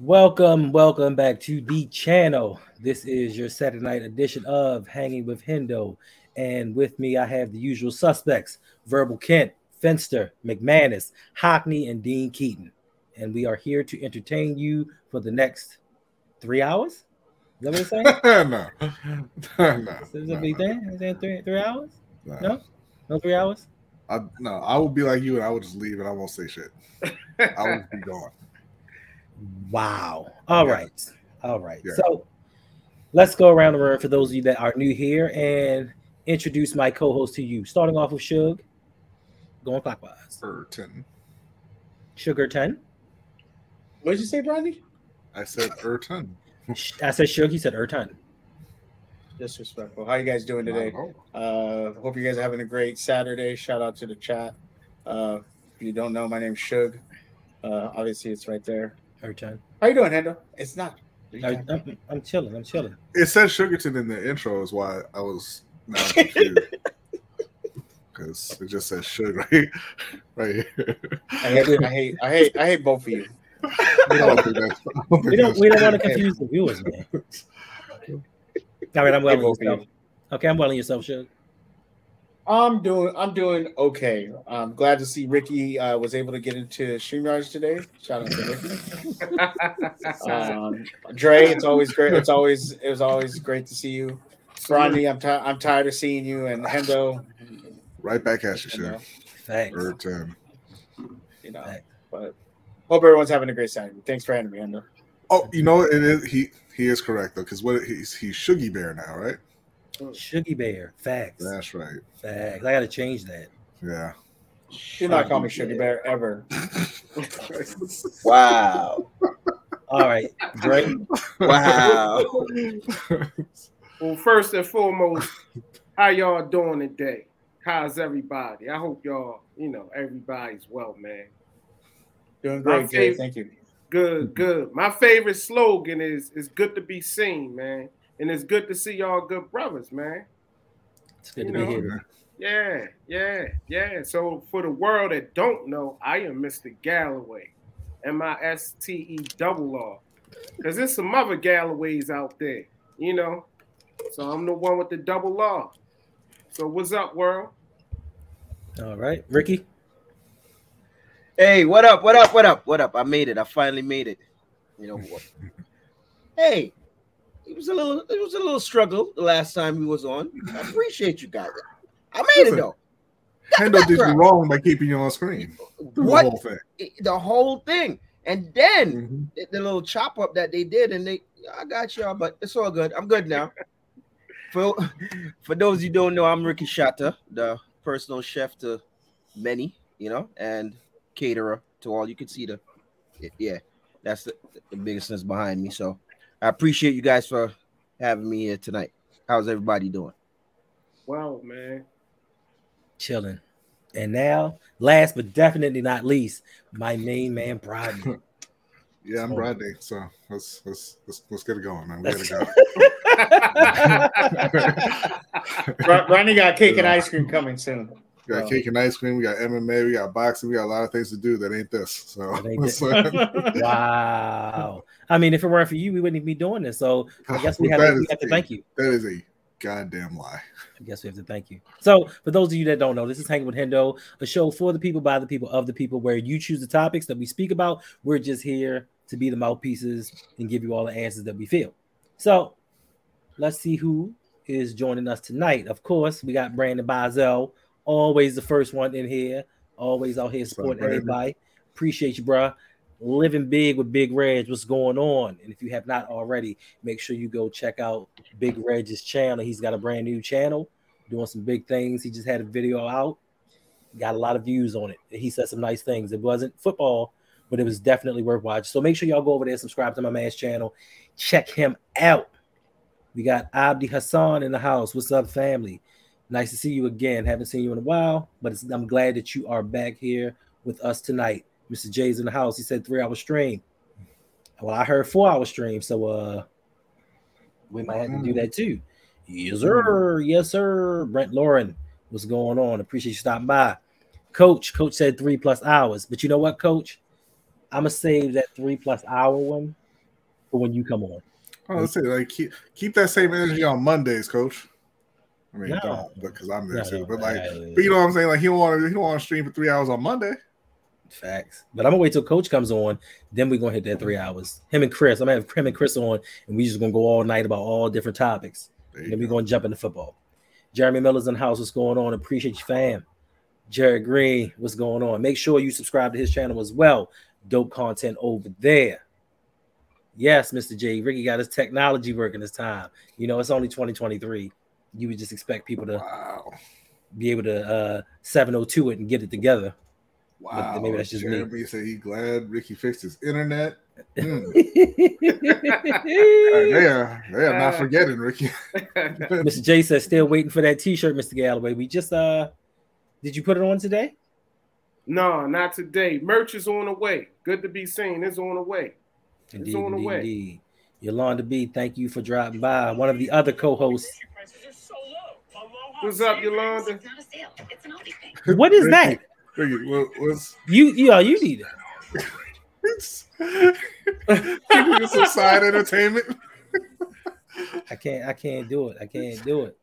Welcome, welcome back to the channel. This is your Saturday night edition of Hanging with Hendo. And with me, I have the usual suspects Verbal Kint, Fenster, McManus, Hockney, and Dean Keaton. And we are here to entertain you for the next three hours. Is that what it's saying? no. no. Is no, it big no. Is that three, three hours? No. No? No three hours? I, no, I would be like you and I would just leave and I won't say shit. I would be gone. Wow. All Yeah. right. All right. Yeah. So let's go around the room for those of you that are new here and introduce my co-host to you. Starting off with Suge. Going clockwise. Urton. Sugar 10. What did you say, Brandy? I said Urton. I said Suge, he said Erton. Disrespectful. How you guys doing today? Uh, hope you guys are having a great Saturday. Shout out to the chat. Uh, if you don't know, my name's Shug. Uh, obviously, it's right there. Erton. How you doing, Hendo? It's not. I, I'm, I'm chilling. I'm chilling. It says Sugarton in the intro is why I was now confused. Because it just says sugar right, right here. I hate, I hate, I hate, I hate both of you. I don't think that's- I don't We don't we don't want to confuse the viewers, man. All right, I'm I well hate yourself. Okay, I'm well yourself, Suge. I'm doing, I'm doing okay. I'm glad to see Ricky uh, was able to get into Streamyards today. Shout out to Ricky. Um, Dre, it's always great. It's always it was always great to see you. Rodney, I'm ti I'm tired of seeing you, and Hendo, Right back at you, you know, sure. Thanks. Urton. you know. Thanks. But hope everyone's having a great Saturday. Thanks for having me, Hendo. Oh, you know it is he he is correct though, because what he's he's Shuggy Bear now, right? Sugar Bear. Facts. That's right. Facts. I gotta change that. Yeah. Do not call me Sugar Bear ever. Wow. All right, Dre. Wow. Well, first and foremost, how y'all doing today? How's everybody? I hope y'all, you know, everybody's well, man. Doing My great, Jay. Thank you. Good, good. My favorite slogan is "It's good to be seen, man," and it's good to see y'all good brothers, man. It's good to You be know. here. Yeah, yeah, yeah. So for the world that don't know, I am Mr. Galloway, M I S T E double R, because there's some other Galloways out there, you know. So I'm the one with the double R. So what's up, world? All right, Ricky. Hey, what up? What up? What up? What up? I made it. I finally made it. You know what? hey, it was a little. It was a little struggle the last time we was on. I appreciate you guys. I made it though. Hendo did you wrong by keeping you on screen. What? The whole thing. The whole thing, and then Mhm. the, the little chop up that they did, and they. I got y'all, but it's all good. I'm good now. For for those you don't know, I'm Ricky Shatta, the personal chef to many, you know, and caterer to all. You can see the, yeah, that's the, the biggest behind me. So I appreciate you guys for having me here tonight. How's everybody doing? Well, man. Chilling. And now, last but definitely not least, my main man, Brian. Yeah, I'm. Bradley. So let's let's let's let's get it going, man. We gotta go. Ron- Ronnie got cake and ice cream coming soon. We got cake and ice cream. We got MMA. We got boxing. We got a lot of things to do that ain't this. So ain't wow. I mean, if it weren't for you, we wouldn't even be doing this. So I guess we have, to, we have to a- thank you. That is a goddamn lie. I guess we have to thank you. So, for those of you that don't know, this is Hanging with Hendo, a show for the people, by the people, of the people, where you choose the topics that we speak about. We're just here to be the mouthpieces and give you all the answers that we feel. So, let's see who is joining us tonight. Of course, we got Brandon Bazel, always the first one in here, always out here supporting Brandon? everybody. Appreciate you, bro. Living big with Big Reg. What's going on? And if you have not already, make sure you go check out Big Reg's channel. He's got a brand new channel doing some big things. He just had a video out, got a lot of views on it. He said some nice things. It wasn't football, but it was definitely worth watching. So make sure y'all go over there, subscribe to my man's channel, check him out. We got Abdi Hassan in the house. What's up, family? Nice to see you again. Haven't seen you in a while, but it's, I'm glad that you are back here with us tonight. Mr. Jay's in the house. He said three hour stream. Well, I heard four hour stream, so uh, we might have to do that too. Yes, sir. Yes, sir. Brent Lauren, what's going on? Appreciate you stopping by. Coach, coach said three plus hours, but you know what, coach? I'm gonna save that three plus hour one for when you come on. Oh, let's say like keep keep that same energy on Mondays, coach. I mean, No. don't because I'm there No, too. But like, but you know what I'm saying? Like he don't want to he don't want to stream for three hours on Monday. Facts. But I'm gonna wait till Coach comes on. Then we're gonna hit that three hours. Him and Chris. I'm gonna have him and Chris on, and we just gonna go all night about all different topics. Then we're go. gonna jump into football. Jeremy Miller's in the house. What's going on? Appreciate you, fam. Jared Green, what's going on? Make sure you subscribe to his channel as well. Dope content over there. Yes, Mr. J. Ricky got his technology working this time. You know, it's only 2023. You would just expect people to Wow, be able to uh 702 it and get it together. wow. maybe that's just me. Jeremy said he glad Ricky fixed his internet. Mm. Mr. they are they are not Uh, forgetting Ricky. Mr. J says still waiting for that t-shirt, Mr. Galloway. We just uh did you put it on today? no, not today. Merch is on the way. Good to be seen. It's on the way. Indeed, on the indeed, way. indeed. Yolanda B, thank you for dropping by. One of the other co-hosts. What's up, Yolanda? It's not a sale. It's an Aldi thing. What is that? What, what's You yeah, uh, you need it. it's, it's some side entertainment? I can't I can't do it. I can't do it.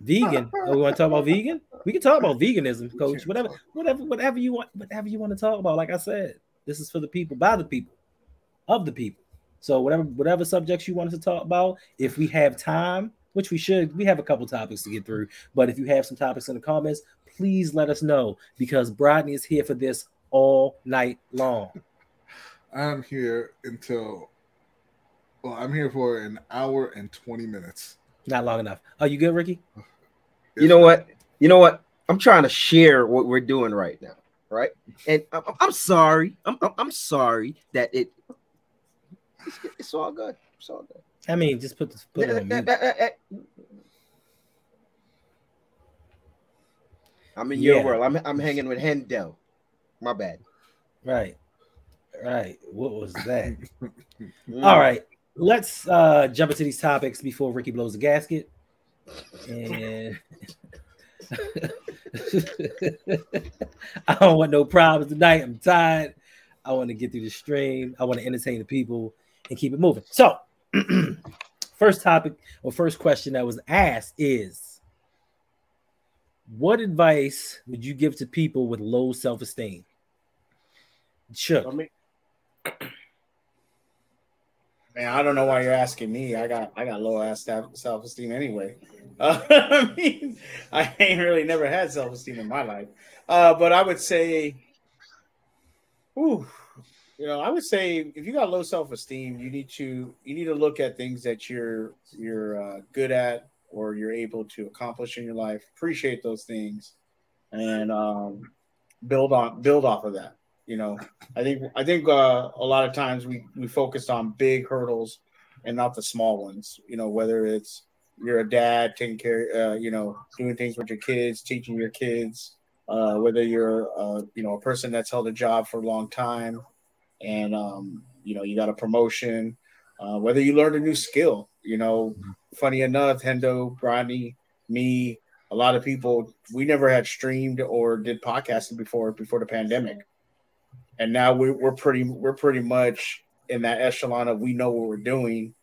Vegan. Oh, we want to talk about vegan? We can talk about veganism, coach. Whatever, whatever, whatever you want, whatever you want to talk about. Like I said, this is for the people, by the people, of the people. So whatever, whatever subjects you want us to talk about, if we have time, which we should, we have a couple topics to get through. But if you have some topics in the comments, please let us know because Brodney is here for this all night long. I'm here until well, I'm here for an hour and 20 minutes. Not long enough. Are you good, Ricky? You know what? You know what? I'm trying to share what we're doing right now, right? And I'm, I'm sorry. I'm, I'm I'm sorry that it. It's, it's all good. It's all good. I mean, just put the put it on mute. I'm in your Yeah. world. I'm I'm hanging with Hendo. My bad. Right. Right. What was that? All right. Let's uh jump into these topics before Ricky blows the gasket. And I don't want no problems tonight. I'm tired. I want to get through the stream. I want to entertain the people and keep it moving. So, first topic or first question that was asked is what advice would you give to people with low self-esteem? Sure. Mean, Man, I don't know why you're asking me. I got I got low ass self esteem anyway. Uh, I mean, I ain't really never had self esteem in my life. Uh, but I would say, ooh, you know, I would say if you got low self esteem, you need to you need to look at things that you're you're uh, good at or you're able to accomplish in your life. Appreciate those things, and um, build on build off of that. You know, I think I think uh, a lot of times we we focused on big hurdles and not the small ones. You know, whether it's you're a dad taking care, uh, you know, doing things with your kids, teaching your kids, uh, whether you're uh, you know a person that's held a job for a long time, and um, you know you got a promotion, uh, whether you learned a new skill. You know, funny enough, Hendo, Rodney, me, a lot of people we never had streamed or did podcasting before before the pandemic. And now we're, we're pretty we're pretty much in that echelon of we know what we're doing.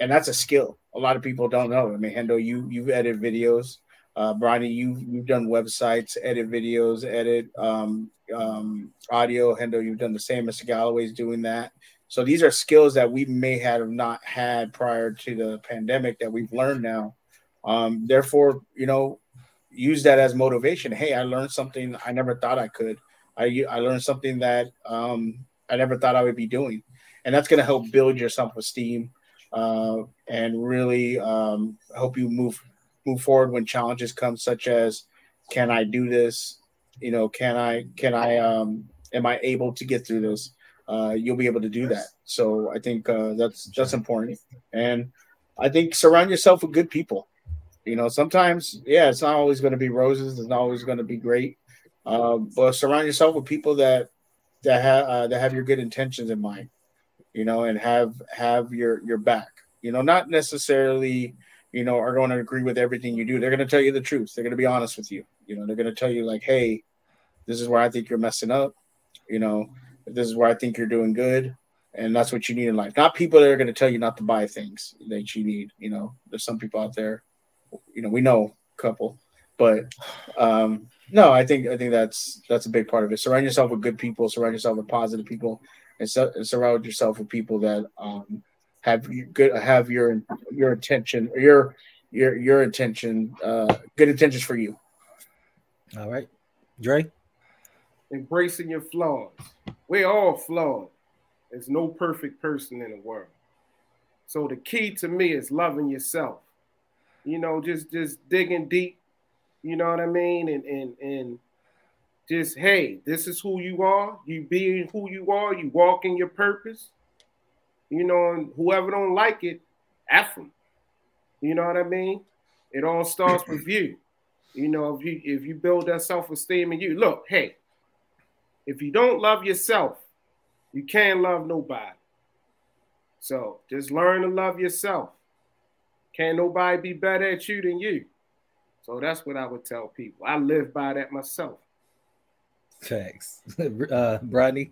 And that's a skill. A lot of people don't know. I mean hendo you you've edited videos uh Bronny, you you've done websites edit videos edit um um audio hendo you've done the same. Mr galloway's doing that. So these are skills that we may have not had prior to the pandemic that we've learned now. Um therefore you know use that as motivation. Hey i learned something i never thought i could. I I learned something that um, I never thought I would be doing, and that's going to help build your self esteem uh, and really um, help you move move forward when challenges come, such as can I do this? You know, can I can I um, am I able to get through this? Uh, you'll be able to do that. So I think uh, that's that's important, and I think surround yourself with good people. You know, sometimes yeah, it's not always going to be roses. It's not always going to be great um, but surround yourself with people that that have uh, that have your good intentions in mind, you know, and have have your your back. You know, not necessarily, you know, are going to agree with everything you do. They're going to tell you the truth. They're going to be honest with you. You know, they're going to tell you like, hey, this is where I think you're messing up. You know, this is where I think you're doing good, and that's what you need in life. Not people that are going to tell you not to buy things that you need. You know, there's some people out there. You know, we know a couple, but um, no, I think I think that's that's a big part of it. Surround yourself with good people. Surround yourself with positive people, and, and surround yourself with people that um, have you good have your your attention or your your your intention uh, good intentions for you. All right, Dre. Embracing your flaws. We're all flawed. There's no perfect person in the world. So the key to me is loving yourself. You know, just just digging deep. You know what I mean? And and and just hey, this is who you are. You being who you are. You walking your purpose. You know, and whoever don't like it, F them. You know what I mean? It all starts with you. You know, if you if you build that self-esteem in you, look, hey, if you don't love yourself, you can't love nobody. So just learn to love yourself. Can't nobody be better at you than you. So that's what I would tell people. I live by that myself. Facts. uh Rodney.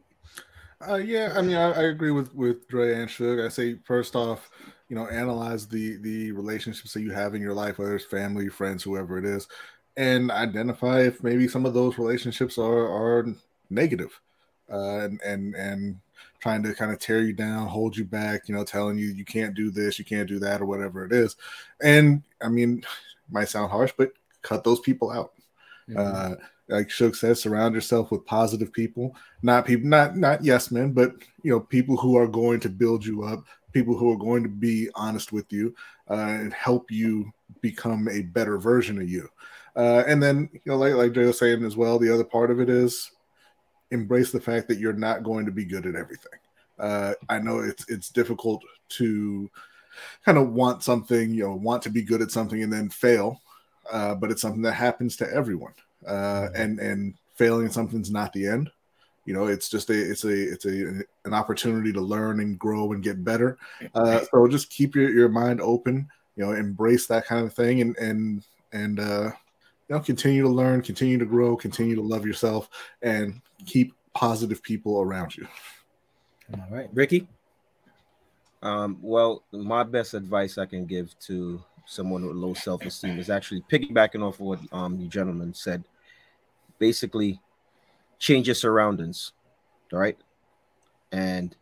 Uh, yeah, I mean, I, I, agree with with Dre and Suge. I say first off, you know, analyze the the relationships that you have in your life, whether it's family, friends, whoever it is, and identify if maybe some of those relationships are are negative, uh, and and and trying to kind of tear you down, hold you back, you know, telling you you can't do this, you can't do that, or whatever it is. And I mean, might sound harsh, but cut those people out. Mm-hmm. Uh, like Shook says, surround yourself with positive people, not people, not not yes men, but you know, people who are going to build you up, people who are going to be honest with you uh, and help you become a better version of you. Uh, and then, you know, like like Jay was saying as well, the other part of it is embrace the fact that you're not going to be good at everything. Uh, I know it's it's difficult to kind of want something, you know, want to be good at something and then fail, uh, but it's something that happens to everyone uh, and and failing something's not the end. You know, it's just a it's a it's a an opportunity to learn and grow and get better. Uh, so just keep your, your mind open. You know, embrace that kind of thing and and and uh, you know continue to learn, continue to grow, continue to love yourself, and keep positive people around you. All right, Ricky. Um, well, my best advice I can give to someone with low self-esteem is actually piggybacking off what um, you gentlemen said basically change your surroundings, all right? And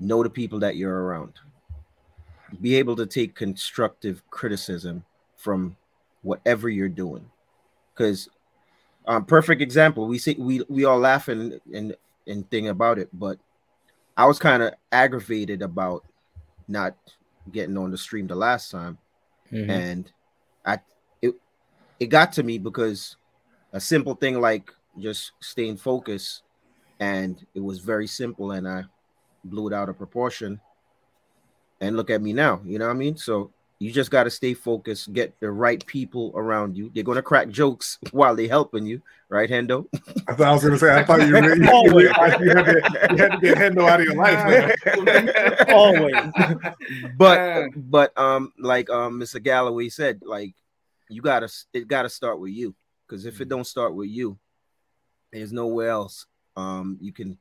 know the people that you're around. Be able to take constructive criticism from whatever you're doing. Because um, perfect example, we see we we all laugh and and, and thing about it, but I was kind of aggravated about not getting on the stream the last time. Mm-hmm. And I it it got to me because a simple thing like just staying focused and it was very simple and i blew it out of proportion. And look at me now you know what i mean? So you just got to stay focused get the right people around you. They're going to crack jokes while they're helping you right hendo? I thought i was going to say. I thought you, really, you, you, had to, you had to get hendo out of your life always. But but um like um mr galloway said like you gotta it gotta start with you because if it mm-hmm. don't start with you, there's nowhere else um, you can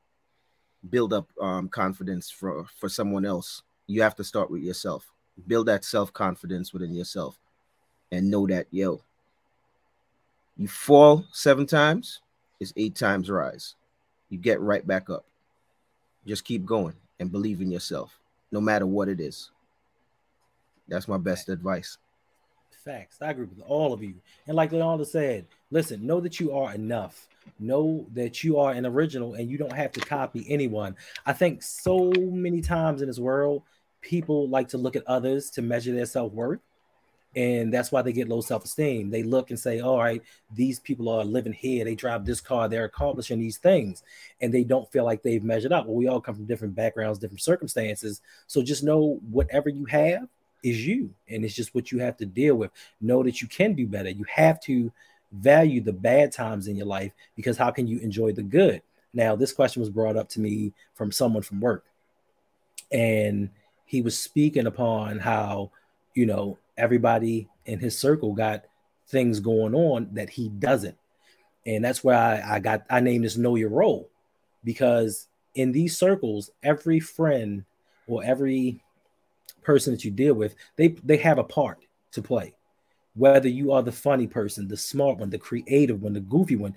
build up um, confidence for for someone else. You have to start with yourself. Build that self confidence within yourself, and know that yo, you fall seven times, is eight times rise. You get right back up. Just keep going and believe in yourself, no matter what it is. That's my best advice. Facts. I agree with all of you. And like Leonda said, listen, know that you are enough. Know that you are an original and you don't have to copy anyone. I think so many times in this world, people like to look at others to measure their self worth. And that's why they get low self esteem. They look and say, All right, these people are living here. They drive this car. They're accomplishing these things. And they don't feel like they've measured up. Well, we all come from different backgrounds, different circumstances. So just know whatever you have, is you and it's just what you have to deal with. Know that you can do better. You have to value the bad times in your life because how can you enjoy the good? Now this question was brought up to me from someone from work and he was speaking upon how you know everybody in his circle got things going on that he doesn't. And that's why I, I got i named this know your role because in these circles, every friend or every person that you deal with, they they have a part to play. Whether you are the funny person, the smart one, the creative one, the goofy one,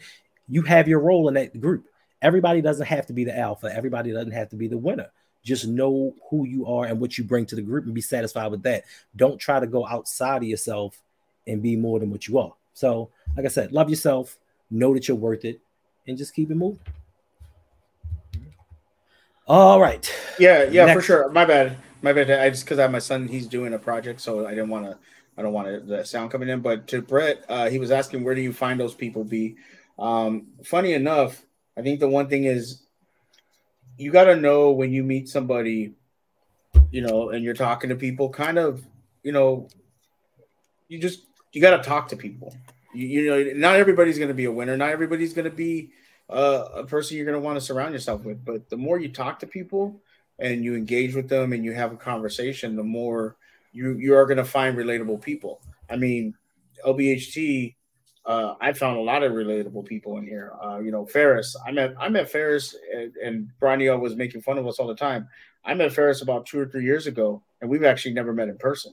you have your role in that group. Everybody doesn't have to be the alpha. Everybody doesn't have to be the winner. Just know who you are and what you bring to the group and be satisfied with that. Don't try to go outside of yourself and be more than what you are. So, like I said, love yourself, know that you're worth it, and just keep it moving. All right. Yeah, yeah, for sure. My bad. My bad. I just because I have my son, he's doing a project, so I didn't want to. I don't want to the sound coming in. But to Brett, uh, he was asking, where do you find those people? Be um, funny enough. I think the one thing is, you got to know when you meet somebody, you know, and you're talking to people. Kind of, you know, you just you got to talk to people. You, you know, not everybody's going to be a winner. Not everybody's going to be uh, a person you're going to want to surround yourself with. But the more you talk to people and you engage with them and you have a conversation, the more you you are going to find relatable people. I mean, LBHT. Uh, I found a lot of relatable people in here. Uh, you know, Ferris. I met I met Ferris and, and was making fun of us all the time. I met Ferris about two or three years ago, and we've actually never met in person.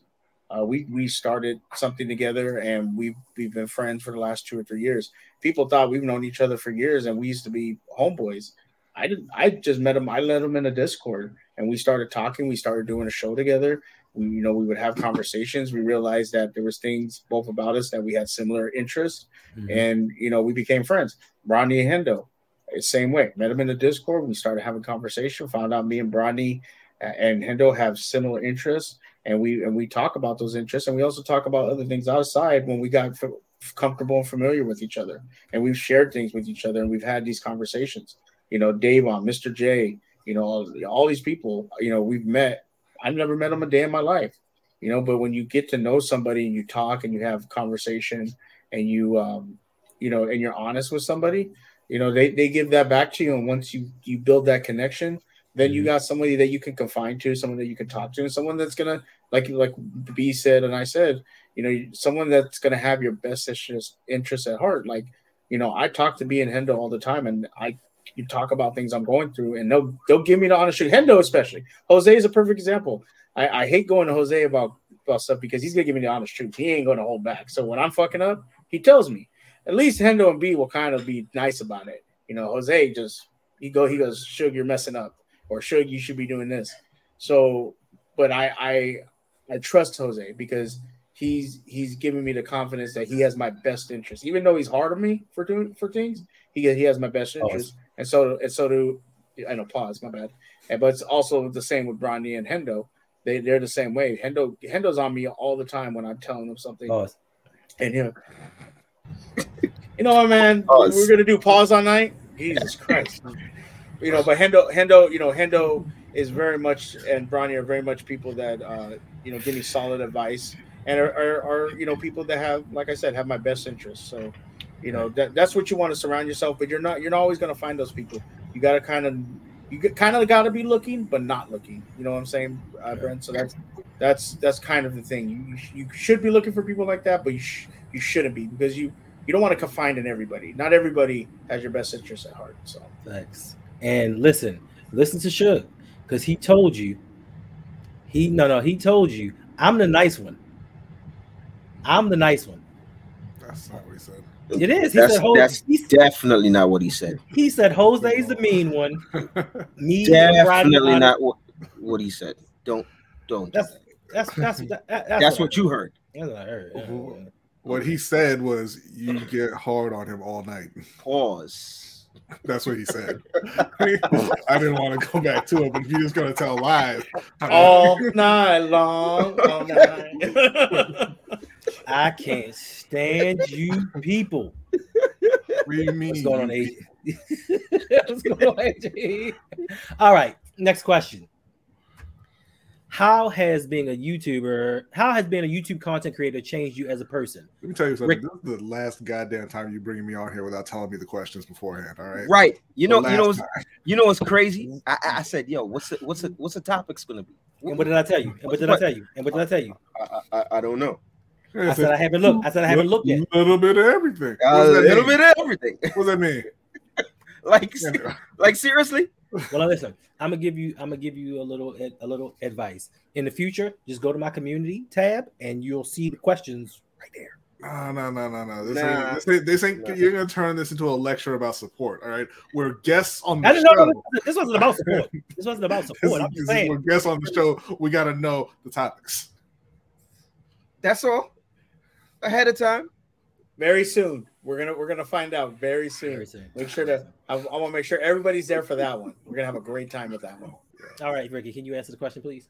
Uh, we we started something together, and we've we've been friends for the last two or three years. People thought we've known each other for years, and we used to be homeboys. I didn't. I just met him. I let him in a Discord, and we started talking. We started doing a show together. We, you know, we would have conversations. We realized that there was things both about us that we had similar interests, Mhm. and you know, we became friends. Bronny and Hendo, eh, same way. Met him in the Discord. We started having conversation. Found out me and Bronny uh, and Hendo have similar interests, and we and we talk about those interests, and we also talk about other things outside when we got f- comfortable and familiar with each other, and we've shared things with each other, and we've had these conversations. You know, Dave on Mr. J. You know, all, all these people. You know, we've met. I've never met them a day in my life. You know, but when you get to know somebody and you talk and you have conversation and you um, you know, and you're honest with somebody, you know, they, they give that back to you. And once you you build that connection, then you got somebody that you can confine to, someone that you can talk to, and someone that's gonna like like B said and I said, you know, someone that's gonna have your best interest interests at heart. Like, you know, I talk to B and Hendo all the time, and I you talk about things I'm going through, and they'll they'll give me the honest truth. Hendo especially, Jose is a perfect example. I, I hate going to Jose about about stuff because he's gonna give me the honest truth. He ain't gonna hold back. So when I'm fucking up, he tells me. At least Hendo and B will kind of be nice about it. You know, Jose just he go he goes, Suge, you're messing up, or Suge, you should be doing this. So, but I I I trust Jose because he's he's giving me the confidence that he has my best interest, even though he's hard on me for doing for things. He he has my best interest, and so and so do I know pause my bad, and but it's also the same with Bronny and Hendo. They they're the same way. Hendo Hendo's on me all the time when I'm telling him something, Pause. and him. You know what, man? Pause. We're gonna do pause all night. Jesus Christ. You know, but Hendo, Hendo, you know, Hendo is very much and Bronny are very much people that uh, you know give me solid advice and are, are, are you know people that have, like I said, have my best interests. So, you know, that, that's what you want to surround yourself. But you're not you're not always gonna find those people. You gotta kind of you kind of gotta be looking, but not looking. You know what I'm saying, uh, Brent? So that's that's that's kind of the thing. You you should be looking for people like that, but you sh- you shouldn't be because you you don't want to confine in everybody. Not everybody has your best interest at heart. So Thanks. And listen, listen to Suge, because he told you, he no no, he told you, I'm the nice one. I'm the nice one. That's not what he said. It is. He That's, said, Jose, that's he, definitely not what he said. he said Jose's the mean one. Me and Definitely not what, what he said. Don't don't. do That's that. that's that's that, that- That's, that's, what you heard. That's what I heard. yeah, yeah. What he said was, "You get hard on him all night." Pause. That's what he said. I didn't want to go back to it, but if you're just gonna tell lies, all night long, all night. I can't stand you people. what do you mean? What's going on, AJ? What's going on, AJ? All right, next question. How has being a YouTuber, how has being a YouTube content creator changed you as a person? Let me tell you something. Rick- This is the last goddamn time you bringing me on here without telling me the questions beforehand. All right. Right. You know. You know. What's, time. you know what's crazy? I, I- I said, "Yo, what's the, what's the, what's the topics gonna be?" And what did I tell you? And what did I tell you? And what did I tell you? I, I, I don't know. I said I haven't looked. I said I haven't looked yet. A little bit of everything. Uh, what A does little mean? bit of everything. What does that mean? like, like seriously, Well, listen, I'm gonna give you I'm gonna give you a little a little advice. In the future, just go to my community tab and you'll see the questions right there. No, no, no, no, no. This Nah. ain't, this ain't, this ain't Nah. you're gonna turn this into a lecture about support. All right, we're guests on I the didn't know show. this wasn't about support. This wasn't about This support. I'm just this is- we're guests on the show. We got to know the topics. That's all. Ahead of time. Very soon. We're gonna we're gonna find out very soon. Very soon. Make sure to I, I want to make sure everybody's there for that one. We're gonna have a great time with that one. All right, Ricky, can you answer the question, please?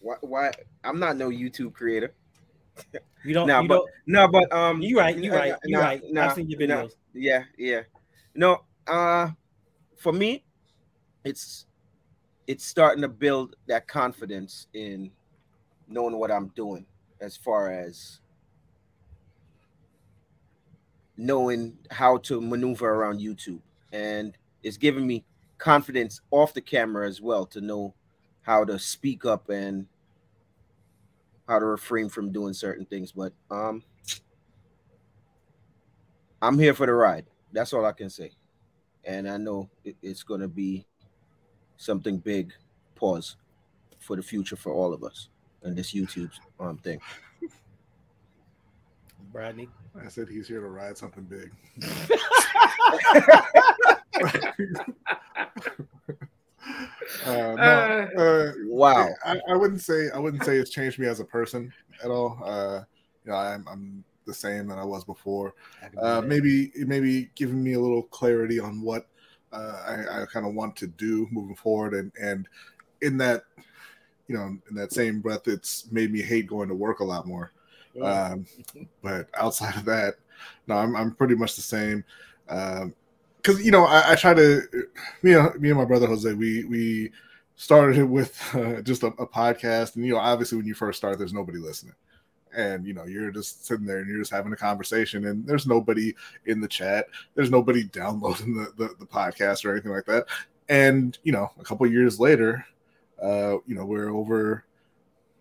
Why? why I'm not no YouTube creator. You don't. Nah, you but- don't. No, but um, You right. You right. You nah, right. nah, I've seen your nah. videos. Yeah, yeah. No, uh for me, it's it's starting to build that confidence in knowing what I'm doing as far as knowing how to maneuver around YouTube. And it's giving me confidence off the camera as well to know how to speak up and how to refrain from doing certain things. But um I'm here for the ride. That's all I can say. And I know it's to be something big, pause, for the future for all of us and this YouTube um, thing. Bradley. I said he's here to ride something big. uh, no, uh, Wow. I, I wouldn't say I wouldn't say it's changed me as a person at all. Uh, you know, I'm, I'm the same that I was before. I can do Uh, maybe maybe giving me a little clarity on what uh, I, I kind of want to do moving forward, and and in that you know in that same breath, it's made me hate going to work a lot more. Um, but outside of that, no, I'm I'm pretty much the same. Um, Because you know, I, I try to me and me and my brother Jose, we we started it with uh, just a, a podcast, and you know, obviously when you first start, there's nobody listening. And you know, you're just sitting there and you're just having a conversation, and there's nobody in the chat, there's nobody downloading the, the, the podcast or anything like that. And you know, a couple years later, uh, you know, we're over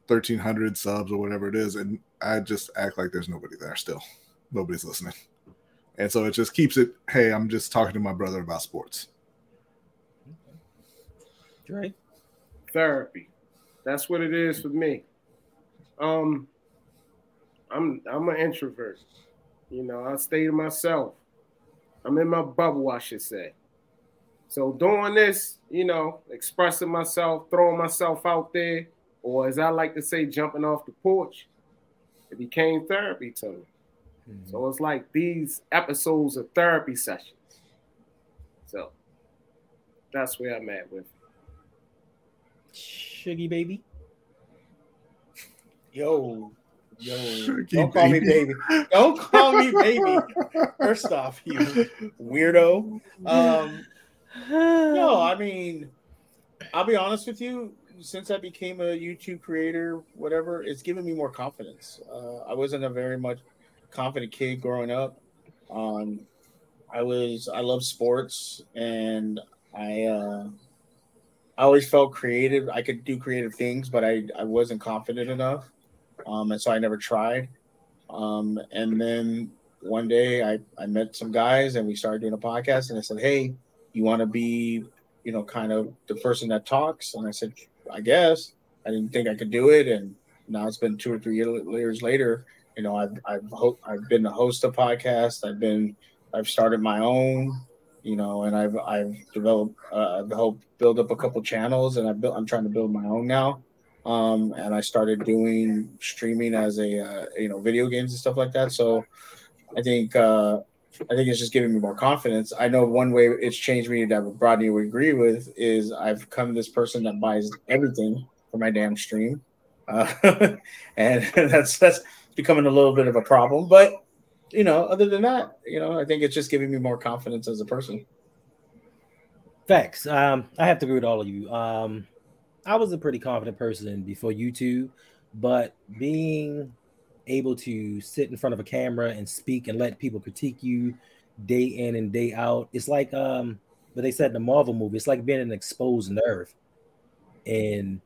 1300 subs or whatever it is and i just act like there's nobody there still nobody's listening and so it just keeps it hey i'm just talking to my brother about sports Dre. therapy. That's what it is for me. Um, I'm I'm an introvert. You know, I stay to myself. I'm in my bubble, I should say. So doing this, you know, expressing myself, throwing myself out there, or as I like to say, jumping off the porch, it became therapy to me. Mm-hmm. So it's like these episodes of therapy sessions. So that's where I'm at with. it. Shuggy baby. Yo, yo, Shuggy don't call me baby. baby. Don't call me baby. First off, you weirdo. Um, no, I mean, I'll be honest with you. Since I became a YouTube creator, whatever, it's given me more confidence. Uh, I wasn't a very much confident kid growing up. Um, I was, I love sports, and I, uh, I always felt creative. I could do creative things, but I, I wasn't confident enough, um, and so I never tried. Um, and then one day I, I met some guys, and we started doing a podcast, and I said, "Hey, you want to be, you know, kind of the person that talks?" And I said, "I guess." I didn't think I could do it, and now it's been two or three years later. You know, I've I've ho- I've been a host of podcasts. I've been I've started my own, you know, and I've I've developed uh, I've helped build up a couple channels, and I built I'm trying to build my own now. Um, and I started doing streaming as a uh, you know video games and stuff like that. So I think uh, I think it's just giving me more confidence. I know one way it's changed me that Rodney would agree with is I've become this person that buys everything for my damn stream, uh, and that's that's becoming a little bit of a problem. But you know, other than that, you know, I think it's just giving me more confidence as a person. Facts. Um, I have to agree with all of you. Um, I was a pretty confident person before YouTube, but being able to sit in front of a camera and speak and let people critique you day in and day out, it's like um, but they said in the Marvel movie, it's like being an exposed nerve, and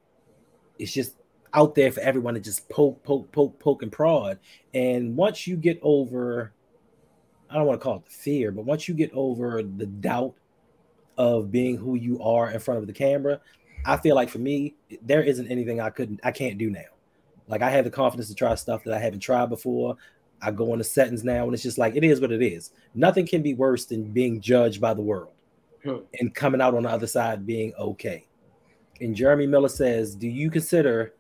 it's just out there for everyone to just poke, poke, poke, poke, and prod. And once you get over, I don't want to call it the fear, but once you get over the doubt of being who you are in front of the camera, I feel like for me, there isn't anything I couldn't I can't do now. Like I have the confidence to try stuff that I haven't tried before. I go into settings now, and it's just like it is what it is. Nothing can be worse than being judged by the world Hmm. and coming out on the other side being okay. And Jeremy Miller says, Do you consider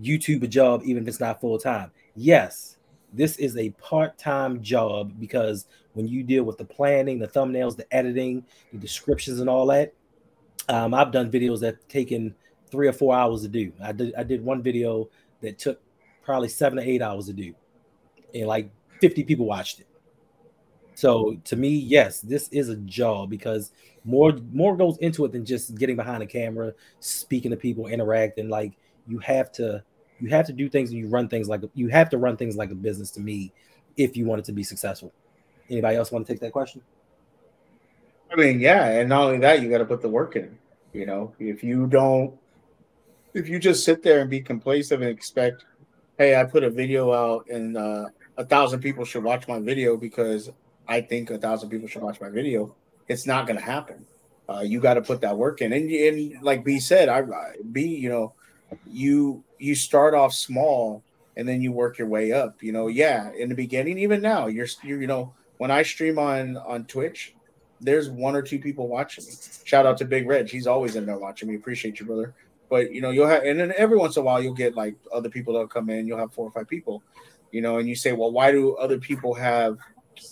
YouTube a job even if it's not full time? Yes, this is a part time job because when you deal with the planning, the thumbnails, the editing, the descriptions, and all that, um, I've done videos that have taken three or four hours to do. I did I did one video that took probably seven or eight hours to do, and like 50 people watched it. So to me, yes, this is a job because more more goes into it than just getting behind the camera, speaking to people, interacting. Like you have to you have to do things and you run things like you have to run things like a business to me if you want it to be successful. Anybody else want to take that question? I mean, yeah, and not only that, you got to put the work in. You know, if you don't, if you just sit there and be complacent and expect, hey, I put a video out and uh, a thousand people should watch my video because I think a thousand people should watch my video, it's not going to happen. Uh, you got to put that work in, and, and like B said, I B, you know, you you start off small and then you work your way up. You know, yeah, in the beginning, even now, you're, you're you know, when I stream on on Twitch, there's one or two people watching me. Shout out to Big Red. He's always in there watching me. Appreciate you, brother. But you know, you'll have and then every once in a while you'll get like other people that'll come in, you'll have four or five people, you know, and you say, Well, why do other people have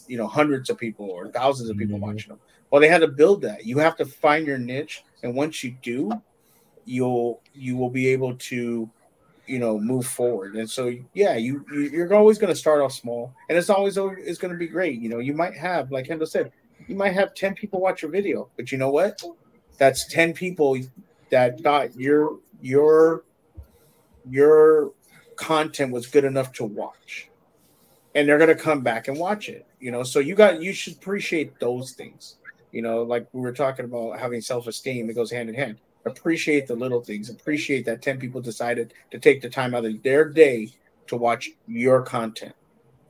you know hundreds of people or thousands of people Mhm. watching them? Well, they had to build that. You have to find your niche, and once you do, you'll you will be able to you know move forward and so yeah you you- you're always going to start off small and it's always it's going to be great you know you might have like Hendo said you might have 10 people watch your video but you know what that's 10 people that thought your your your content was good enough to watch. And they're going to come back and watch it you know? So you got you should appreciate those things. You know like we were talking about having self-esteem it goes hand in hand. Appreciate the little things appreciate that 10 people decided to take the time out of their day to watch your content.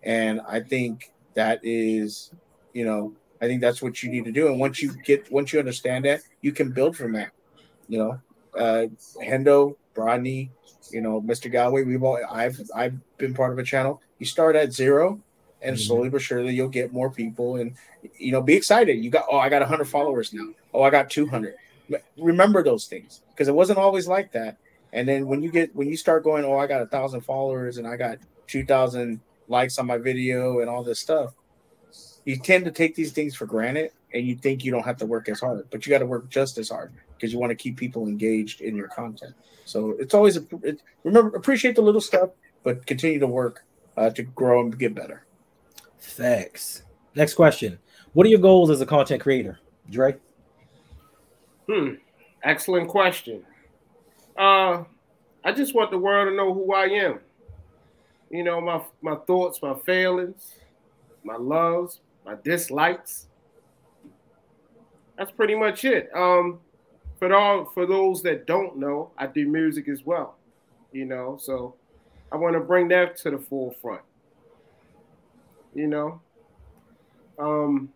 And i think that is you know i think that's what you need to do. And once you get once you understand that you can build from that you know uh hendo Rodney, you know mr galloway we've all i've i've been part of a channel. You start at zero and Mhm. slowly but surely you'll get more people and you know be excited. You got oh i got 100 followers now. Oh i got 200 remember those things because it wasn't always like that. And then when you get when you start going oh i got a thousand followers and i got 2000 likes on my video and all this stuff you tend to take these things for granted and you think you don't have to work as hard but you got to work just as hard because you want to keep people engaged in your content so it's always a it, remember appreciate the little stuff but continue to work uh, to grow and get better Thanks. Next question. What are your goals as a content creator, Dre? Hmm. Excellent question. Uh, I just want the world to know who I am. You know, my my thoughts, my failings, my loves, my dislikes. That's pretty much it. Um, for all for those that don't know, I do music as well. You know, so I want to bring that to the forefront. You know, um,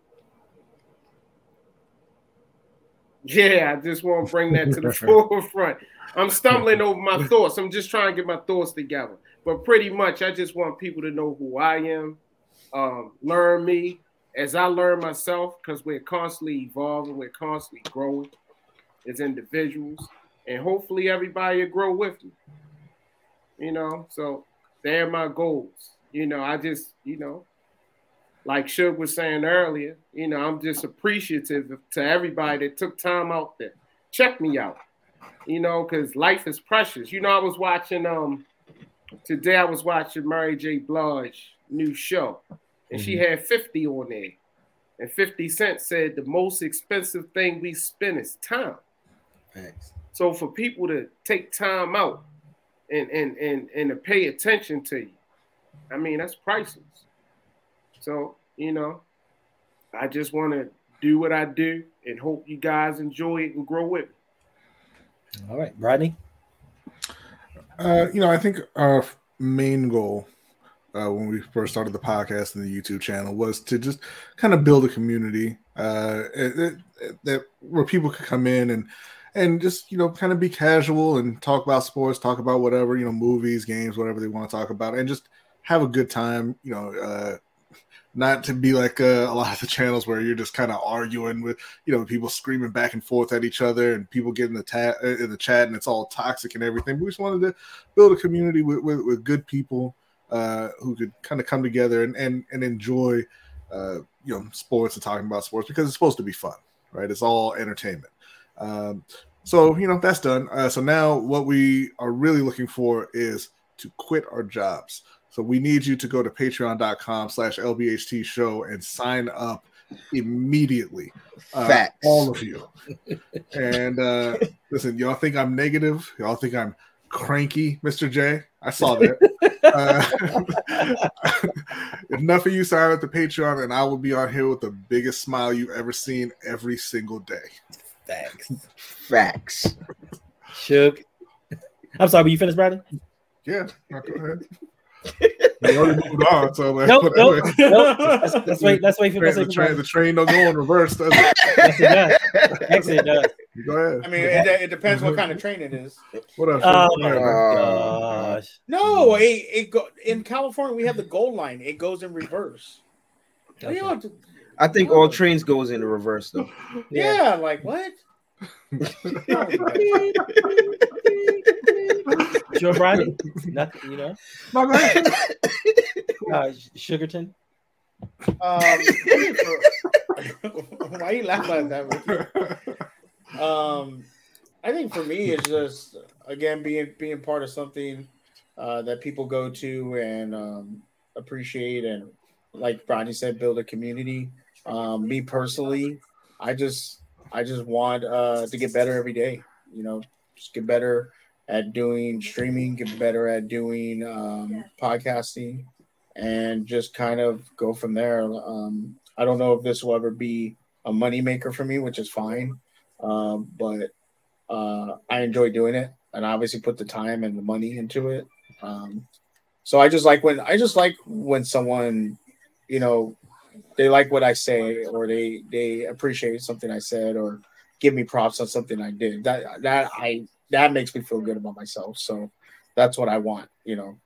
Yeah, I just want to bring that to the forefront. I'm stumbling over my thoughts. I'm just trying to get my thoughts together. But pretty much, I just want people to know who I am, um, learn me as I learn myself, because we're constantly evolving, we're constantly growing as individuals, and hopefully everybody will grow with me. You know, so they're my goals. You know, I just, you know, like Suge was saying earlier, you know, I'm just appreciative to everybody that took time out there. Check me out, you know, because life is precious. You know, I was watching um today. I was watching Mary J. Blige new show, and she had 50 on there, and 50 Cent said the most expensive thing we spend is time. Facts. So for people to take time out and and and and to pay attention to you, I mean that's priceless. So you know, I just want to do what I do and hope you guys enjoy it and grow with it. All right, Rodney. Uh, you know, I think our main goal uh, when we first started the podcast and the YouTube channel was to just kind of build a community uh, that, where people could come in and and just you know kind of be casual and talk about sports, talk about whatever you know movies, games, whatever they want to talk about, and just have a good time. You know, uh, not to be like uh, a lot of the channels where you're just kind of arguing with you know people screaming back and forth at each other and people getting the ta- in the chat and it's all toxic and everything. We just wanted to build a community with with, with good people uh, who could kind of come together and and, and enjoy uh, you know sports and talking about sports because it's supposed to be fun, right? It's all entertainment. Um, so you know that's done. Uh, so now what we are really looking for is to quit our jobs. So we need you to go to patreon.com slash LBHT show and sign up immediately. Uh, Facts. all of you. and uh, listen, y'all think I'm negative? Y'all think I'm cranky, Mr. J? I saw that. uh, enough of you sign up to Patreon, and I will be on here with the biggest smile you've ever seen every single day. Thanks. Facts. Shook. I'm sorry, were you finished, Brandon? Yeah, go ahead. we already moved on, so like, Nope, whatever. nope, nope. Let's, let's wait. Let's wait for. Train- Let's the, wait train, the train don't go in reverse, does it? Yes, it does. Actually, it does. Go ahead. I mean, it, it depends what kind of train it is. what up? Uh, oh Go my ahead, gosh. No, it, it go in California. We have the gold line. It goes in reverse. Okay. You know, I think all trains goes in the reverse though. yeah, like what? Sure, Brian? Nothing, you know. No, go ahead. Uh, Sugarton. Um, I think for- why you laughing at that? Um, I think for me, it's just again being being part of something uh, that people go to and um, appreciate, and like Bronny said, build a community. Um, me personally, I just I just want uh, to get better every day. You know, just get better at doing streaming, get better at doing um, podcasting, and just kind of go from there. Um, I don't know if this will ever be a money maker for me, which is fine, um, but uh, I enjoy doing it, and I obviously put the time and the money into it. Um, so I just like when I just like when someone, you know, they like what I say or they they appreciate something I said or give me props on something I did. That that I that makes me feel good about myself. So that's what I want, you know.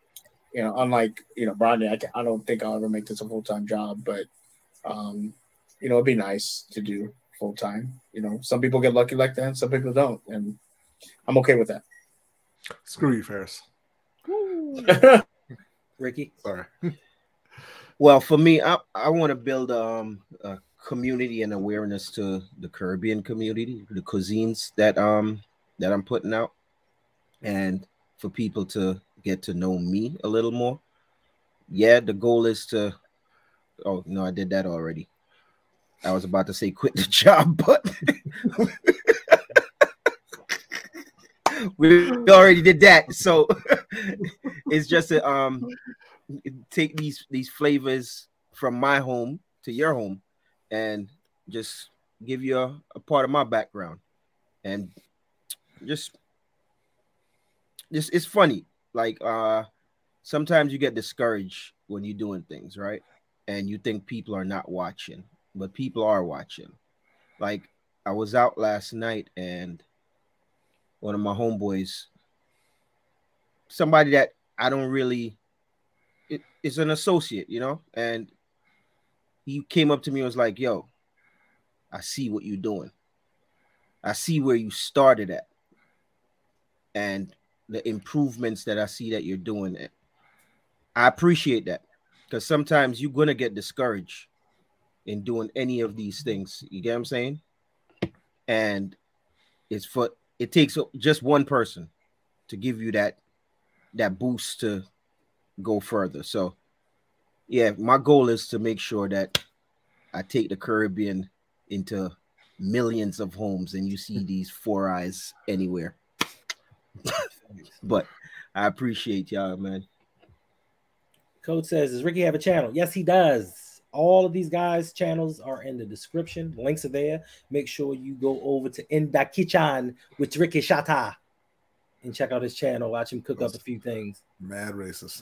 You know, unlike you know Bronny, I, can, I don't think I'll ever make this a full time job, but um, you know, it'd be nice to do full time. You know, some people get lucky like that, and some people don't, and I'm okay with that. Screw you, Ferris. Ricky. Sorry. Well, for me, I, I want to build um, a community and awareness to the Caribbean community, the cuisines that um that I'm putting out, and for people to get to know me a little more. Yeah, the goal is to. Oh no, I did that already. I was about to say quit the job, but we already did that. So it's just to um take these these flavors from my home to your home and just give you a, a part of my background and just just it's funny. Like uh sometimes you get discouraged when you're doing things right? And you think people are not watching but people are watching. Like i was out last night and one of my homeboys somebody that i don't really it, it's an associate, you know, and he came up to me and was like, "Yo, I see what you're doing. I see where you started at, and the improvements that I see that you're doing. I appreciate that because sometimes you're gonna get discouraged in doing any of these things. You get what I'm saying? And it's for it takes just one person to give you that that boost to go further. So, yeah, my goal is to make sure that I take the Caribbean into millions of homes and you see these four eyes anywhere. But I appreciate y'all, man. Coach says, Does Ricky have a channel? Yes, he does. All of these guys' channels are in the description. Links are there. Make sure you go over to In the Kitchen with Ricky Shata and check out his channel. Watch him cook up a few things. Mad racist.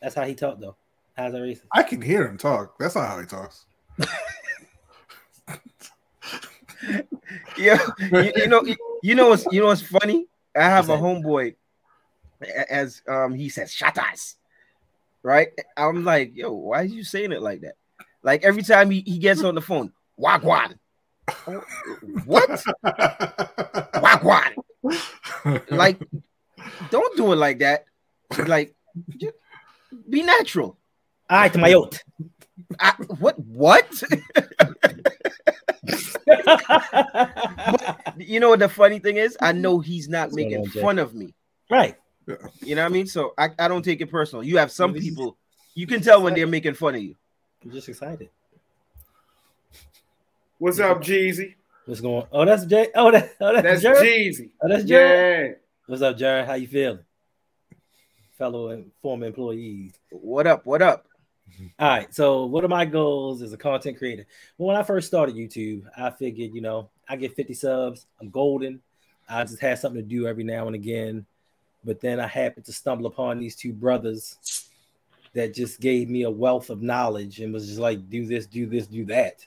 That's how he talked though. How's that racist? I can hear him talk. That's not how he talks. Yeah, you, you know, you, you know what's you know what's funny? I have a that? homeboy, as um he says, "Shut us," right? I'm like, yo, why are you saying it like that? Like every time he, he gets on the phone, wagwan. What? Wagwan. Like, don't do it like that. Like, be natural. All right, my yacht. I, what? What? you know what the funny thing is? I know he's not What's making on, fun of me. right. You know what I mean? So I, I don't take it personal. You have some people you can tell when they're making fun of you. I'm just excited. What's up, Jeezy? What's going? On? Oh, that's Jay. Oh, that, oh that's, That's Jared. Jeezy. Oh, that's Jared. Yeah. What's up, Jared? How you feeling, fellow and former employees? What up? What up? All right. So, one of my goals as a content creator. Well, when I first started YouTube, I figured, you know, I get 50 subs, I'm golden. I just had something to do every now and again. But then I happened to stumble upon these two brothers that just gave me a wealth of knowledge and was just like, do this, do this, do that.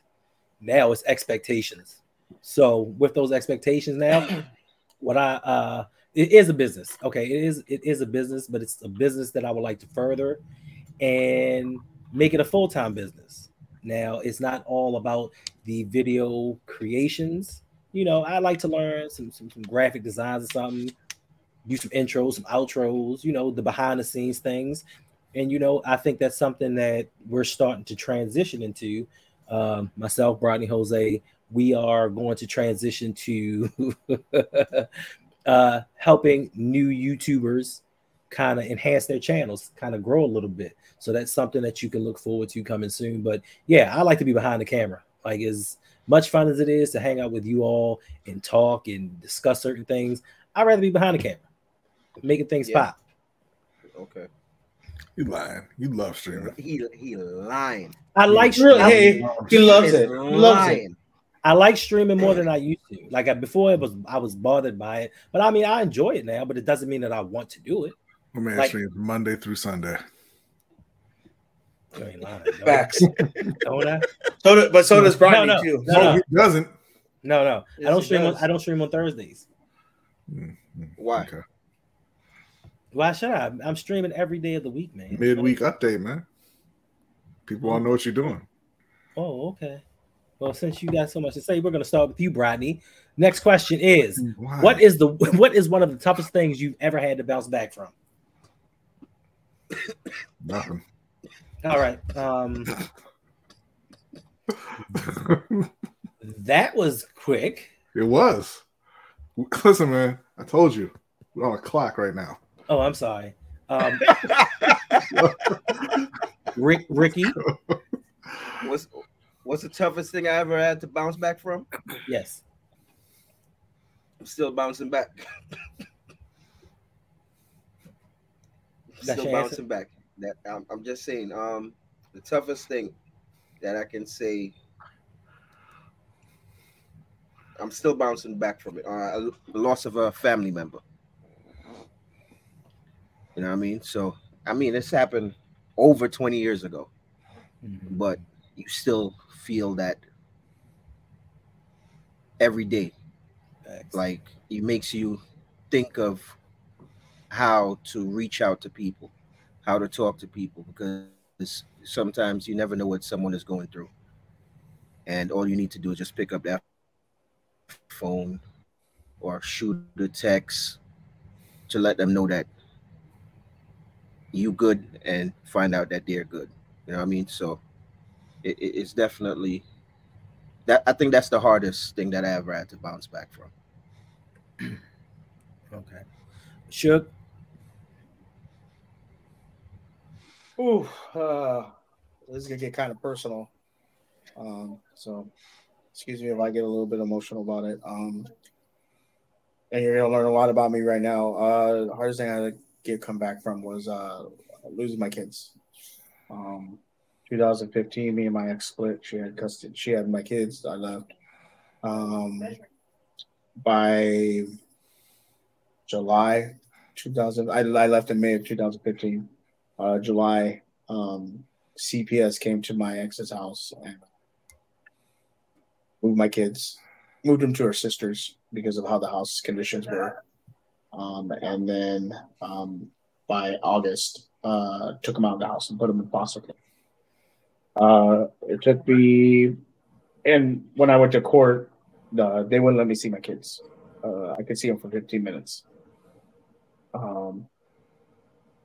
Now it's expectations. So, with those expectations now, what I uh it is a business. Okay, it is it is a business, but it's a business that I would like to further and make it a full-time business. Now, it's not all about the video creations. You know, I like to learn some some, some graphic designs or something, do some intros, some outros, you know, the behind the scenes things. And you know, I think that's something that we're starting to transition into. Um, myself, Rodney Jose, we are going to transition to uh, helping new YouTubers kind of enhance their channels, kind of grow a little bit. So that's something that you can look forward to coming soon. But yeah, I like to be behind the camera. Like as much fun as it is to hang out with you all and talk and discuss certain things, I'd rather be behind the camera, making things Yeah. pop. Okay. You lying. You love streaming. He he lying. I like Really? I, Hey, he loves is it. He loves it. lying. I like streaming more than I used to. Like I, before, it was I was bothered by it, but I mean I enjoy it now. But it doesn't mean that I want to do it. My man Like- streams Monday through Sunday. You ain't lying. don't I? Facts. Don't I? So, do- but so does Brodney no, too. no, No, no. he doesn't. No, no. Yes, I don't stream. On. I don't stream on Thursdays. Hmm, hmm. Why? Okay. Why should I? I'm streaming every day of the week, man. Midweek update, man. People want to know what you're doing. Oh, okay. Well, since you got so much to say, we're gonna start with you, Brodney. Next question is: Why? What is the what is one of the toughest things you've ever had to bounce back from? Nothing. All right. Um, that was quick. it was. Listen, man. I told you. We're on a clock right now. Oh, I'm sorry. Um, Rick, Ricky. What's what's the toughest thing I ever had to bounce back from? Yes. I'm still bouncing back. That's still your answer? bouncing back. That I'm, I'm just saying. Um, the toughest thing that I can say. I'm still bouncing back from it. Uh, the loss of a family member. You know what I mean? So, I mean, this happened over 20 years ago, but you still feel that every day Facts. like it makes you think of how to reach out to people how to talk to people because sometimes you never know what someone is going through and all you need to do is just pick up that phone or shoot a text to let them know that you good and find out that they're good you know what i mean so it, it- it's definitely that i think that's the hardest thing that i ever had to bounce back from Okay. Shook. Ooh, uh, this is gonna get kind of personal. Um, so excuse me if I get a little bit emotional about it. Um, and you're gonna learn a lot about me right now. Uh, the hardest thing I had to get come back from was uh losing my kids. Um, 2015, me and my ex split. She had custody. She had my kids. I left. Um, by July 2000, I, I left in May of 2015. Uh, July, um, CPS came to my ex's house and moved my kids, moved them to her sister's because of how the house conditions were. Um, and then um, by August, uh, took them out of the house and put them in foster care. Uh, it took me, and when I went to court, uh, they wouldn't let me see my kids. Uh, I could see them for 15 minutes. Um,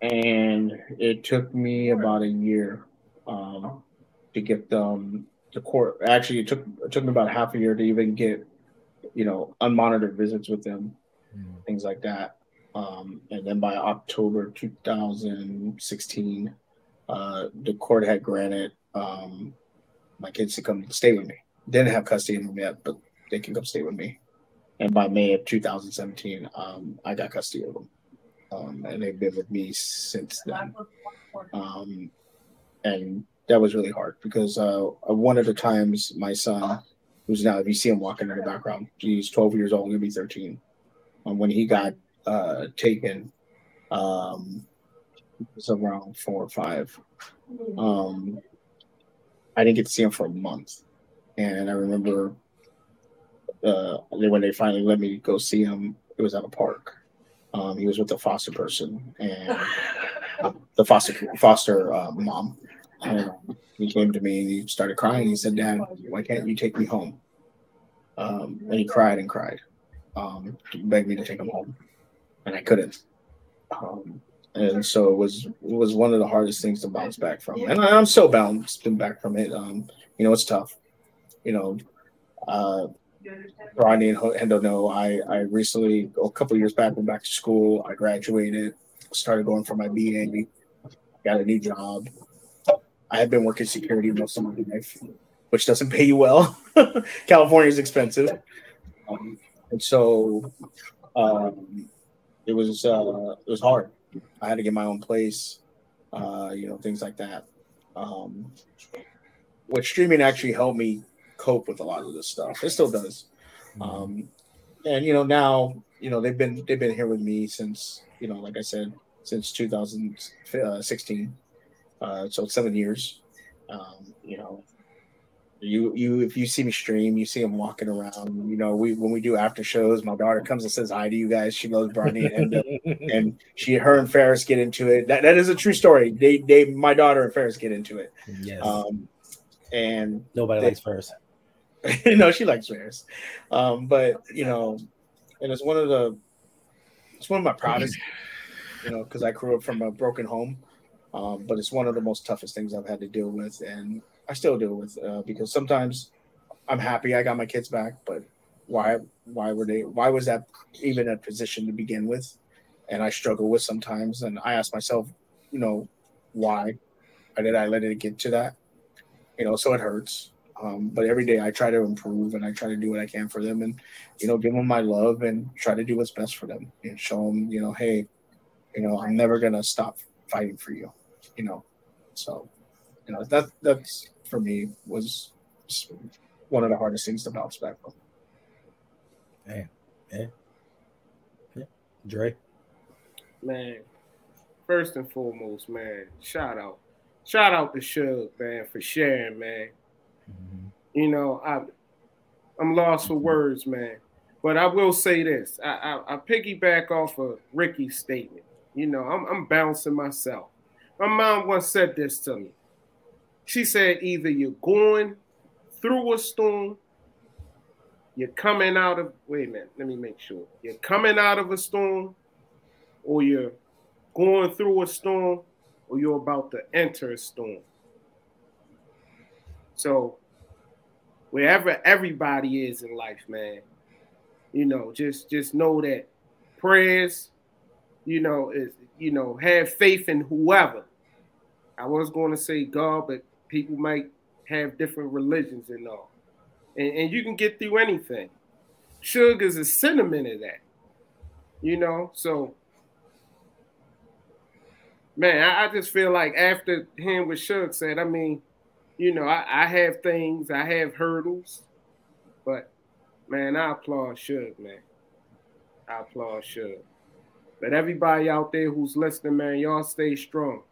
and it took me about a year um, to get them to court. Actually, it took it took me about half a year to even get, you know, unmonitored visits with them, Mhm. things like that. Um, and then by October 2016, uh, the court had granted um, my kids to come stay with me. Didn't have custody of them yet, but they can come stay with me. And by May of 2017, um, I got custody of them. Um, and they've been with me since then. Um, and that was really hard because uh, one of the times my son, who's now, if you see him walking in the background, he's 12 years old, gonna be 13. Um, when he got uh, taken, um, it was around four or five. Um, I didn't get to see him for a month, and I remember uh, when they finally let me go see him, it was at a park. Um, he was with the foster person and the foster foster uh, mom, and he came to me and he started crying. He said, "Dad, why can't you take me home?" Um, and he cried and cried, um, begged me to take him home, and I couldn't. Um, and so it was it was one of the hardest things to bounce back from, and I'm still bouncing back from it. Um, you know, it's tough. You know, uh, Rodney and Hendo know I I recently a couple years back went back to school. I graduated, started going for my BA, got a new job. I had been working security most of my life, which doesn't pay you well. California is expensive, um, and so um, it was uh, it was hard. I had to get my own place, uh, you know, things like that. Um, which streaming actually helped me cope with a lot of this stuff. It still does. Um, and you know now you know they've been they've been here with me since you know like I said since 2016, uh, so seven years. Um, you know, you you if you see me stream, you see them walking around. You know, we when we do after shows, my daughter comes and says hi to you guys. She loves Barney and and she her and Ferris get into it. That that is a true story. They they my daughter and Ferris get into it. yes. Um, and Nobody they- likes first. no, she likes Ferris. Um, but you know, and it's one of the it's one of my proudest, you know, because I grew up from a broken home. Um, but it's one of the most toughest things I've had to deal with, and I still deal with uh, because sometimes I'm happy I got my kids back, but why why were they why was that even a position to begin with? And I struggle with sometimes, and I ask myself, you know, why? Why did I let it get to that? You know, so it hurts. Um, but every day I try to improve and I try to do what I can for them and, you know, give them my love and try to do what's best for them and show them, you know, hey, you know, I'm never going to stop fighting for you, you know. So, you know, that that's for me was one of the hardest things to bounce back from. Damn. Yeah. Yeah. Dre. man. First and foremost, man, shout out, shout out to Shug, man, for sharing, man. Mhm. You know, I, I'm lost for words, man. But I will say this: I, I, I piggyback off of Ricky's statement. You know, I'm, I'm bouncing myself. My mom once said this to me. She said, either you're going through a storm, you're coming out of. Wait a minute, let me make sure. You're coming out of a storm, or you're going through a storm, or you're about to enter a storm. So, wherever everybody is in life, man, you know, just just know that prayers, you know, is you know, have faith in whoever. I was going to say God, but people might have different religions and all, and, and you can get through anything. Sugar is a sentiment of that, you know. So, man, I, I just feel like after hearing what Suge said, I mean, you know, I, I have things, I have hurdles, but man, I applaud Suge, man. I applaud Suge. But everybody out there who's listening, man, y'all stay strong.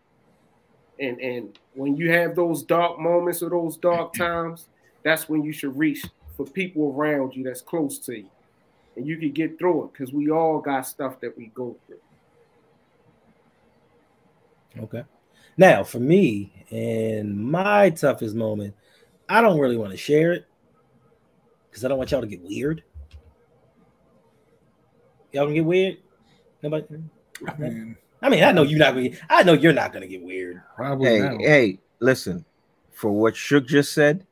And and when you have those dark moments or those dark times, that's when you should reach for people around you that's close to you. And you can get through it because we all got stuff that we go through. Okay. Now, for me, in my toughest moment, I don't really want to share it because I don't want y'all to get weird. Y'all gonna get weird? Nobody. I mean, I mean, I know you're not gonna. Get, I know you're not gonna get weird. probably Hey, now. hey, listen. For what Shook just said,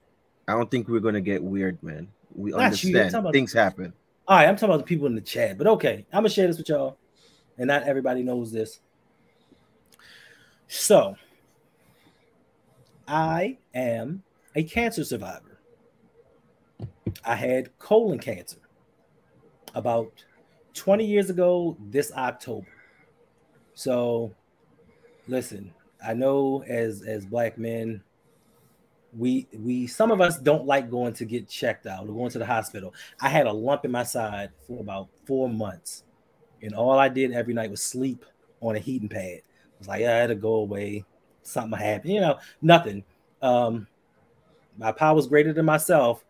I don't think we're gonna get weird, man. We Not understand talking about- things happen. All right, I'm talking about the people in the chat, but okay, I'm gonna share this with y'all, and not everybody knows this. So, I am a cancer survivor. I had colon cancer about 20 years ago this October. So, listen, I know as as black men, we we some of us don't like going to get checked out or going to the hospital. I had a lump in my side for about four months, and all I did every night was sleep on a heating pad. Was like, yeah, it'll go away. Something happened, you know, nothing. Um, my power was greater than myself.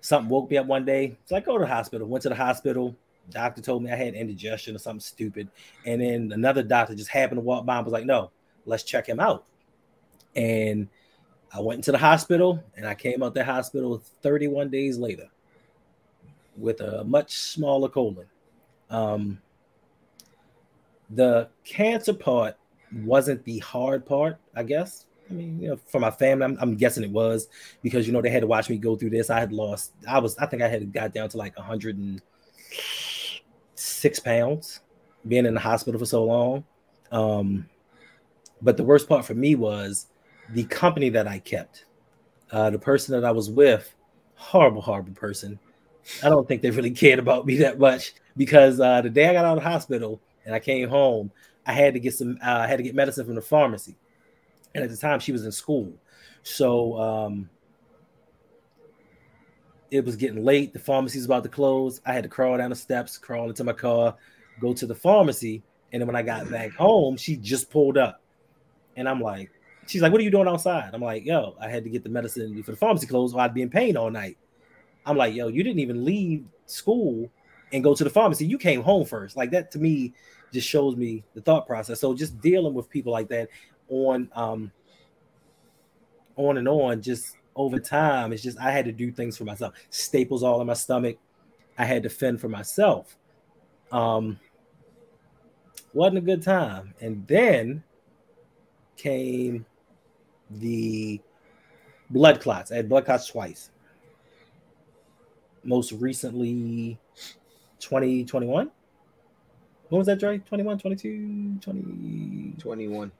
Something woke me up one day. So I go to the hospital. Went to the hospital. Doctor told me I had indigestion or something stupid. And then another doctor just happened to walk by and was like, no, let's check him out. And I went into the hospital and I came out the hospital 31 days later with a much smaller colon. Um, the cancer part wasn't the hard part, I guess. I mean, you know, for my family, I'm, I'm guessing it was because you know they had to watch me go through this. I had lost, I was, I think I had got down to like 106 pounds, being in the hospital for so long. Um, but the worst part for me was the company that I kept. Uh, the person that I was with, horrible, horrible person. I don't think they really cared about me that much because uh, the day I got out of the hospital and I came home, I had to get some, uh, I had to get medicine from the pharmacy. And at the time, she was in school. So um, it was getting late. The pharmacy was about to close. I had to crawl down the steps, crawl into my car, go to the pharmacy. And then when I got back home, she just pulled up. And I'm like, she's like, what are you doing outside? I'm like, yo, I had to get the medicine for the pharmacy closed or I'd be in pain all night. I'm like, yo, you didn't even leave school and go to the pharmacy. You came home first. Like that to me just shows me the thought process. So just dealing with people like that on um on and on, just over time, it's just I had to do things for myself. Staples all in my stomach. I had to fend for myself. Um wasn't a good time. And then came the blood clots. I had blood clots twice. Most recently 2021. When was that, Dre? 21, 22, 20, 21.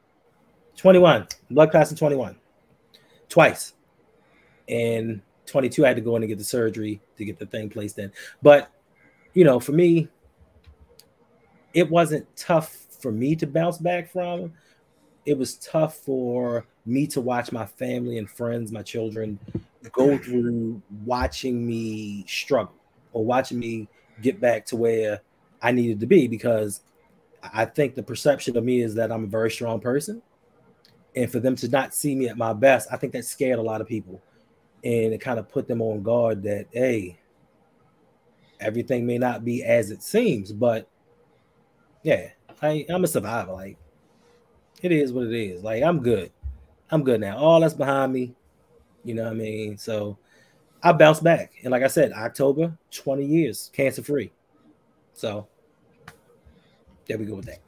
21. Blood clots in 21. Twice. And 22, I had to go in and get the surgery to get the thing placed in. But, you know, for me, it wasn't tough for me to bounce back from. It was tough for me to watch my family and friends, my children, go through watching me struggle or watching me get back to where I needed to be because I think the perception of me is that I'm a very strong person. And for them to not see me at my best, I think that scared a lot of people. And it kind of put them on guard that, hey, everything may not be as it seems, but yeah, I, I'm a survivor. Like, it is what it is. Like, I'm good. I'm good now. All that's behind me. You know what I mean? So I bounced back. And like I said, October, 20 years, cancer free. So there we go with that.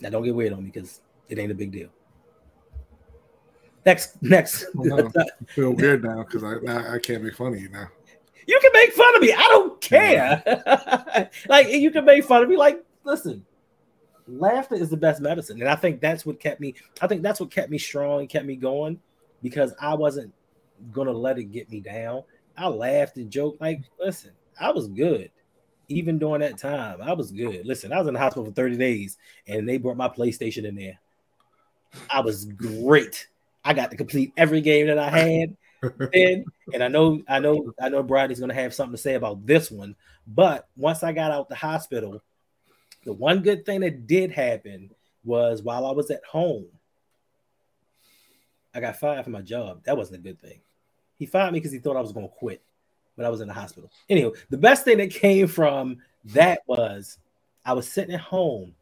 Now don't get weird on me because it ain't a big deal. Next, next. Well, no. I feel weird now because I now I can't make fun of you now. you can make fun of me. I don't care. like you can make fun of me. Like, listen, laughter is the best medicine. And I think that's what kept me, I think that's what kept me strong and kept me going because I wasn't gonna let it get me down. I laughed and joked. Like, listen, I was good. Even during that time, I was good. Listen, I was in the hospital for 30 days and they brought my PlayStation in there. I was great. I got to complete every game that I had. and, and I know, I know, I know Bradley's gonna have something to say about this one. But once I got out the hospital, The one good thing that did happen was while I was at home, I got fired from my job. That wasn't a good thing. He fired me because he thought I was going to quit, but I was in the hospital. Anyway, the best thing that came from that was I was sitting at home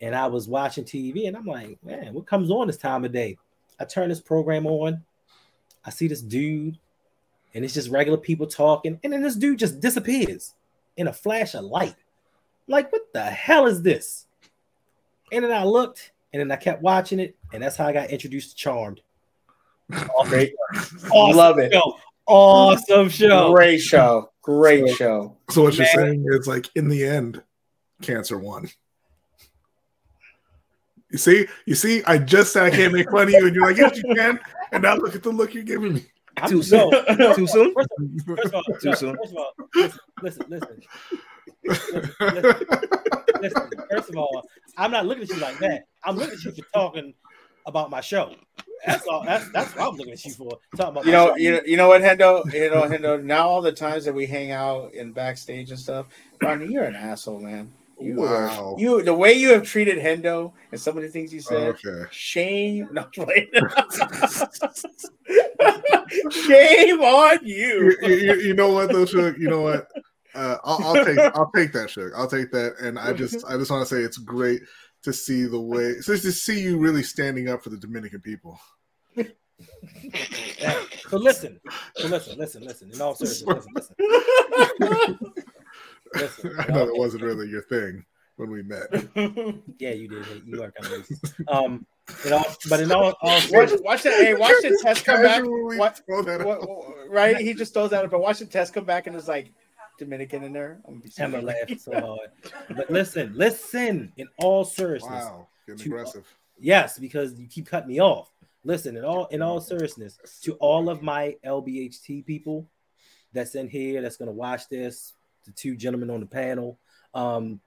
and I was watching TV, and I'm like, man, what comes on this time of day? I turn this program on, I see this dude, and it's just regular people talking, and then this dude just disappears in a flash of light. Like, what the hell is this? And then I looked, and then I kept watching it, and that's how I got introduced to Charmed. Great. Awesome Love it. show. Awesome show. Great show. Great So- show. So what you're saying is like in the end, cancer won. You see, you see, I just said I can't make fun of you, and you're like, yes, you can. And now look at the look you're giving me. I'm- Too soon. no, Too soon? First of, first of all, Too soon. First of all, listen, listen, listen, listen, listen. First of all, I'm not looking at you like that. I'm looking at you for talking about my show. That's all. That's that's what I'm looking at you for. Talking about You know, show. you know, you know what, Hendo? You know, Hendo. Now all the times that we hang out in backstage and stuff, Ronnie, you're an asshole, man. You Wow. are, you the way you have treated Hendo and some of the things you said. Okay. Shame, Not wait. shame on You, you. you, you- you know what though, Suge? You know what? Uh, I'll, I'll take I'll take that, Suge. I'll take that, and I just I just want to say it's great to see the way so to see you really standing up for the Dominican people. Yeah. So listen, so listen, listen, listen. In all seriousness, listen, listen. listen. I know that wasn't really your thing when we met. Yeah, you did. You are kind of racist. Um, in all, but in all, all watch, watch that. Hey, watch the test come back. What- What, right? He just throws out, but watch the test come back and it's like Dominican in there. I'm gonna be I'm gonna laugh so hard. But listen, listen. In all seriousness, Wow, getting To- aggressive. yes, because you keep cutting me off. Listen, in all in all seriousness, to all of my LBHT people that's in here that's gonna watch this, the two gentlemen on the panel, um,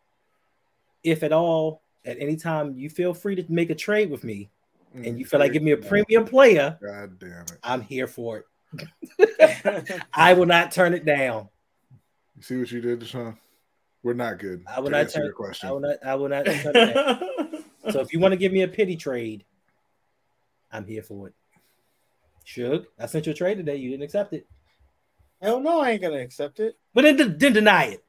if at all, at any time you feel free to make a trade with me and you feel like give me a premium player, God damn it! I'm here for it. I will not turn it down. You see what you did, Deshaun? We're not good. I will not answer turn- your question. I will not. I will not turn it down. So if you want to give me a pity trade, I'm here for it. Shug, I sent you a trade today. You didn't accept it, Hell no, I ain't gonna accept it. but then didn't deny it.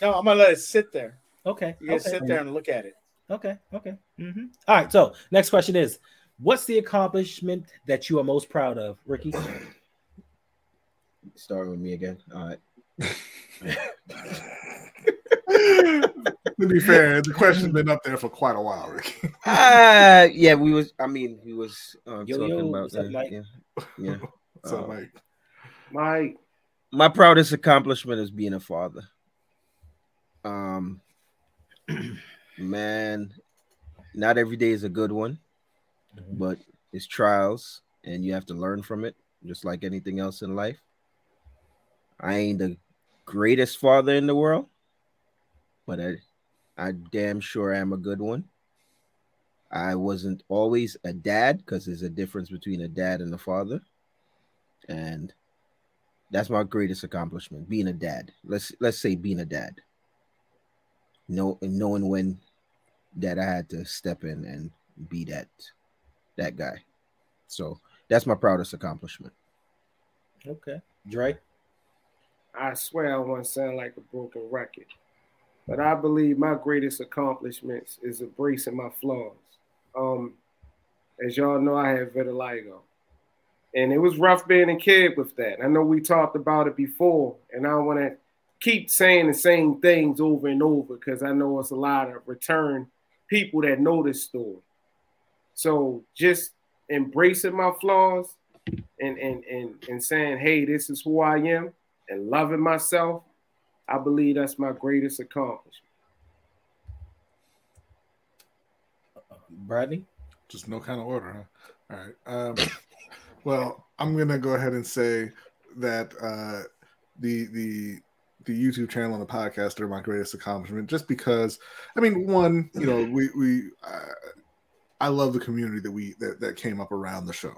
No, I'm gonna let it sit there. Okay. You gotta okay. sit there and look at it. Okay. Okay. Mhm. All right. So next question is, what's the accomplishment that you are most proud of, Ricky? Starting with me again. All right. to be fair, the question's been up there for quite a while, Rick. Uh yeah, we was I mean we was uh, Yo, talking yo, about what's up, uh, Mike? yeah. yeah. so, Uh, like, Mike, my proudest accomplishment is being a father. Um, man, not every day is a good one, Mhm. but it's trials, and you have to learn from it, just like anything else in life. I ain't the greatest father in the world, but I, I damn sure am a good one. I wasn't always a dad because there's a difference between a dad and a father, and that's my greatest accomplishment being a dad let's let's say being a dad know knowing when that i had to step in and be that that guy so that's my proudest accomplishment Okay. Dre. I swear I want to sound like a broken record, but I believe my greatest accomplishments is embracing my flaws. Um, as y'all know, I have vitiligo, and it was rough being a kid with that. I know we talked about it before, and I want to keep saying the same things over and over because I know it's a lot of return people that know this story. So just embracing my flaws and and and and saying, "Hey, this is who I am," and loving myself, I believe that's my greatest accomplishment. Bradley. just no kind of order, huh? All right. Um, well, I'm gonna go ahead and say that uh, the the the YouTube channel and the podcast are my greatest accomplishment, just because. I mean, one, you know, we we uh, I love the community that we that, that came up around the show.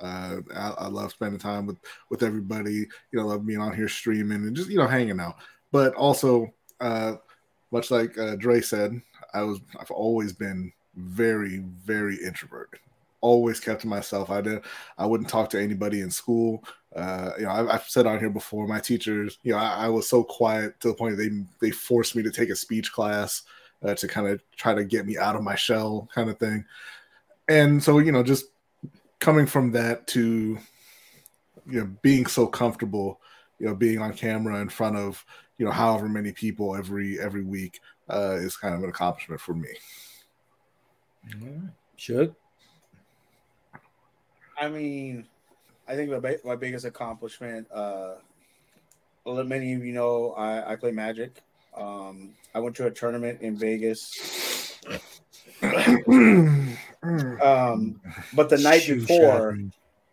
Uh, I, I love spending time with with everybody. You know, love being on here streaming and just you know hanging out. But also, uh, much like uh, Dre said, I was I've always been very very introverted. Always kept to myself. I did. I wouldn't talk to anybody in school. Uh, you know, I've, I've said on here before. My teachers, you know, I, I was so quiet to the point they they forced me to take a speech class uh, to kind of try to get me out of my shell, kind of thing. And so, you know, just coming from that to you know being so comfortable, you know, being on camera in front of you know however many people every every week uh, is kind of an accomplishment for me. Should I mean, I think my, my biggest accomplishment, uh, many of you know, I, I play Magic. Um, I went to a tournament in Vegas. um, but the night Shoe before,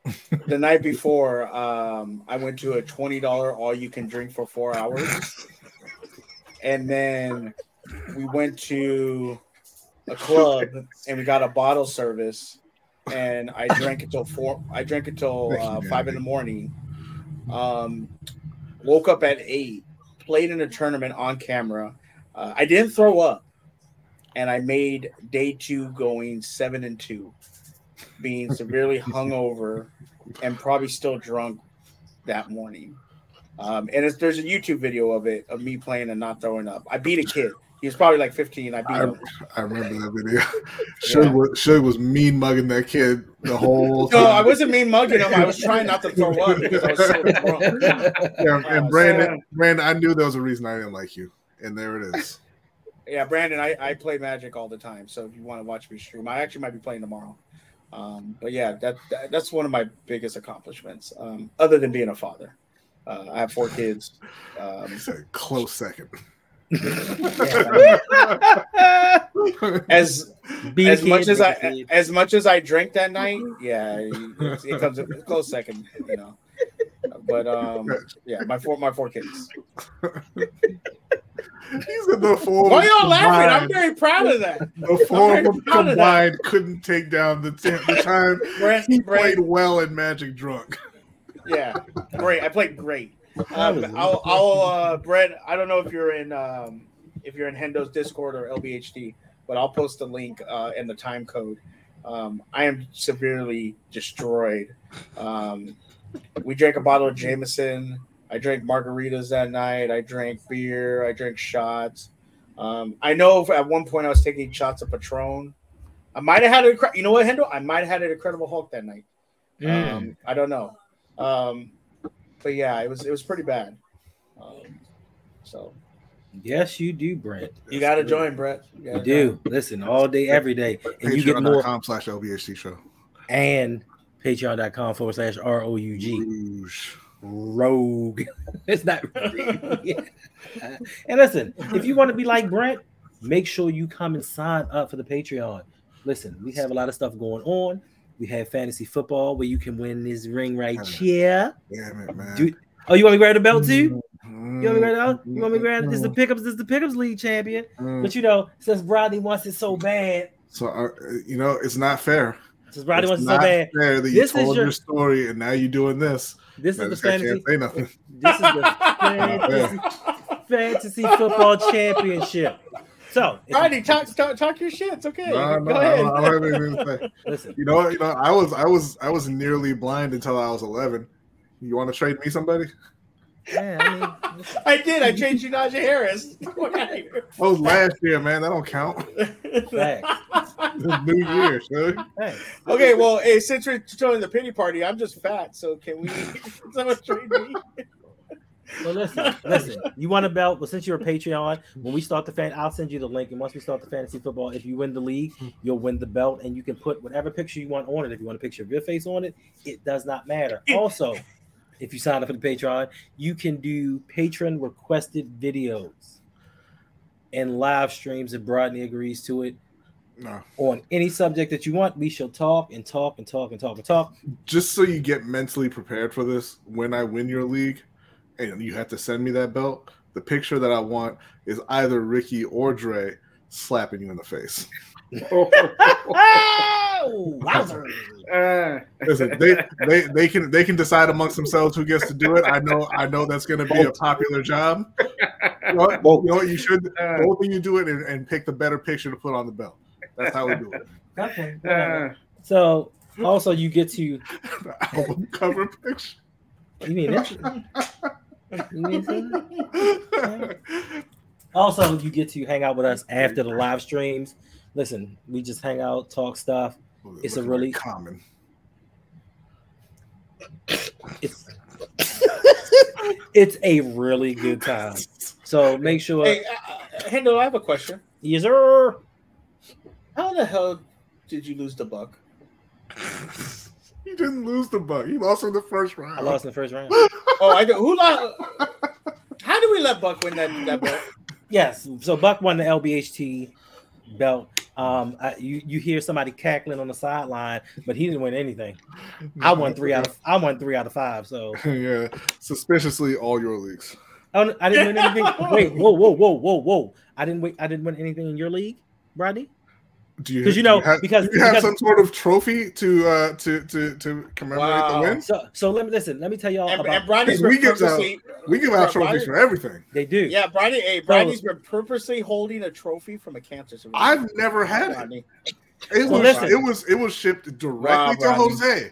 the night before, um, I went to a twenty dollar all you can drink for four hours, and then we went to a club and we got a bottle service, and I drank until four. I drank until uh, five in the morning. Um, woke up at eight, played in a tournament on camera. Uh, I didn't throw up, and I made day two going seven and two, being severely hungover and probably still drunk that morning. Um, and it's, there's a YouTube video of it of me playing and not throwing up. I beat a kid. He was probably like 15. I beat I, him. I remember that video. Suge, was, Suge was mean mugging that kid the whole No. I wasn't mean mugging him. I was trying not to throw up because I was so drunk. Yeah, Uh, and Brandon, so- Brandon, I knew there was a reason I didn't like you, and there it is. Yeah, Brandon, I, I play Magic all the time. So if you want to watch me stream, I actually might be playing tomorrow. Um, but yeah, that, that that's one of my biggest accomplishments, um, other than being a father. Uh, I have four kids. Um, It's a close second. yeah, as Be as much as be a I kid. as much as I drank that night, yeah, it, it comes a close second, you know. But um, yeah, my four my four kids. He's in the four. Why y'all laughing? I'm very proud of that. The four of them proud of that. combined couldn't take down the, t- the time Brent, he Brent, played well in Magic Drunk. yeah, great. I played great. Um, I'll, I'll uh, Brett. I don't know if you're in um, if you're in Hendo's Discord or LBHD, but I'll post the link uh, and the time code. Um, I am severely destroyed. Um, we drank a bottle of Jameson. I drank margaritas that night. I drank beer. I drank shots. Um, I know at one point I was taking shots of Patron. I might have had a, you know what, Hendo? I might have had an Incredible Hulk that night. Mm. Um, I don't know. Um, but yeah, it was it was pretty bad. Um, so Yes, you do, Brent. you got to join, Brett. You, You do. Listen, all day, every day. And you get more Patreon.com slash LBHC show. and patreon.com forward slash R O U G. Rogue. it's not. Yeah. And listen, if you want to be like Brent, make sure you come and sign up for the Patreon. Listen, we have a lot of stuff going on. We have fantasy football where you can win this ring right here. Damn it, man. Do- Oh, you want me to grab the belt too? Mm, You want me to grab the belt? You want me to grab this? is the pickups? This is the pickups league champion. mm. But you know, since Rodney wants it so bad, So, uh, you know, it's not fair. Since Rodney it's wants it so not bad, fair that you This is told your- your story and now you're doing this. this Man, is the fantasy. can't say nothing. This is the fantasy, fantasy football championship. So, if- Rodney, talk, talk talk your shit. It's okay. No, no, Go I ahead. don't, I don't have anything to say. listen, You know, what? you know, I was, I was, I was nearly blind until I was 11. You want to trade me somebody? Yeah, I mean, I did. I changed you, Najee Harris. That was last year, man. That don't count. New Year, sure. Hey, okay, well, hey, since we're joining the pity party, I'm just fat. So can we? someone trade me? well, listen, listen. You want a belt? Well, since you're a Patreon, when we start the fan, I'll send you the link. And once we start the fantasy football, if you win the league, you'll win the belt, and you can put whatever picture you want on it. If you want a picture of your face on it, it does not matter. Also, if you sign up for the Patreon, you can do patron requested videos and live streams if Brodney agrees to it No, on any subject that you want. We shall talk and talk and talk and talk and talk. just so you get mentally prepared for this. When I win your league, and you have to send me that belt, the picture that I want is either Ricky or Dre slapping you in the face. Oh. Uh, Listen, they, they they can they can decide amongst themselves who gets to do it. I know I know that's going to be a popular job. You know. Both. You know? You should Uh, both of you do it and, and pick the better picture to put on the belt. That's how we do it. Okay. uh, So also you get to The album cover picture. you mean this? You mean? Also, you get to hang out with us after the live streams. Listen, we just hang out, talk stuff. It's a really- common. It's it's a really good time. So make sure, Hey, uh, uh, Hendo, I have a question. yes, sir. How the hell did you lose the buck? He didn't lose the buck. He lost in the first round. I lost in the first round. Oh, I do. Who lost? How did we let Buck win that that belt? Yes. So Buck won the LBHT belt. Um, I, you you hear somebody cackling on the sideline, but he didn't win anything. I won three out of I won three out of five. So yeah, suspiciously all your leagues. oh, I didn't win anything. Wait, whoa, whoa, whoa, whoa, whoa! I didn't wait. I didn't win anything in your league, Rodney. Do you? 'Cause you do know, have, because- do you have because- some sort of trophy to uh to to to commemorate Wow. the win? So so let me listen. Let me tell y'all And, about. and Bronny's We give out- We give out trophies Brian- for everything. they do. Yeah, Bronny. Hey, Bronny's been purposely holding a trophy from a cancer survivor. I've never had it. Bronny. It Well, was listen. it was it was shipped directly Wow, to Jose.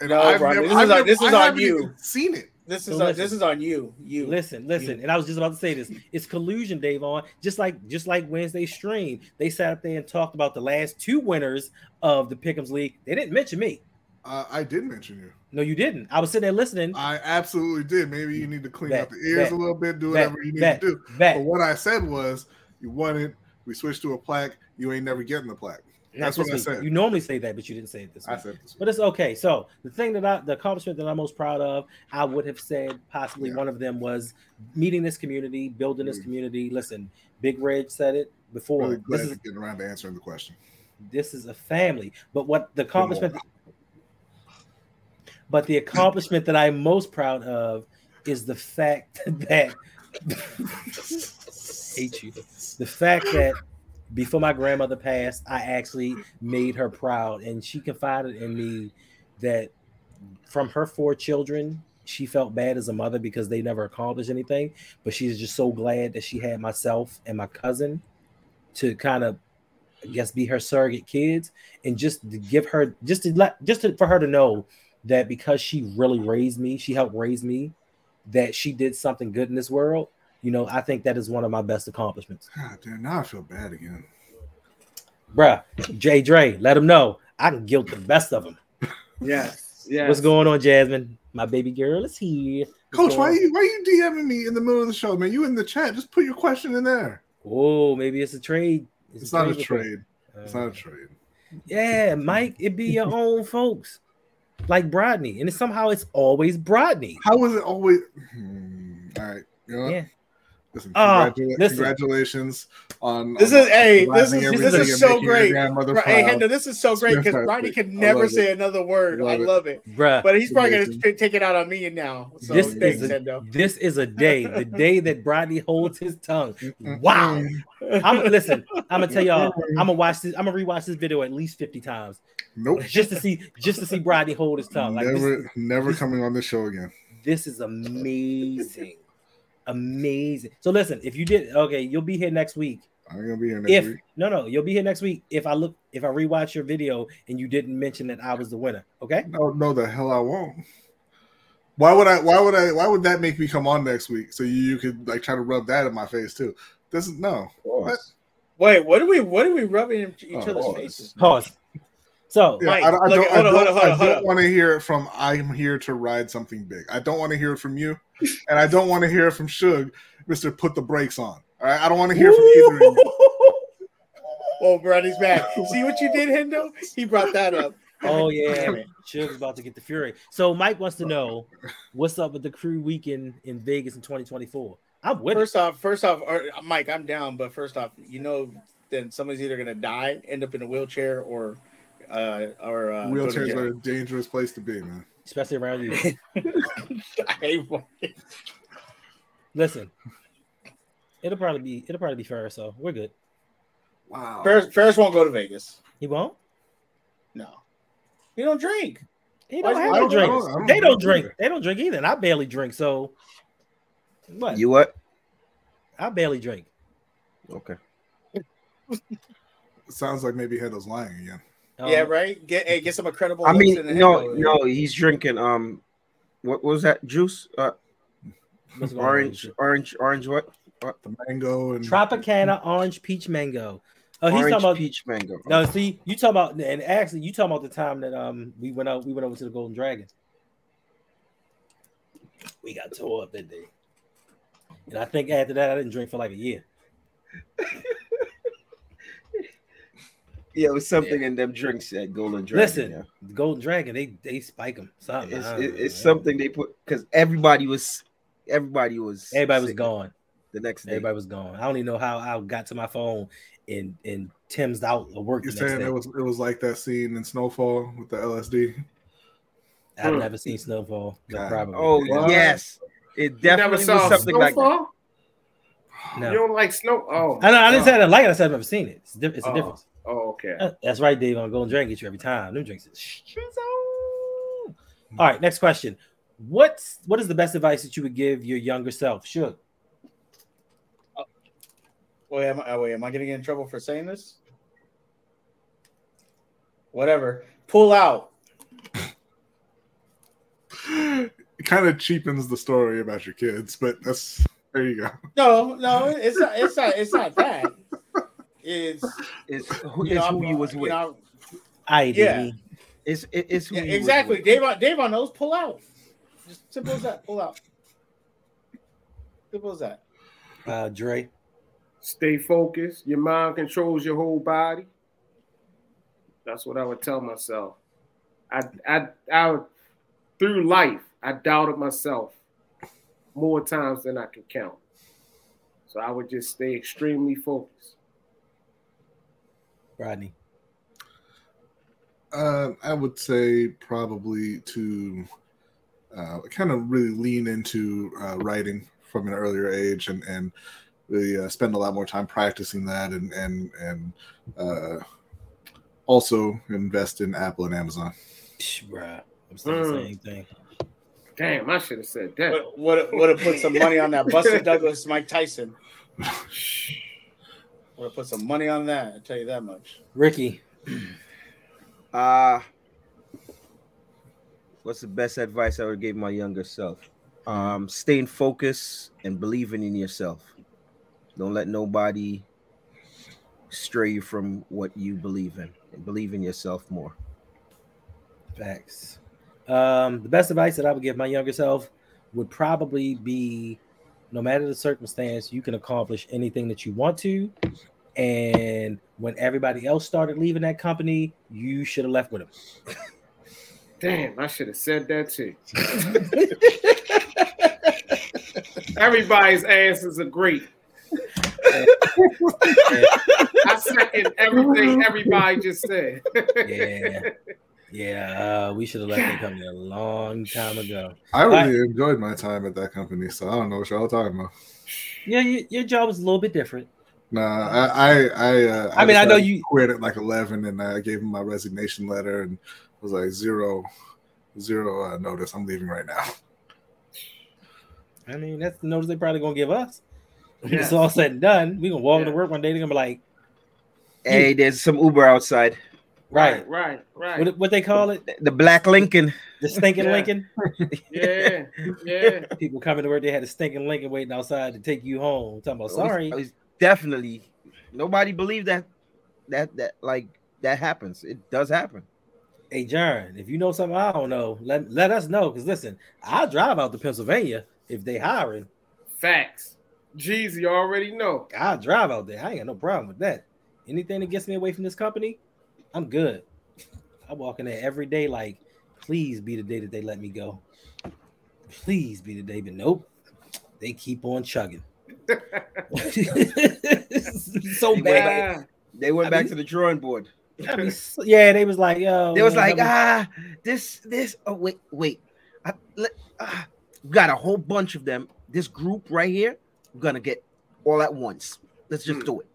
And No, I've Bronny, never, this is I've on- never- this is I on you. even Seen it? This is So on, listen. this is on you. You Listen, listen, and I was just about to say this. It's collusion, Dave. On just like just like Wednesday stream, they sat up there and talked about the last two winners of the Pick'ems League. They didn't mention me. Uh, I did mention you. No, you didn't. I was sitting there listening. I absolutely did. Maybe you need to clean Bet, out the ears bet, a little bit, do bet, whatever you need bet, to do. Bet. But what I said was, you won it. We switched to a plaque. You ain't never getting the plaque. That's what this I week. said. You normally say that, but you didn't say it this I week. said this. But it's okay. So the thing that I, the accomplishment that I'm most proud of, I would have said possibly Yeah. one of them was meeting this community, building this Mm. community. Listen, Big Red said it before. Really glad this is get around to answering the question. this is a family. But what the accomplishment, but the accomplishment that I'm most proud of is the fact that hate you. The fact that before my grandmother passed, I actually made her proud, and she confided in me that from her four children, she felt bad as a mother because they never accomplished anything. But she's just so glad that she had myself and my cousin to kind of, I guess, be her surrogate kids, and just to give her, just to let, just to, for her to know that because she really raised me, she helped raise me, that she did something good in this world. You know, I think that is one of my best accomplishments. God damn, now I feel bad again. Bruh, Jay Dre, let him know I can guilt the best of them. yes. Yes. What's going on, Jasmine? My baby girl is here. What's Coach, why on? you why are you DMing me in the middle of the show, man? You in the chat. Just put your question in there. Oh, maybe it's a trade. It's not a report. trade. Uh, It's not a trade. yeah, Mike, it be your own folks, like Brodney, and it's, somehow it's always Brodney. How was it always? Hmm, All right. You know? Yeah. Listen, Ah, congratula- listen. congratulations on This on is hey, this is this is so great. grandmother Hey. Hendo, this is so great because Fantastic. Ronnie can never say it. another word. Love I love it. Bruh, But he's probably Amazing. gonna take it out on me now. So this thanks, is a, Hendo. this is a day, the day that Brodney holds his tongue. Wow. I'm listen. I'm gonna tell y'all. I'm gonna watch this. I'm gonna rewatch this video at least 50 times Nope. just to see just to see Brodney hold his tongue. Like this, never, never this- coming on the show again. this is amazing, amazing. So listen, if you did okay, you'll be here next week. I'm gonna be here next If week. no, no, you'll be here next week. If I look, if I rewatch your video and you didn't mention that I was the winner, okay? No, no, the hell I won't. Why would I? Why would I? Why would that make me come on next week? So you, you could like try to rub that in my face too. This is no. What? Wait, what are we what are we rubbing in each Oh, other's Lord. faces? Pause. So Yeah, Mike, I, don't- I look don't, I don't, hold on, hold I on, hold don't want to hear it from I'm here to ride something big. I don't want to hear it from you, and I don't want to hear from Suge, Mister. Put the brakes on. All right, I don't want to hear from either of you. Oh, Bronny's back. See what you did, Hendo? He brought that up. Oh yeah, Damn it. Suge's about to get the fury. So Mike wants to know what's up with the crew weekend in Vegas in 2024. I'm with it. First off, first off, or, Mike, I'm down. But first off, you know, then somebody's either gonna die, end up in a wheelchair, or uh, or uh, Wheelchairs are a dangerous place to be, man. Especially around you. I hate one. Listen, it'll probably be it'll probably be fair, so we're good. Wow. Ferris, Ferris won't go to Vegas. He won't. No, he don't drink. He don't is have he- to drink. don't- I don't They don't drink drink. They don't drink either, and I barely drink. So what? You what? I barely drink. Okay. Sounds like maybe Hendo's lying again. Yeah, Um, right. Get hey, get some credible. I mean, in no, no, he's drinking. Um, what was that juice? Uh, what's going orange, orange, orange. What? The mango and Tropicana orange peach mango. Oh, he's orange talking about peach mango. no. See, you talking about and actually you talking about the time that um we went out we went over to the Golden Dragon. We got tore up that day, and I think after that I didn't drink for like a year. Yeah, it was something in them drinks at Golden Dragon. Listen, yeah. Golden Dragon they they spike them. Something it's, I it- know, it's something they put because everybody was, everybody was, Everybody was gone. the next day. Everybody was gone. I don't even know how I got to my phone and and Tim's out of work You're next saying day. it was it was like that scene in Snowfall with the LSD. I've hmm. never seen Snowfall. but God. probably. Oh What? yes, it You never definitely saw was something like that. Snowfall? no. You don't like snow? Oh, I know. I didn't oh. say I didn't like it. I said I've never seen it. It's, diff- it's a Oh. difference. Oh, okay. That's right, Dave. On Golden Dragon, get you every time. New drinks. Is. All right, next question. What's what is the best advice that you would give your younger self? Should oh, Wait, am I, oh, wait, am I gonna get in trouble for saying this? Whatever. Pull out. It kind of cheapens the story about your kids, but that's there you go. No, no, it's not. It's not. It's not that. It's It's who, you it's know, who you was you with. know, I Yeah. It's it, it's who yeah, you exactly. with. Dave, Dave on knows. Pull out. Just simple as that. Pull out. Simple as that. uh, Dre? Stay focused. Your mind controls your whole body. That's what I would tell myself. I, I, I, through life, I doubted myself more times than I can count. So I would just stay extremely focused. Rodney. Uh, I would say probably to uh, kind of really lean into uh, writing from an earlier age and and really uh, spend a lot more time practicing that and and and uh, also invest in Apple and Amazon. Bruh. I'm saying the Mm. same thing. Damn, I should have said that. Would would would have put some money on that. Buster Douglas, Mike Tyson. Would have put some money on that. I tell you that much. Ricky. Uh what's the best advice I would give my younger self? Um, staying focused and believing in yourself. Don't let nobody stray you from what you believe in. And believe in yourself more. Facts. Um, the best advice that I would give my younger self would probably be no matter the circumstance, you can accomplish anything that you want to. And when everybody else started leaving that company, you should have left with them. Damn, I should have said that too. Everybody's answers are great. I second everything everybody just said. Yeah. Yeah, uh, we should have left that company a long time ago. I I- really enjoyed my time at that company, so I don't know what y'all talking about. Yeah, your, your job is a little bit different. Nah, I I I, uh, I mean, I know you- to quit at like eleven, and I gave him my resignation letter, and was like zero, zero uh, notice. I'm leaving right now. I mean, that's the notice they probably gonna give us. When Yes. It's all said and done. We gonna walk Yeah. into work one day. They're gonna be like, Hey, there's some Uber outside. right, right, right. what, what they call it, The black Lincoln. the stinking Yeah. Lincoln. Yeah, yeah. People coming to work, they had a stinking Lincoln waiting outside to take you home. Talking about It was- sorry, was definitely nobody believed that that that like that happens. It does happen. hey John, if you know something I don't know, let let us know. Cause listen, I'll drive out to Pennsylvania if they hiring. Facts. Jeez, you already know. I'll drive out there. I ain't got no problem with that. Anything that gets me away from this company, I'm good. I walk in there every day, like, please be the day that they let me go. Please be the day, but nope. They keep on chugging. so He went bad. They went I back mean- to the drawing board. I mean, so- yeah, they was like, yo, They was man, like, ah, this, this. Oh wait, wait. I, let, ah, we got a whole bunch of them. This group right here, we're gonna get all at once. Let's just Hmm. do it.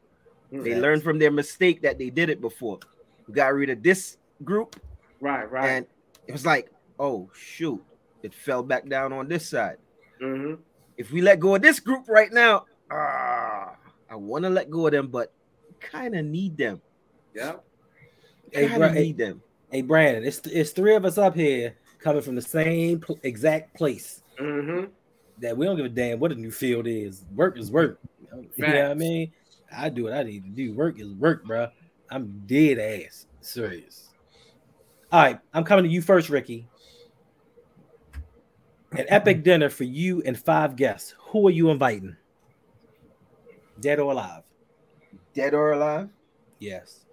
They learned from their mistake that they did it before. We got rid of this group, Right, right. and it was like, oh shoot, it fell back down on this side. hmm If we let go of this group right now, ah, I want to let go of them, but kind of need them. Yeah. Hey, Kind bro, of hey, need them. hey, Brandon, it's it's three of us up here coming from the same pl- exact place Mm-hmm. that we don't give a damn what a new field is. Work is work. You know what I mean? I do what I need to do. Work is work, bro. I'm dead ass serious. All right, I'm coming to you first, Ricky. An epic dinner for you and five guests. Who are you inviting? Dead or alive? Dead or alive? Yes.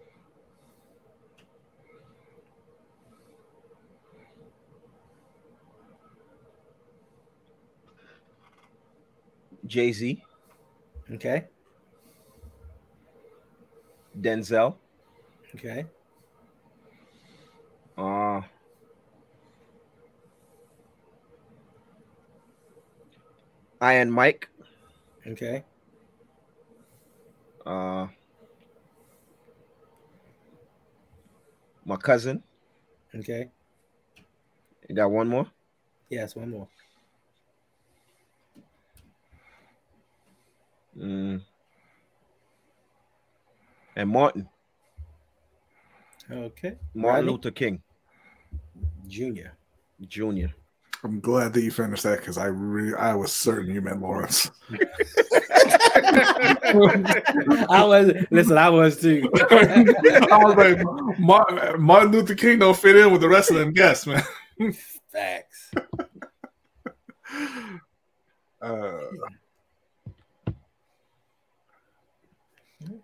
Jay Z, Okay. Denzel, Okay. uh, Iron Mike, Okay. uh, my cousin. Okay. You got one more? Yes, one more. Mm. And Martin, Okay. Martin Rodney? Luther King Junior. Jr. I'm glad that you finished that because I really I was certain you meant Lawrence. I was listen, I was too. I was like, Martin, Martin Luther King don't fit in with the rest of them guests, man. Facts. Uh,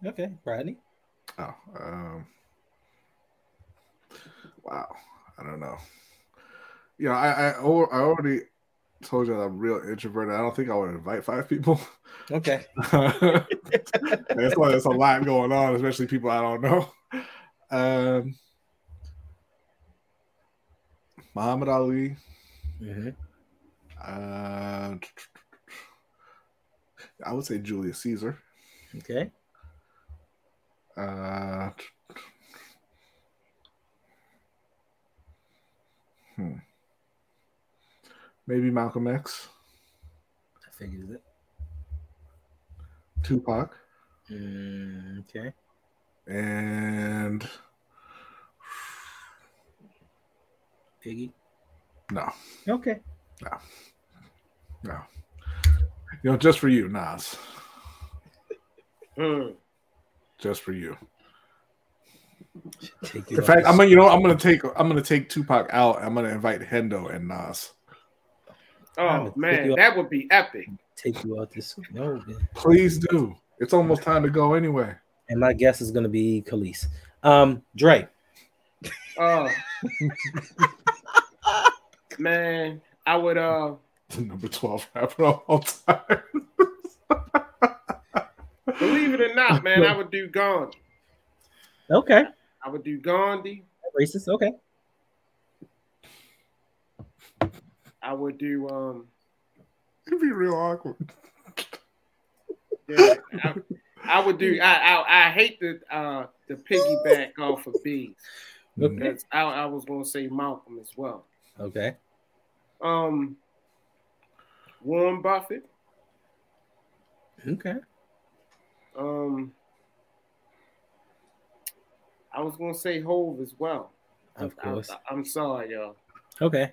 Okay, Rodney. oh, um, wow. I don't know. You know, I I, I already told you that I'm real introverted. I don't think I would invite five people. Okay. That's why there's a lot going on, especially people I don't know. Um, Muhammad Ali. Mhm. Uh, I would say Julius Caesar. Okay. Uh, hmm. Maybe Malcolm X, I figured it. Tupac, Mm, okay. and Piggy. no, Okay. no. No. You know, just for you, Nas. Hmm. Just for you. Take you In fact, I'm gonna, you know, I'm gonna take, I'm gonna take Tupac out. I'm gonna invite Hendo and Nas. I'm gonna Oh man, that would be epic. take you out this. No, man. Please do. It's almost time to go anyway. and my guess is gonna be Khalees. Um, Dre. Oh man, I would uh The number twelve rapper of all time. believe it or not, man, I would do Gandhi. Okay. I would do Gandhi. Racist. Okay. I would do um It'd be real awkward. yeah, I, I would do I, I I hate the uh the piggyback off of B. Okay. That's I, I was gonna say Malcolm as well. Okay. Um Warren Buffett. Okay. Um I was gonna say Hove as well. Of I- course. I, am sorry, y'all. Okay.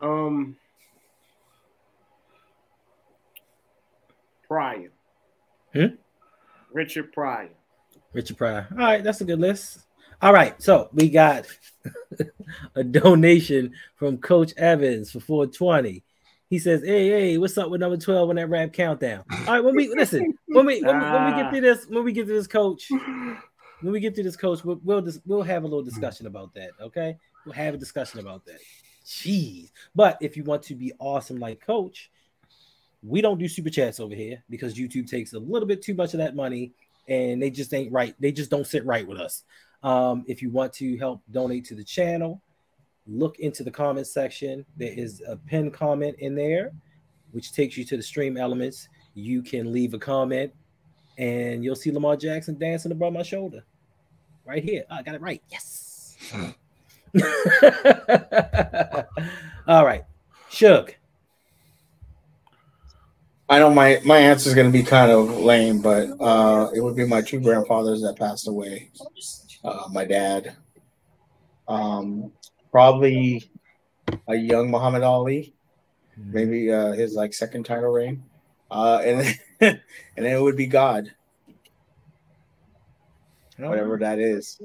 Um Pryor. Hmm? Richard Pryor. Richard Pryor. All right, that's a good list. All right, so we got a donation from Coach Evans for 420. He says, "Hey, hey, what's up with number 12 on that rap countdown?" All right, when we listen, when we when, we- when we get to this, when we get to this coach, when we get to this coach, we'll we'll, dis- we'll have a little discussion about that. Okay, we'll have a discussion about that. Jeez, but if you want to be awesome like Coach, we don't do super chats over here because YouTube takes a little bit too much of that money and they just ain't right. They just don't sit right with us. Um, if you want to help donate to the channel, look into the comment section. There is a pinned comment in there, which takes you to the stream elements. You can leave a comment and you'll see Lamar Jackson dancing above my shoulder right here. Oh, I got it right. Yes. All right. Shook. I know my my answer is going to be kind of lame, but uh, it would be my two grandfathers that passed away. Uh, my dad, um, probably a young Muhammad Ali, maybe uh, his like second title reign, uh, and then, and then it would be God, whatever that is.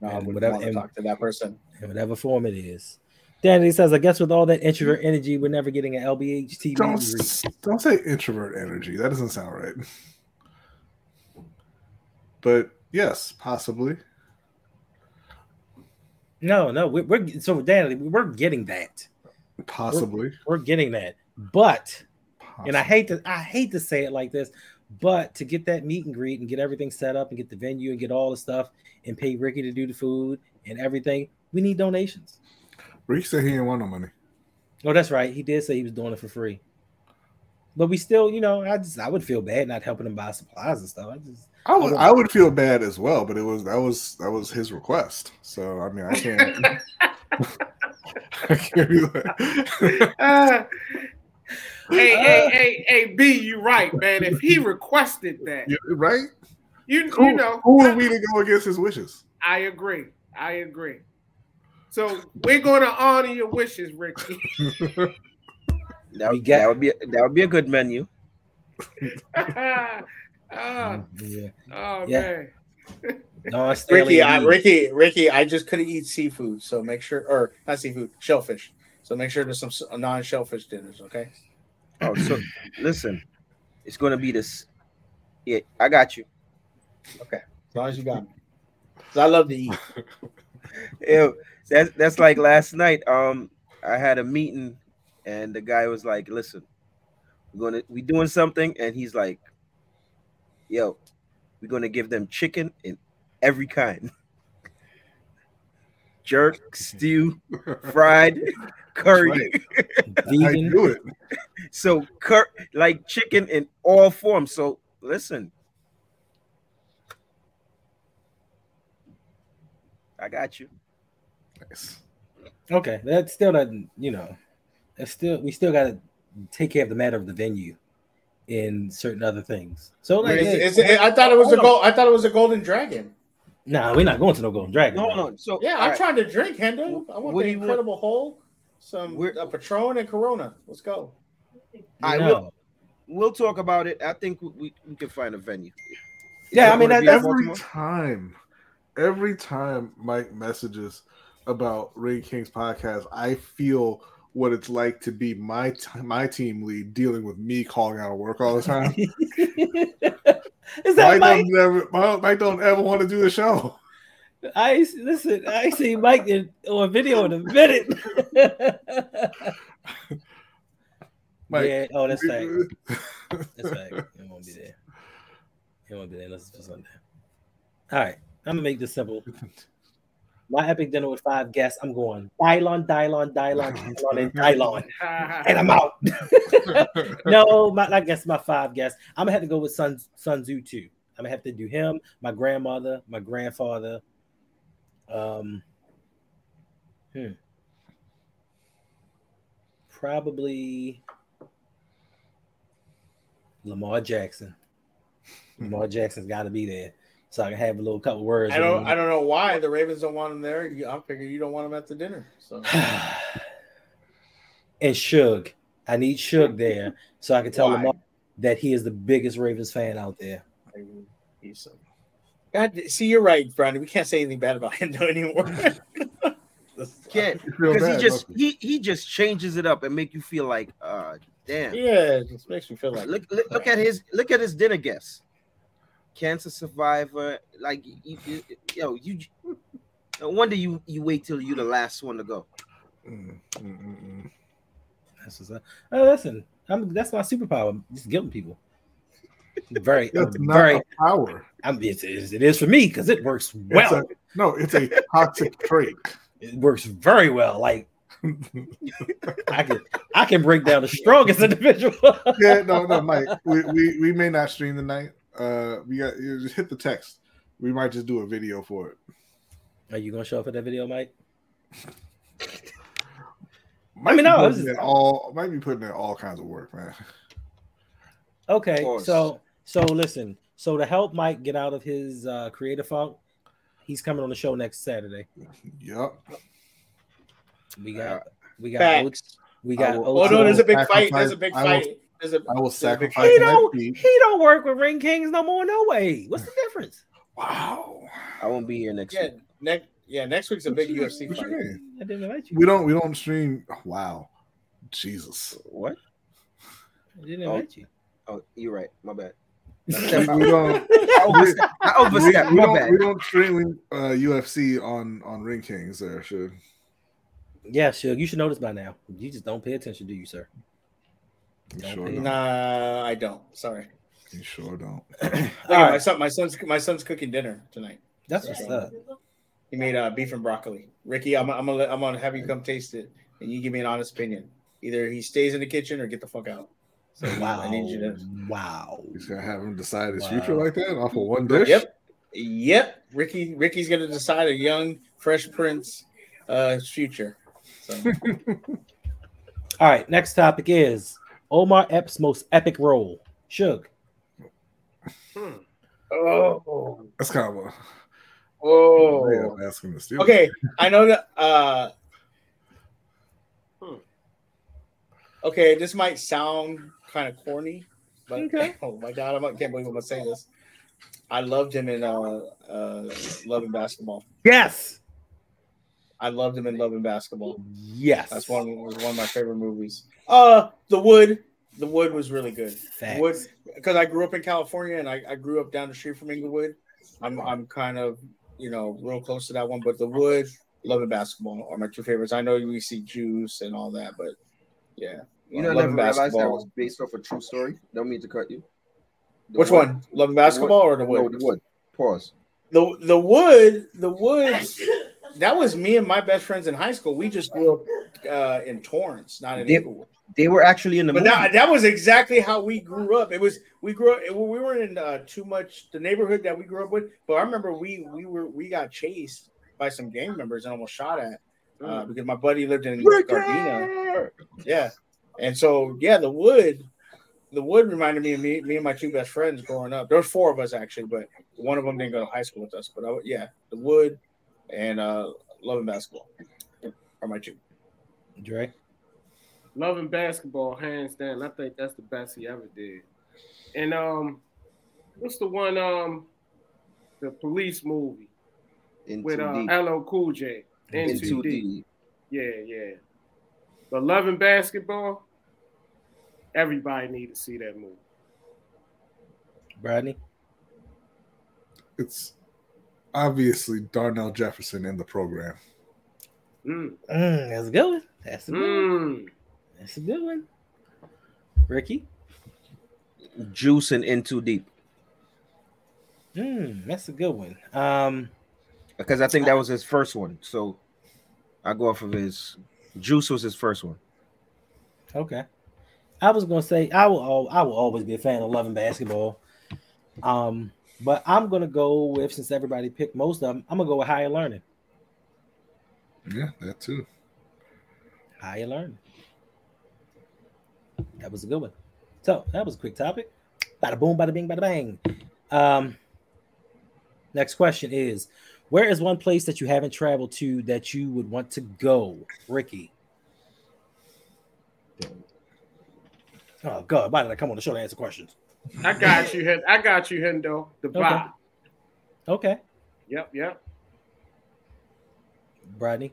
Would whatever- want to talk to that person. In whatever form it is. Danny says, I guess with all that introvert mm-hmm. energy, we're never getting an LBH TV. Don't degree." don't say introvert energy. That doesn't sound right. But yes, possibly. No, no, we're, we're so Danny, we're getting that. Possibly. We're getting that. But and I hate to I hate to say it like this, but to get that meet and greet and get everything set up and get the venue and get all the stuff and pay Ricky to do the food and everything, we need donations. Rick said he didn't want no money. Oh, that's right. He did say he was doing it for free. But we still, you know, I just I would feel bad not helping him buy supplies and stuff. I just I would I would feel bad as well, but it was that was that was his request. So I mean I can't I can't be like Uh, hey, hey, hey, hey, B, you right, man. If he requested that, You- right? you, Who, you know, who are we to go against his wishes? I agree. I agree. So we're going to honor your wishes, Ricky. That, We get- that would be that would be a good menu. ah, yeah. oh Yeah. man. No, Ricky, I, Ricky, Ricky, I just couldn't eat seafood, so make sure, or not seafood, shellfish. So make sure there's some non-shellfish dinners, okay? Oh, so listen, it's gonna be this. Yeah, I got you. Okay, as long as you got me. 'Cause I love to eat. Ew, that's that's like last night. Um, I had a meeting, and the guy was like, "Listen, we're gonna we doing something," and he's like, "Yo, we're gonna give them chicken in every kind, jerk, stew, fried, curry." Vegan. do it. So, cur- like chicken in all forms. So, listen, I got you. Nice. Okay, that still doesn't, you know, that's still we still got to take care of the matter of the venue in certain other things. So like, Is- hey, is it- I thought it was a gold. I thought it was a golden dragon. nah, we're not going to no Golden Dragon. No, bro. no. So, Yeah, I'm right. trying to drink, Hendo. I want What the do you want? incredible hole, some We're- a Patron and Corona. Let's go. I No. will. We'll talk about it. I think we, we, we can find a venue. Yeah, I mean, that- be Every time, every time Mike messages about Ring King's podcast, I feel what it's like to be my t- my team lead dealing with me calling out of work all the time. Is that Mike Mike? don't never Mike Mike don't ever want to do the show. I listen. I see Mike in, on video in a minute. Mike, yeah. Oh, that's fact. That's fact. It won't be there. It won't be there unless it's for Sunday. All right. I'm gonna make this simple. My epic dinner with five guests. I'm going Dylon, Dylon, Dylon, Dylon, and Dylon, and I'm out. no, my I guess my five guests. I'm gonna have to go with Sun Sun Tzu too. I'm gonna have to do him, my grandmother, my grandfather. Um, hmm. Probably Lamar Jackson. Lamar Jackson's got to be there, so I can have a little couple words. I don't. I don't know why the Ravens don't want him there. I'm figuring you don't want him at the dinner. So and Suge. I need Suge there so I can tell Why? Lamar that he is the biggest Ravens fan out there. he's so. God, see, you're right, Brandon. We can't say anything bad about Hendo anymore. Can't You because he just don't he he just changes it up and make you feel like, uh, damn. yeah, it just makes me feel like Look, look look at his look at his dinner guests. Cancer survivor, like you, you, yo, you. No wonder you you wait till you the last one to go. Mm, mm, mm, mm. That's what's up. Oh, listen, I'm, that's my superpower. Just guilting people. Very, That's I'm not very. a power. I'm, it's, it's, it is for me because it works It's well. a, no, it's a toxic trait. it works very well. Like I can, I can break down the strongest individual. yeah, no, no, Mike. We, we we may not stream tonight. Uh, we got just hit the text. We might just do a video for it. Are you gonna show up for that video, Mike? Might mean, no, be this putting is- in all might be putting in all kinds of work, man. Okay, so so listen. So to help Mike get out of his uh, creative funk, he's coming on the show next Saturday. Yep. We got we got Facts. Oats, we got will- Oh no, there's a big fight. There's a big fight. There's a I will there's a sacrifice He don't feet. he don't work with Ring Kings no more. No way. What's the difference? Wow. I won't be here next yeah, week. next yeah, next week's a big What UFC what fight. I didn't invite you. We don't we don't stream. Wow. Jesus. What? I didn't Oh. invite you. Oh, you're right. My bad. we don't. I overstepped. I We, we don't, bad. we don't stream uh, UFC on on Ring Kings. There should. Yeah, sure. You should know this by now. You just don't pay attention, do you, sir? You Don't sure pay- don't. Nah, I don't. Sorry. You sure don't. Look All my son. My son's my son's cooking dinner tonight. that's what's up. He made uh, beef and broccoli. Ricky, I'm, I'm gonna I'm gonna have you come taste it, and you give me an honest opinion. Either he stays in the kitchen or get the fuck out. So Wow. I need you to. Wow. He's gonna have him decide his Wow. future like that off of one dish. Yep, yep. Ricky, Ricky's gonna decide a young Fresh Prince uh future. So All right, next topic is Omar Epps' most epic role. Shug. Hmm. oh, That's kind of a oh. way of asking the steal. Okay, I know that. Uh, Hmm. okay, this might sound kind of corny, but Okay. oh my god, I can't believe I'm gonna say this. I loved him in uh, uh, Love and Basketball. Yes. I loved him in Love and Basketball. Yes. That's one was one of my favorite movies. Uh, The Wood. The Wood was really good. Facts. Wood, because I grew up in California and I, I grew up down the street from Inglewood. I'm I'm kind of you know real close to that one, but The Wood, Love and Basketball are my two favorites. I know we see Juice and all that, but yeah, You know, I Love never realized that Basketball. was based off a true story. Don't mean to cut you. The Which Wood- one? Love and Basketball or The No, Wood? the wood. Pause. The the Wood, The Wood. That was me and my best friends in high school. We just grew up uh, in Torrance, not in Inglewood. They were actually in the But movie. that, that was exactly how we grew up. It was we grew up. We weren't in uh, too much the neighborhood that we grew up with. But I remember we we were we got chased by some gang members and almost shot at uh, because my buddy lived in Gardena. Yeah, and so yeah, the wood, the wood reminded me of me, me and my two best friends growing up. There was four of us actually, but one of them didn't go to high school with us. But I, yeah, the wood and uh, love and basketball are my two. Dre. Love and Basketball, hands down. I think that's the best he ever did. And um, what's the one um, the police movie In with uh, Too Deep. LL Cool J? In Too Deep. 2D. Yeah, yeah. But Love and Basketball, everybody need to see that movie. Bradley. It's obviously Darnell Jefferson in the program. Mm. Mm, that's good. That's a good. Mm. That's a good one. Ricky. Juicing In Too Deep. Mm, that's a good one. Um, Because I think that was his first one. So I go off of his Juice was his first one. okay. I was gonna say I will. I will always be a fan of Love and Basketball. Um, but I'm gonna go with since everybody picked most of them. I'm gonna go with higher learning. Yeah, that too. Higher learning. That was a good one. So that was a quick topic. Bada boom, bada bing, bada bang. Um, next question is: Where is one place that you haven't traveled to that you would want to go, Ricky? Oh God, why did I come on the show to answer questions? I got you, I got you, Hendo. The Okay. bar. Okay, Yep, yep. Bradley.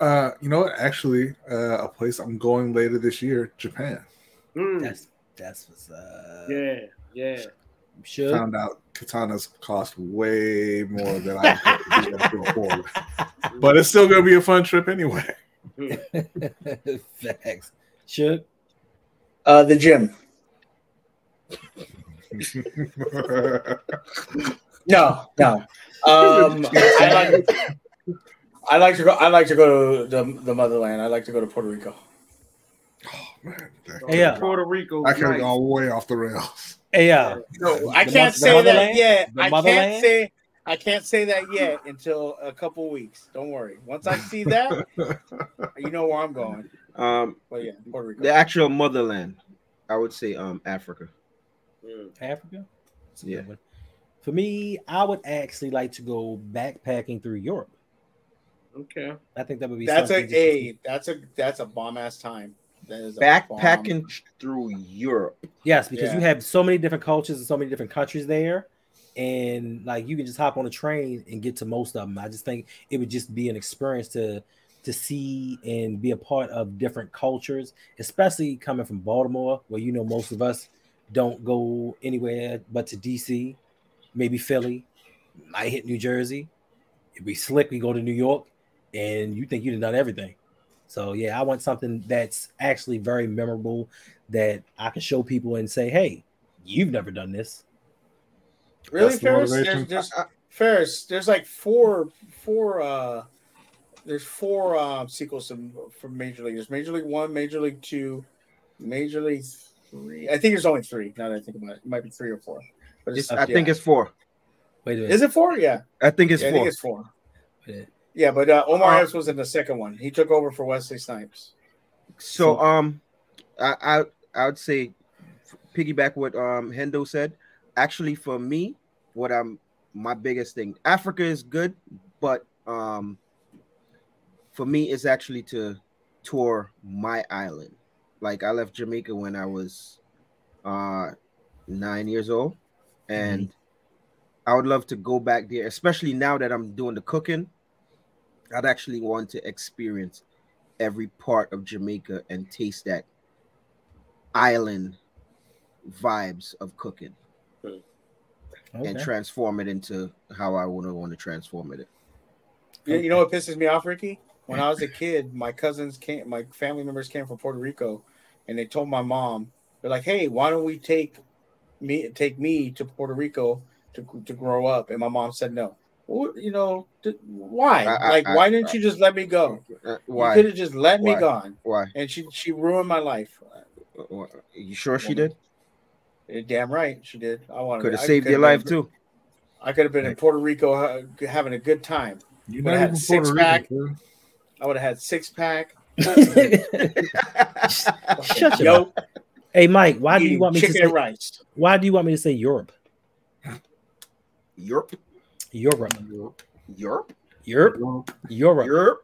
Uh, you know what? Actually, uh, a place I'm going later this year, Japan. Mm. That's that's what's uh Yeah, yeah. Should Found out katanas cost way more than I thought we were able to afford. But it's still gonna be a fun trip anyway. facts. Should Uh, the gym. No, no. Um, I like. I like to go. I like to go to the, the motherland. I like to go to Puerto Rico. Oh Man, yeah. Puerto Rico. I could have nice. gone way off the rails. hey uh No, I can't the say that yet. I can't say. I can't say that yet until a couple weeks. Don't worry. Once I see that, you know where I'm going. Um, But yeah, Puerto Rico. the actual motherland. I would say um Africa. Mm. Africa. Yeah. For me, I would actually like to go backpacking through Europe. Okay. I think that would be That's a something just to see. a that's a that's a bomb ass time. That is Backpacking bomb- through Europe. Yes, because you have so many different cultures and so many different countries there, and like you can just hop on a train and get to most of them. I just think it would just be an experience to to see and be a part of different cultures, especially coming from Baltimore, where you know most of us don't go anywhere but to DC, maybe Philly, might hit New Jersey. If we slick, we go to New York, and you think you've done everything. So yeah, I want something that's actually very memorable that I can show people and say, "Hey, you've never done this." Really, That's the Ferris? There's, motivation. there's Ferris. There's like four, four. uh There's four uh, sequels to, from Major League. There's Major League One, Major League Two, Major League Three. I think there's only three. Now that I think about it, it might be three or four. But It's, it's, I think it's four. Wait a minute. Is it four? Yeah, I think it's yeah I four. think it's four. Yeah. Yeah, but uh, Omar Uh, Epps was in the second one. He took over for Wesley Snipes. So um, I I I would say piggyback what um Hendo said. Actually, for me, what I'm my biggest thing. Africa is good, but um, for me, it's actually to tour my island. Like I left Jamaica when I was uh nine years old, and I would love to go back there, especially now that I'm doing the cooking. I'd actually want to experience every part of Jamaica and taste that island vibes of cooking hmm. and transform it into how I would want to transform it. You, you know what pisses me off, Ricky? When I was a kid, my cousins came, my family members came from Puerto Rico, and they told my mom, they're like, "Hey, why don't we take me take me to Puerto Rico to to grow up?" And my mom said no. Well, you know, why? I- I- like, I- why didn't you just let me go? Uh, You could have just let me Why? gone. Why? And she she ruined my life. Why? You sure she did? Damn right, she did. I wanted. Could have saved your life too. I could have been in Puerto Rico uh, having a good time. You're Would've had six Puerto pack. Rican, sir. I would have had six pack. Shut your Yo, mouth. Hey Mike, why do you want me to say and rice? why do you want me to say Europe? Europe, Europe. Europe, Europe. Europe, Europe. Europe,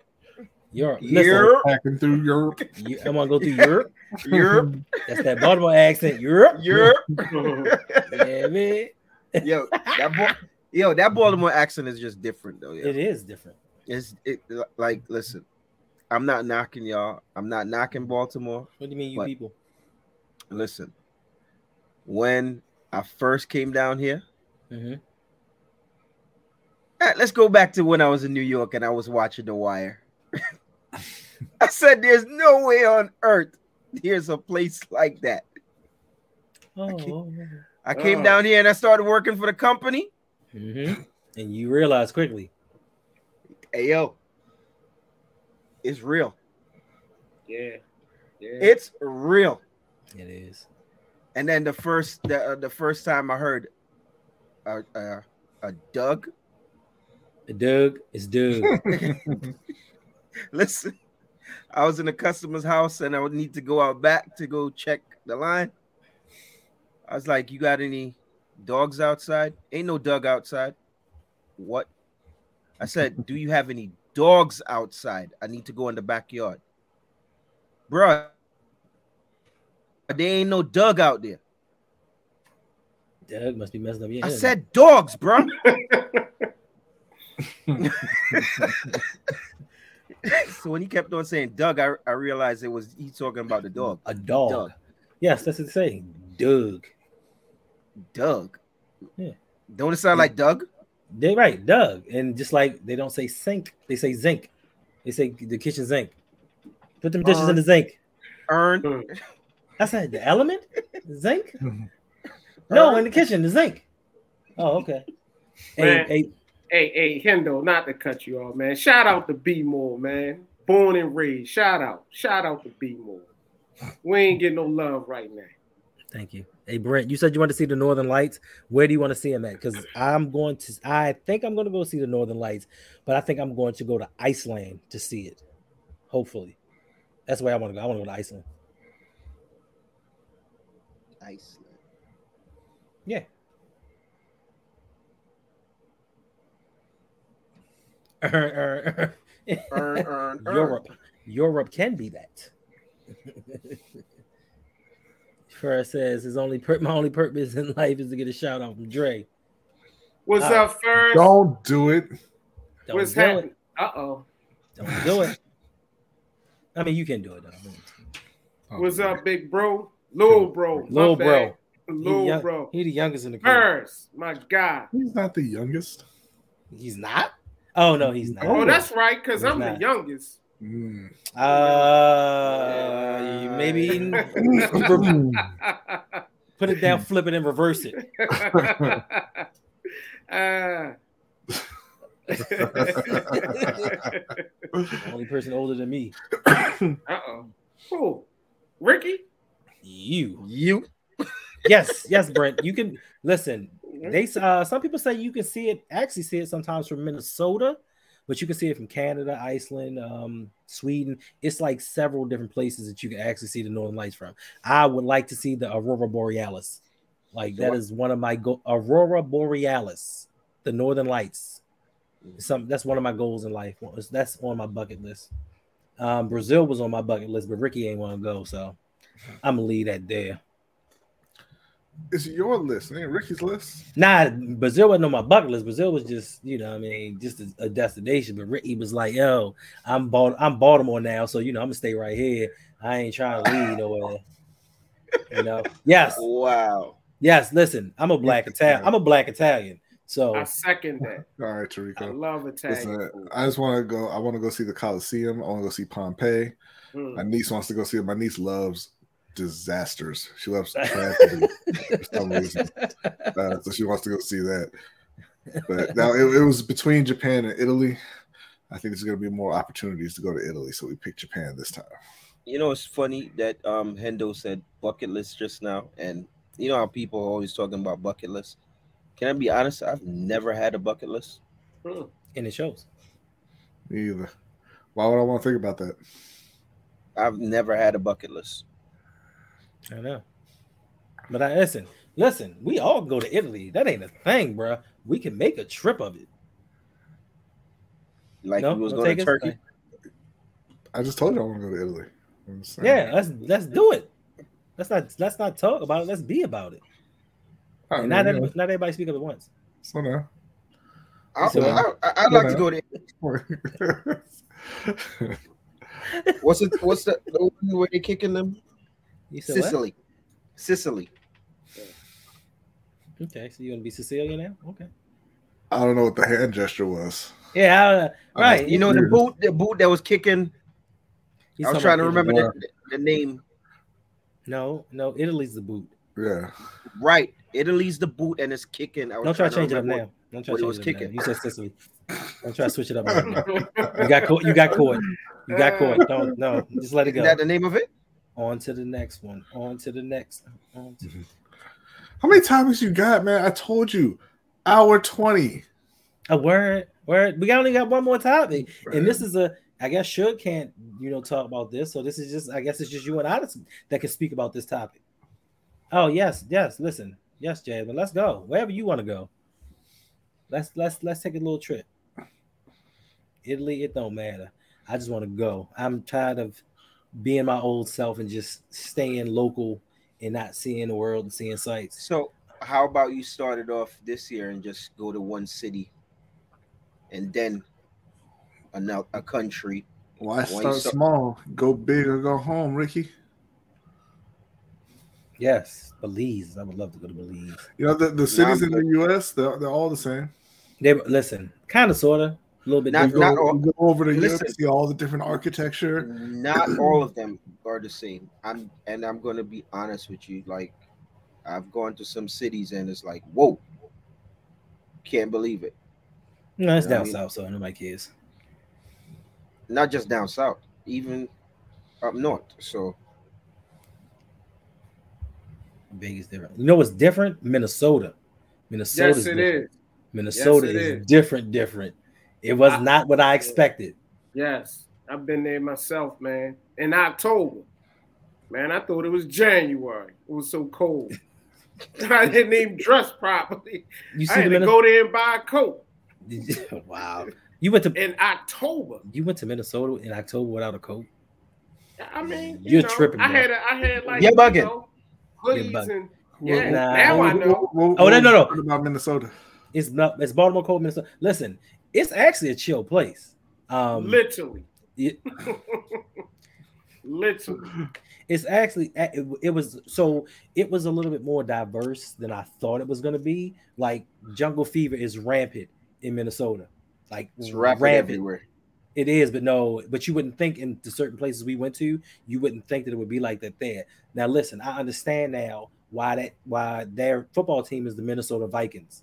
Europe. Listen, Europe, Packing through Europe. you, I want to go through Europe. Europe, That's that Baltimore accent. Europe. Europe. Yeah, man. Yo, that Ba- yo, that Baltimore accent is just different though. Yeah. It is different. It's it like listen, I'm not knocking y'all. I'm not knocking Baltimore. What do you mean, you people? Listen, when I first came down here, Mhm. Let's go back to when I was in New York and I was watching The Wire. I said, "There's no way on earth there's a place like that." Oh, I came Oh. down here and I started working for the company. Mhm. and you realize quickly. Hey yo, it's real. yeah. Yeah. It's real. It is. And then the first the, uh, the first time I heard a a, a Doug, Doug it's Doug. listen, I was in a customer's house and I would need to go out back to go check the line. I was like, "You got any dogs outside? Ain't no Doug outside." What? I said, "Do you have any dogs outside? I need to go in the backyard." Bruh, there ain't no Doug out there. Doug must be messing up your I head. said dogs, bro. so when he kept on saying Doug, I, I realized it was he talking about the dog. a dog. Doug. Yes, that's what it's saying. Doug. Doug. Yeah. Don't it sound like Doug? They right, Doug. And just like they don't say sink, they say zinc. They say the kitchen zinc. Put them dishes in the zinc. Earn. I said the element? Zinc? No, in the kitchen, the zinc. Oh, okay. Hey, hey, Hey, hey, Hendo, not to cut you off, man. Shout out to B More, man. Born and raised. Shout out. Shout out to B More. We ain't getting no love right now. thank you. Hey, Brent, you said you want to see the Northern Lights. Where do you want to see them at? Because I'm going to, I think I'm going to go see the Northern Lights, but I think I'm going to go to Iceland to see it. Hopefully, that's where I want to go. I want to go to Iceland. Iceland. Yeah. Earn, Earn, earn, earn. Europe. Europe can be that. First says his only pur- my only purpose in life is to get a shout out from Dre. What's Uh, up, first? Don't do it. Don't What's do happening? Uh oh. Don't do it. I mean, you can do it though. Oh, What's man. up, big bro? Little bro. Little bro. Little young- bro. he the youngest in the group. First, my God. He's not the youngest. He's not. Oh no, he's not. Oh, that's right, because I'm not. the youngest. Mm. Uh, maybe put it down, flip it, and reverse it. uh, Only person older than me. uh-oh. Who? Ricky? You. You. Yes, yes, Brent. You can listen. They uh some people say you can see it, actually see it sometimes from Minnesota, but you can see it from Canada, Iceland, um, Sweden. It's like several different places that you can actually see the northern lights from. I would like to see the Aurora Borealis. Like that is one of my go Aurora Borealis, the northern lights. Some that's one of my goals in life. That's on my bucket list. Um, Brazil was on my bucket list, but Ricky ain't want to go, so I'm gonna leave that there. It's your list, it ain't Ricky's list. Nah, Brazil wasn't on my bucket list. Brazil was just, you know, I mean, just a, a destination. But Ricky was like, "Yo, I'm Bal- I'm Baltimore now, so you know, I'm gonna stay right here. I ain't trying to leave nowhere." You know, yes, Wow. yes. Listen, I'm a black Italian. I'm a black Italian. So I second that. All right, I love Italian Listen. I just want to go. I want to go see the Coliseum. I want to go see Pompeii. Mm. My niece wants to go see it. My niece loves disasters. She loves tragedy for some reason. Uh, so she wants to go see that. But now it, it was between Japan and Italy. I think there's going to be more opportunities to go to Italy, so we picked Japan this time. You know, it's funny that um Hendo said bucket list just now, and you know how people are always talking about bucket lists. Can I be honest? I've never had a bucket list. Mm. and it shows. Me either. Why would I want to think about that? I've never had a bucket list. I know. But I listen, listen. We all go to Italy. That ain't a thing, bro. We can make a trip of it. Like No, we was Don't going to take us? Turkey. I just told you I want to go to Italy. I'm just saying. Yeah, let's let's do it. Let's not let's not talk about it. Let's be about it. I mean, not you everybody, not everybody speak up at once. know, slow down. I, So- I, I, would like to go to what's it? What's the, the one where they kicking them? You said what? Sicily. Sicily. Okay, so you're gonna be Cecilia now? Okay. I don't know what the hand gesture was. Yeah, I- I right. was- You know the boot, the boot that was kicking. He's I was trying to remember the, the name. No, no, Italy's the boot. Yeah. Right, Italy's the boot, and it's kicking. I was Don't try to change it up remember now. Don't try what to it was change it up now. kicking. You said Sicily. Don't try to switch it up. Right now. You got caught. You got caught. You got caught. Don't no. Just let it go. Is that the name of it? On to the next one. On to the next. On to... Mm-hmm. How many times you got, man? I told you, hour twenty. Uh, a word. Word. We only got one more topic, and this is a. I guess Suge can't, you know, talk about this. So this is just. I guess it's just you and I that can speak about this topic. Oh yes, yes. Listen, yes, Jay. But let's go wherever you want to go. Let's let's let's take a little trip. Italy, it don't matter. I just want to go. I'm tired of being my old self and just staying local and not seeing the world and seeing sights. So, how about you start it off this year and just go to one city, and then another a country. Why Why start you so- small? Go big or go home, Ricky. Yes, Belize. I would love to go to Belize. You know the, the cities I'm in the U.S. They're, they're all the same. They listen, kind of, sorta, a little bit Not- You different. go, all- go over to Europe, see all the different architecture. Not all of them are the same. I'm and I'm gonna be honest with you. Like, I've gone to some cities and it's like, whoa, can't believe it. No, it's Yeah, I down mean- south, so nobody cares. Not just down south, even up north. So Big is different. You know what's different? Minnesota. Minnesota. yes, it is. Minnesota Yes, it is, is. different. Different. It was I- not what I expected. Yes, I've been there myself, man. In October, Man, I thought it was January. It was so cold. I didn't even dress properly. You I see had to go there and buy a coat wow. You went to in October. you went to Minnesota in October without a coat. I mean, you You're know, tripping, I bro. had, a, I had like, You're you bugging. know, You're hoodies bugging. and yeah. Nah. Now I what- know. what- what- Oh, no, no, no. About Minnesota. It's not. It's Baltimore cold, Minnesota. Listen, it's actually a chill place. Um, Literally, it- literally. it's actually it, it was so it was a little bit more diverse than I thought it was going to be. Like jungle fever is rampant in Minnesota, like It's rapid rampant. everywhere. It is, but no, but you wouldn't think in the certain places we went to, you wouldn't think that it would be like that there. Now, listen, I understand now why that why their football team is the Minnesota Vikings,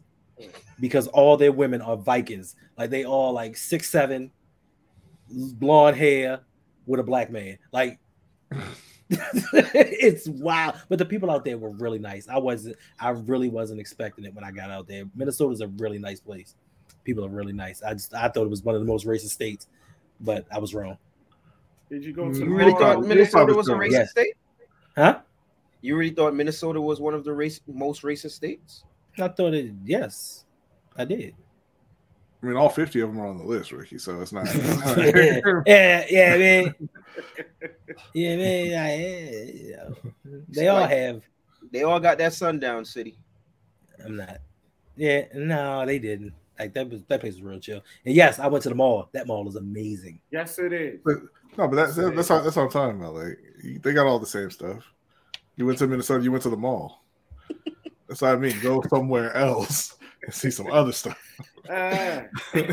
because all their women are Vikings. Like they all like six seven, blonde hair with a black man. Like it's wild. But the people out there were really nice. I wasn't. I really wasn't expecting it when I got out there. Minnesota's a really nice place. People are really nice. I just I thought it was one of the most racist states, but I was wrong. Did you go to You You really thought Minnesota you'll was a probably racist. Yes. state? Huh? You really thought Minnesota was one of the race most racist states? I thought it. Yes, I did. I mean, all 50 of them are on the list, Ricky. So it's not. yeah, yeah, yeah, man. Yeah, man. I, yeah, you know, they all Like- have. They all got that sundown city. I'm not. Yeah, no, they didn't. Like that was that place was real chill. And yes, I went to the mall. That mall is amazing. Yes, it is. No, but that's that's how, that's what I'm talking about. Like they got all the same stuff. You went to Minnesota, you went to the mall. That's what I mean. Go somewhere else and see some other stuff. Ah. I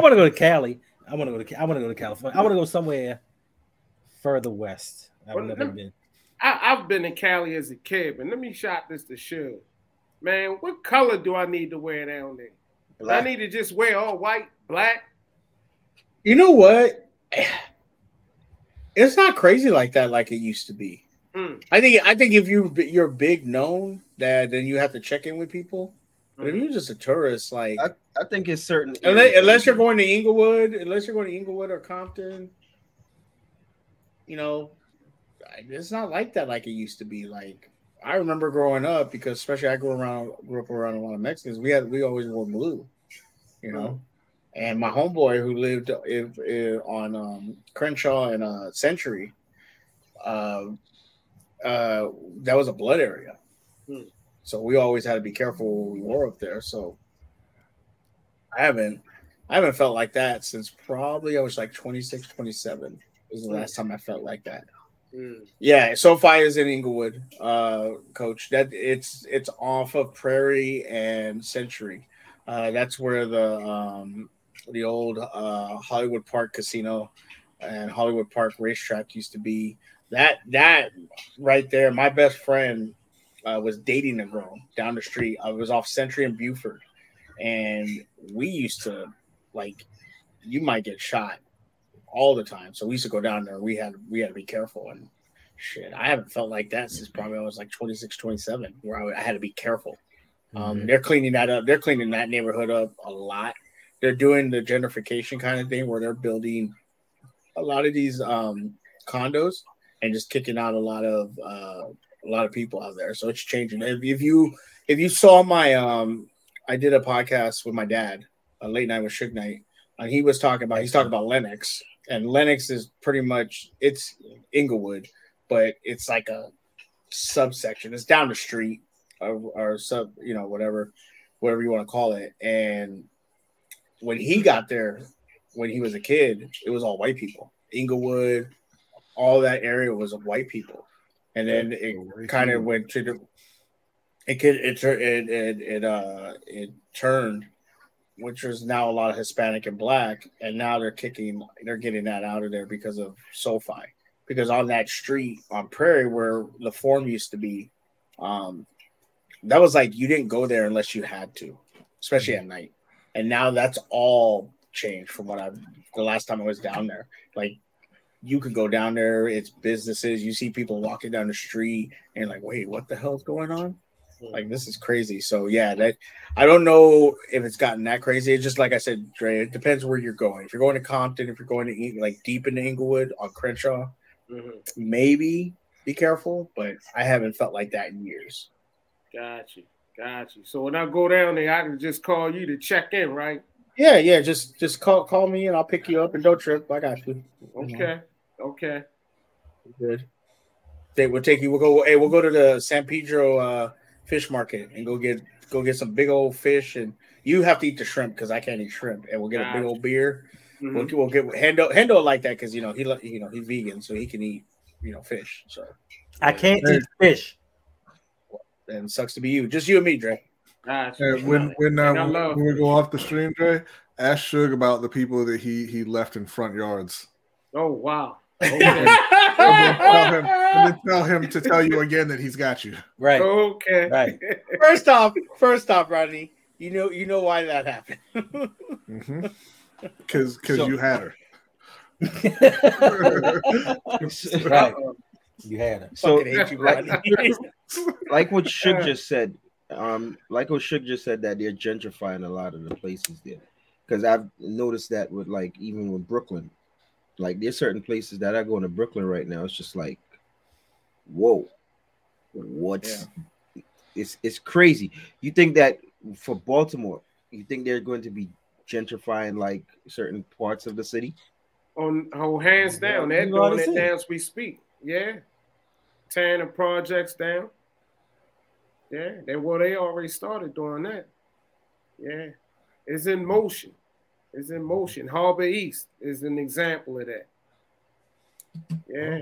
want to go to Cali. I want to go to. I want to go to California. I want to go somewhere further west. I've Well, never let- been. I, I've been in Cali as a kid, but let me shot this to show. Man, what color do I need to wear down there? Do I need to just wear all white, black. You know what? It's not crazy like that, like it used to be. Mm. I think I think if you you're big known, that then you have to check in with people. But if Mhm. you're just a tourist, like I, I think it's certain. unless, unless you're going to Inglewood, unless you're going to Inglewood or Compton, you know, it's not like that like it used to be. Like I remember growing up because especially I grew around grew up around a lot of Mexicans. We had we always wore blue, you know. And my homeboy who lived if, if on um, Crenshaw and uh, Century, uh, uh, that was a blood area. Hmm. So we always had to be careful when we were up there. So I haven't I haven't felt like that since probably I was like 26, 27 was the last time I felt like that. Mm. Yeah, SoFi is in Inglewood, uh, coach. That it's it's off of Prairie and Century. Uh, that's where the um, the old uh, Hollywood Park Casino and Hollywood Park Racetrack used to be. That that right there, my best friend uh, was dating a girl down the street. I was off Century and Buford, and we used to like you might get shot all the time. So we used to go down there. We had we had to be careful and shit. I haven't felt like that since probably I was like 26, 27, where I, I had to be careful. Um, Mhm. they're cleaning that up. They're cleaning that neighborhood up a lot. They're doing the gentrification kind of thing where they're building a lot of these um, condos and just kicking out a lot of uh, a lot of people out there. So it's changing. If, if you if you saw my um, I did a podcast with my dad, a late night with Suge Knight, and he was talking about he's talking about Lennox, and Lennox is pretty much it's Inglewood, but it's like a subsection. It's down the street or, or sub, you know, whatever, whatever you want to call it. And when he got there, when he was a kid, it was all white people. Inglewood, all that area was of white people, and then it kind of went to the. It could it it it it uh it turned, which was now a lot of Hispanic and black, and now they're kicking they're getting that out of there because of SoFi. Because on that street on Prairie where the Forum used to be, um, that was like you didn't go there unless you had to, especially at night. And now that's all changed from what I've the last time I was down there. Like you could go down there, it's businesses, you see people walking down the street and like, wait, what the hell's going on? Like this is crazy. So yeah, that I don't know if it's gotten that crazy. It's just like I said, Dre, it depends where you're going. If you're going to Compton, if you're going to eat like deep into Inglewood on Crenshaw, Mhm. maybe be careful, but I haven't felt like that in years. Got you. Got you. So when I go down there, I can just call you to check in, right? Yeah, yeah. Just just call call me and I'll pick you up and don't trip. I got you. Okay. Okay. Good. They we'll take you. We'll go. Hey, we'll go to the San Pedro uh, fish market and go get go get some big old fish. And you have to eat the shrimp because I can't eat shrimp. And we'll get a big old beer. Mhm. We'll, we'll get Hendo Hendo like that because you know he you know he's vegan, so he can eat you know fish. So I can't Hey. eat fish. and it sucks to be you, just you and me, Dre. Got you. When when, uh, And I love when we go off the stream, Dre, ask Suge about the people that he he left in front yards. Oh wow. And Okay. then tell him, and then tell him to tell you again that he's got you. Right. okay. Right. first off, first off, Rodney, you know you know why that happened. Because because So- you had her. right. You had her. So, Fucking hate you, Rodney. like what Suge just said, um, like what Suge just said that they're gentrifying a lot of the places there. Because I've noticed that with like even with Brooklyn, like there's certain places that I go into Brooklyn right now. It's just like, whoa, what's it's it's crazy. You think that for Baltimore, you think they're going to be gentrifying like certain parts of the city? On oh, hands down, they're You what doing I'm it saying? as we speak. Yeah, tearing the projects down. Yeah, they well, they already started doing that. Yeah, it's in motion. It's in motion. Harbor East is an example of that. Yeah,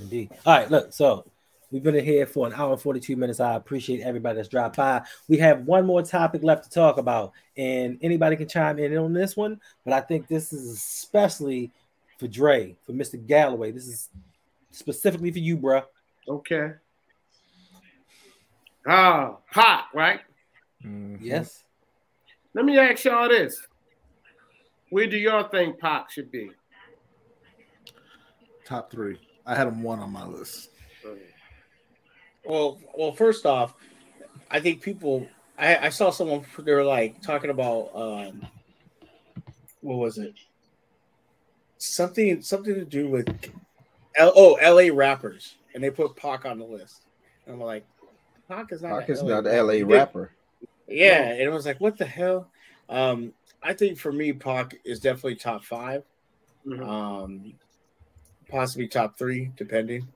Indeed. All right, look, so we've been in here for an hour and 42 minutes. I appreciate everybody that's dropped by. We have one more topic left to talk about, and anybody can chime in on this one, but I think this is especially for Dre, for Mr. Galloway. This is specifically for you, bruh. okay. Ah, Pop, right? Mhm. Yes. Let me ask y'all this: Where do y'all think Pop should be? Top three. I had him one on my list. Well, well, first off, I think people. I, I saw someone they were like talking about um, what was it? Something something to do with L, oh L.A. rappers, and they put Pac on the list. And I'm like, Pac is not. Pac a is LA not rapper. LA He rapper. Yeah, and it was like, what the hell? Um, I think for me, Pac is definitely top five. Mhm. Um, possibly top three, depending.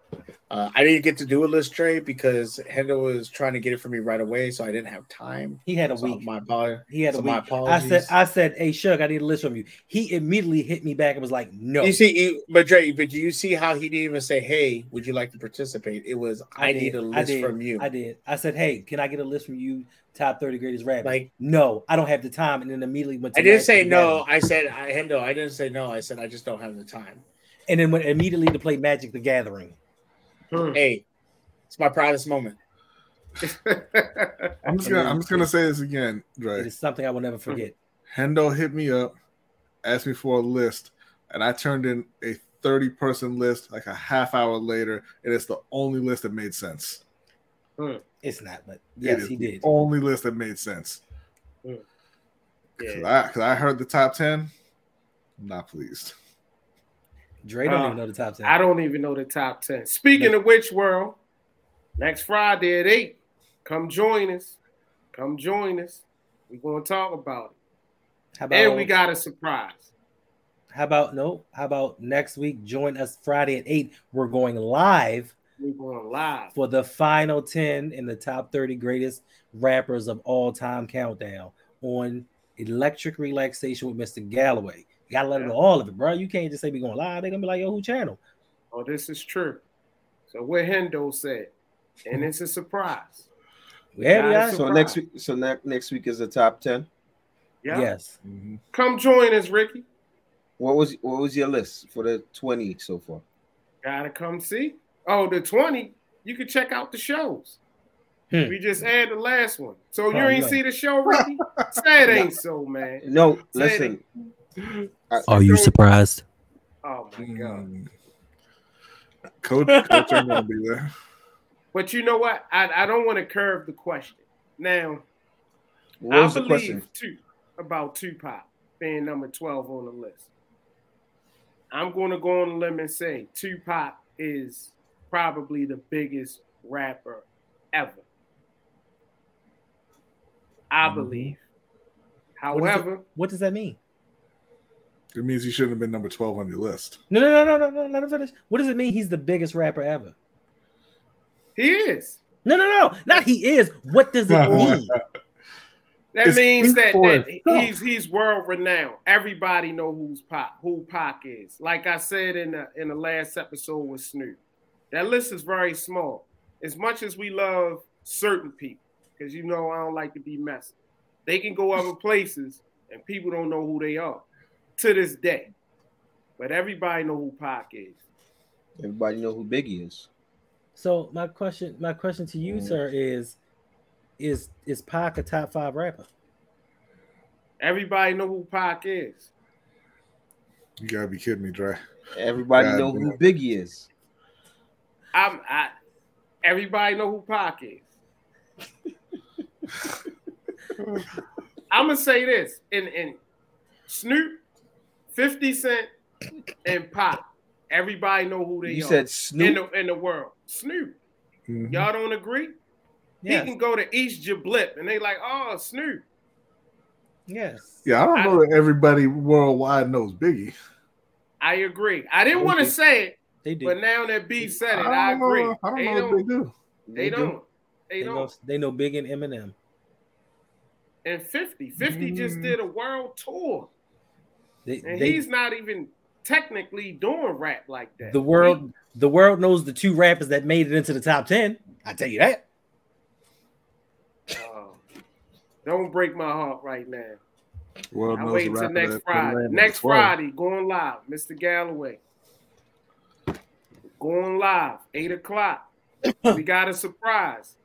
Uh, I didn't get to do a list trade because Hendo was trying to get it for me right away, so I didn't have time. He had a So week. my apologies. He had a so my week. I said, I said, hey, Shug, I need a list from you. He immediately hit me back and was like, no. You see, you, but Dre, but do you see how he didn't even say, "Hey, would you like to participate?" It was, "I, need a list from you." I did. I said, hey, can I get a list from you? Top 30 greatest rappers. Like- no, I don't have the time. And then immediately went to I didn't say no. I said, I, Hendo, I didn't say no. I said I just don't have the time. And then went immediately to play Magic the Gathering. Hmm. Hey, it's my proudest moment. I'm just gonna I'm just gonna say this again, It Dre. is something I will never forget. Hendo hit me up, asked me for a list, and I turned in a 30 person list like a half hour later, and it's the only list that made sense. It's not, but It yes, is he the did. Only list that made sense. Yeah. Cause I, cause I heard the top 10. I'm not pleased. Dre don't Uh, even know the top 10. I don't even know the top 10. Speaking of which, world, next Friday at 8, come join us. Come join us. We're going to talk about How it. about, And we got a surprise. how about no? How about next week? Join us Friday at 8. We're going live We're going live. for the final 10 in the top 30 greatest rappers of all time countdown on Electric Relaxation with Mr. Galloway. You gotta let them know all of it, bro. You can't just say we going live. They're gonna be like, yo, who channel? Oh, this is true. So what Hendo said. And it's a surprise. Yeah, we Guys. So next week, so ne- next week is the top ten. Yeah. Yes. Come join us, Ricky. What was what was your list for the twenty so far? Gotta come see. Oh, the 20. You can check out the shows. Hmm. We just added the last one. So you Oh, ain't no. see the show, Ricky? Say it ain't so, man. No, Say listen. Are you surprised? Oh my god. Mm. Coach, coach ain't gonna be there. But you know what? I, I don't want to curve the question. Now, What was I the believe question? two, about Tupac being number 12 on the list. I'm going to go on a limb and say Tupac is probably the biggest rapper ever. I Mhm. believe. What does, However, it, what does that mean? It means he shouldn't have been number 12 on your list. No, no, no, no, no, no. Let him finish. What does it mean? He's the biggest rapper ever. he is. No, no, no, not he is. What does it mean? That It's means that, that he's he's world renowned. Everybody know who's Pac, who Pac is. Like I said in the in the last episode with Snoop, that list is very small. As much as we love certain people, because you know I don't like to be messy, they can go other places and people don't know who they are to this day. But everybody know who Pac is. Everybody know who Biggie is. So my question, my question to you, Mhm. sir, is is is Pac a top five rapper? Everybody know who Pac is. You gotta be kidding me, Dre. Everybody know damn. who Biggie is. I'm I. Everybody know who Pac is. I'm gonna say this: in in Snoop, Fifty Cent, and Pop. everybody know who they You are said in Snoop. the in the world. Snoop, Mhm. y'all don't agree? Yes, He can go to East Jablip and they like, oh Snoop. yes. Yeah, I don't know that everybody worldwide knows Biggie. I agree. I didn't want to say it, They do. but now that B said it, don't I, know- agree. I don't they know don't. if they do. They do. don't. They They know, don't. they know Big and Eminem. And 50. 50 just Mm. did a world tour. They, And they- he's not even technically doing rap like that. the world the world knows the two rappers that made it into the top ten. I tell you that. Oh, don't break my heart right now. World I knows wait until next that- that Friday. Next Friday, going live, Mr. Galloway. Going live, eight o'clock. we got a surprise.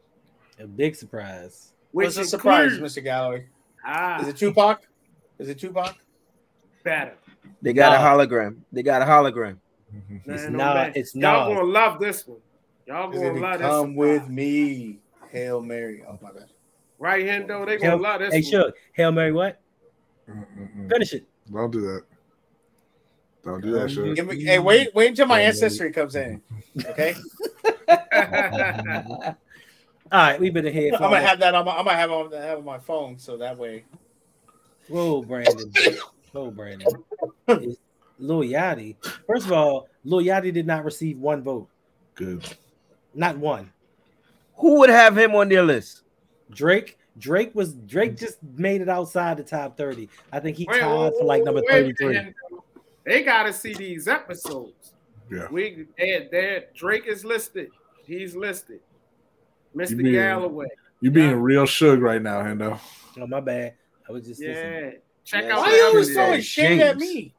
A big surprise. Which What's the surprise, Mr. Galloway? Ah, Is it Tupac? Is it Tupac? Better. They got Nah. a hologram. They got a hologram. It's Man, oh, not- man. it's Y'all not. gonna love this one. Y'all gonna love this. Come with me, Hail Mary. Oh my bad. Right, Hendo? They gonna Hail- love this Hey, one. Shook. Hail Mary, what? Mm-mm-mm. Finish it. Don't do that. Don't do that, shit. Give me, hey, wait, wait until my ancestry comes in. Okay, All right, we've been ahead. I'm gonna have that on my. I'm gonna have on, have on my phone, so that way. Whoa, Brandon. Whoa, Brandon. It's Lil Yachty. First of all, Lil Yachty did not receive one vote. Good. Not one. Who would have him on their list? Drake. Drake was Drake just made it outside the top 30. I think he Wait, tied for like number wait a minute, 33. They gotta see these episodes. Yeah. We there, there Drake is listed. He's listed. Mr. You mean- Galloway. You're being Yeah. real shug right now, Hendo. Oh, my bad. I was just Yeah. listening. Check Yeah. out Why the you always episode. throwing shade at me?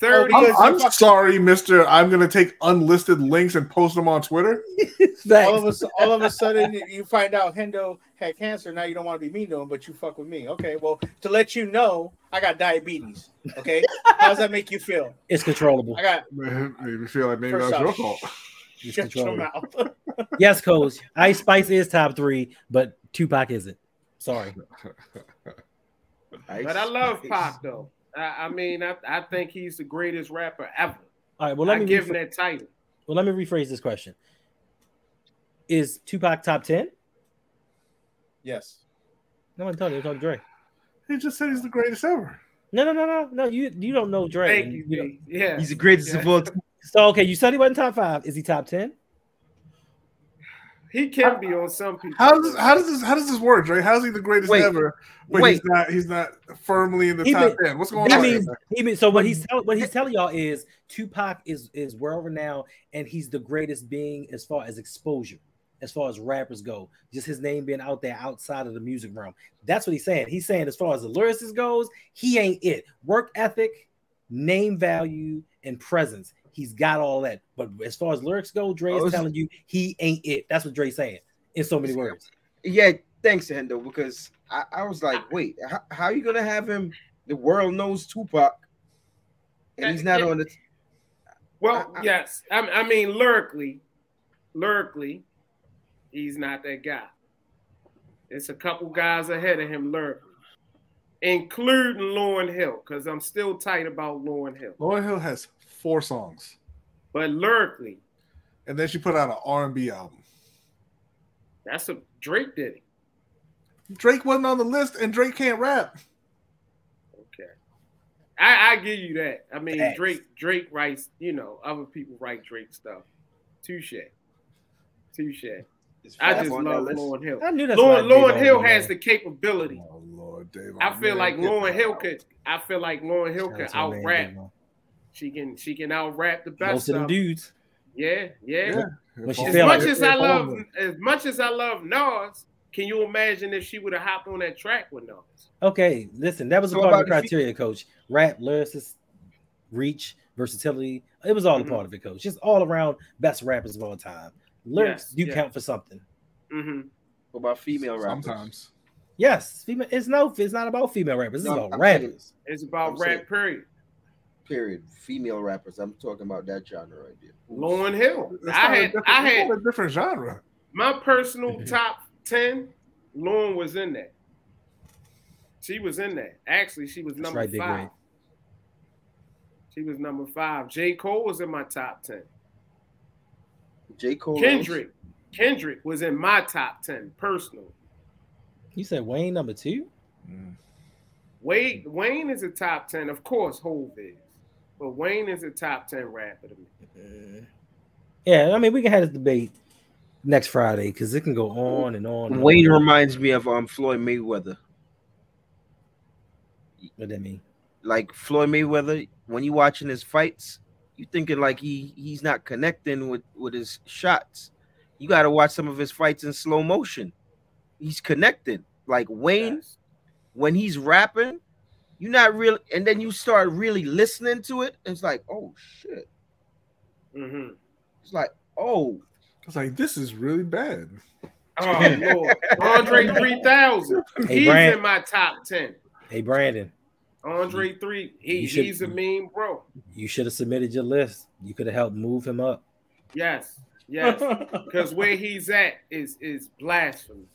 30. Oh, I'm, Because I'm sorry, Mister. I'm gonna take unlisted links and post them on Twitter. All of a all of a sudden, you find out Hendo had cancer. Now you don't want to be mean to him, but you fuck with me. Okay, well, to let you know, I got diabetes. Okay, how does that make you feel? It's controllable. I got Man, made me feel like maybe First that was off, your fault. It's shut your mouth. Yes, coach. Ice Spice is top three, but Tupac isn't. Sorry. But I love Pac though. I, I mean, I, I think he's the greatest rapper ever. All right. Well, let I me give him that title. well let me rephrase this question. Is Tupac top 10? Yes. No, I'm telling you, I'm Dre. He just said he's the greatest ever. No, no, no, no, no. You you don't know Dre. Thank you, You know- Yeah. He's the greatest Yeah. of all time. So okay, you said he wasn't top five. Is he top ten? He can be on some people. How does how does this how does this work, Dre? How's he the greatest Wait, ever? But wait. he's not he's not firmly in the He top been- ten. What's going That on? means he means so what he's telling what he's telling y'all is Tupac is is world renowned and he's the greatest being as far as exposure, as far as rappers go. Just his name being out there outside of the music realm. That's what he's saying. He's saying as far as the lyricist goes, he ain't it. Work ethic, name value, and presence. He's got all that. But as far as lyrics go, Dre is Oh, telling you he ain't it. That's what Dre's saying in so many words. Yeah, thanks, Hendo, because I, I was like, wait, how, how are you gonna have him? The world knows Tupac, and he's not on the. Well, I- I- yes. I, I mean, lyrically, lyrically, he's not that guy. It's a couple guys ahead of him lyrically, including Lauryn Hill, because I'm still tight about Lauryn Hill. Lauryn Hill has four songs. but lyrically, And then she put out an R and B album. that's a Drake did it. Drake wasn't on the list, and Drake can't rap. Okay, I, I give you that. I mean, Facts. Drake Drake writes. You know, other people write Drake stuff. Touche, touche. Is I just love list? Lauryn Hill. I knew that's Lauren, why Lauryn Hill was has the capability. Oh Lord, Dave. I feel like Lauryn Hill could. I feel like Lauryn Hill there. could Shout out out to my man rap. Davon. She can. She can out rap the best. Most of them dudes. Yeah, yeah. When she As much like- as I love, as much as I love Nas, can you imagine if she would have hopped on that track with Nas? Okay, listen, that was a part of the the fe- criteria, coach. Rap, lyricist, reach, versatility. It was all Mhm. a part of it, coach. Just all around best rappers of all time. Lyrics Yes, do yeah. count for something. hmm What about female rappers? Sometimes. Yes, female. It's no. It's not about female rappers. It's No, about I'm saying- rappers. It's about I'm rap. saying- Period. Period. Female rappers. I'm talking about that genre right there. Lauryn Hill. That's I had. different- I had a different genre. my personal top ten. Lauren was in that. She was in that. Actually, she was number right, five. She was number five. J. Cole was in my top ten. J. Cole. Kendrick. Kendrick was in my top ten personally. You said Wayne number two. Mm. Wade Wayne is a top ten, of course. Hove is, but Wayne is a top ten rapper to me. Yeah, I mean we can have this debate next Friday because it can go on and on. and Wayne on. reminds me of um Floyd Mayweather. What that mean? Like Floyd Mayweather, when you watching his fights, you thinking like he he's not connecting with with his shots. You got to watch some of his fights in slow motion. He's connected. Like Wayne, Yes. when he's rapping, you're not really, and then you start really listening to it. And it's like, oh shit. Mhm. It's like, oh, It's like this is really bad. Oh Lord, Andre three thousand. Hey, He's Brand. in my top ten. Hey Brandon, Andre three. He, should- he's a mean bro. you should have submitted your list. You could have helped move him up. Yes, yes. Because where he's at is is blasphemy.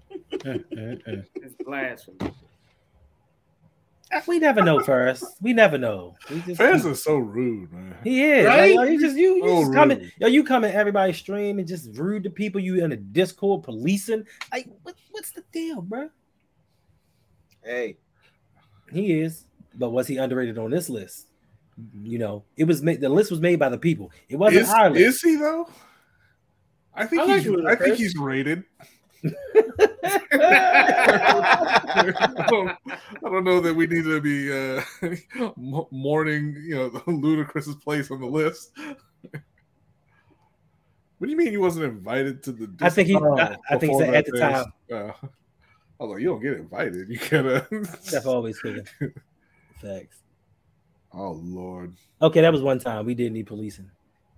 It's blasphemy. We never know first. We never know. We just Fans are so rude, man. He is. Right? Like, yo, you just you, you So just coming. rude. Yo, you coming everybody stream and just rude to people. You in a Discord policing. Like, what, what's the deal, bro? hey, He is. But was he underrated on this list? You know, it was made. The list was made by the people. It wasn't Is, our list. is he though? I think I like he's. I think he's rated. I don't, I don't know that we need to be uh, mourning, you know, the Ludacris's place on the list. what do you mean he wasn't invited to the? I think he- I- I think at the time. Uh, I was like, you don't get invited. You gotta. That's always cooking. Facts. oh Lord. Okay, that was one time we didn't need policing.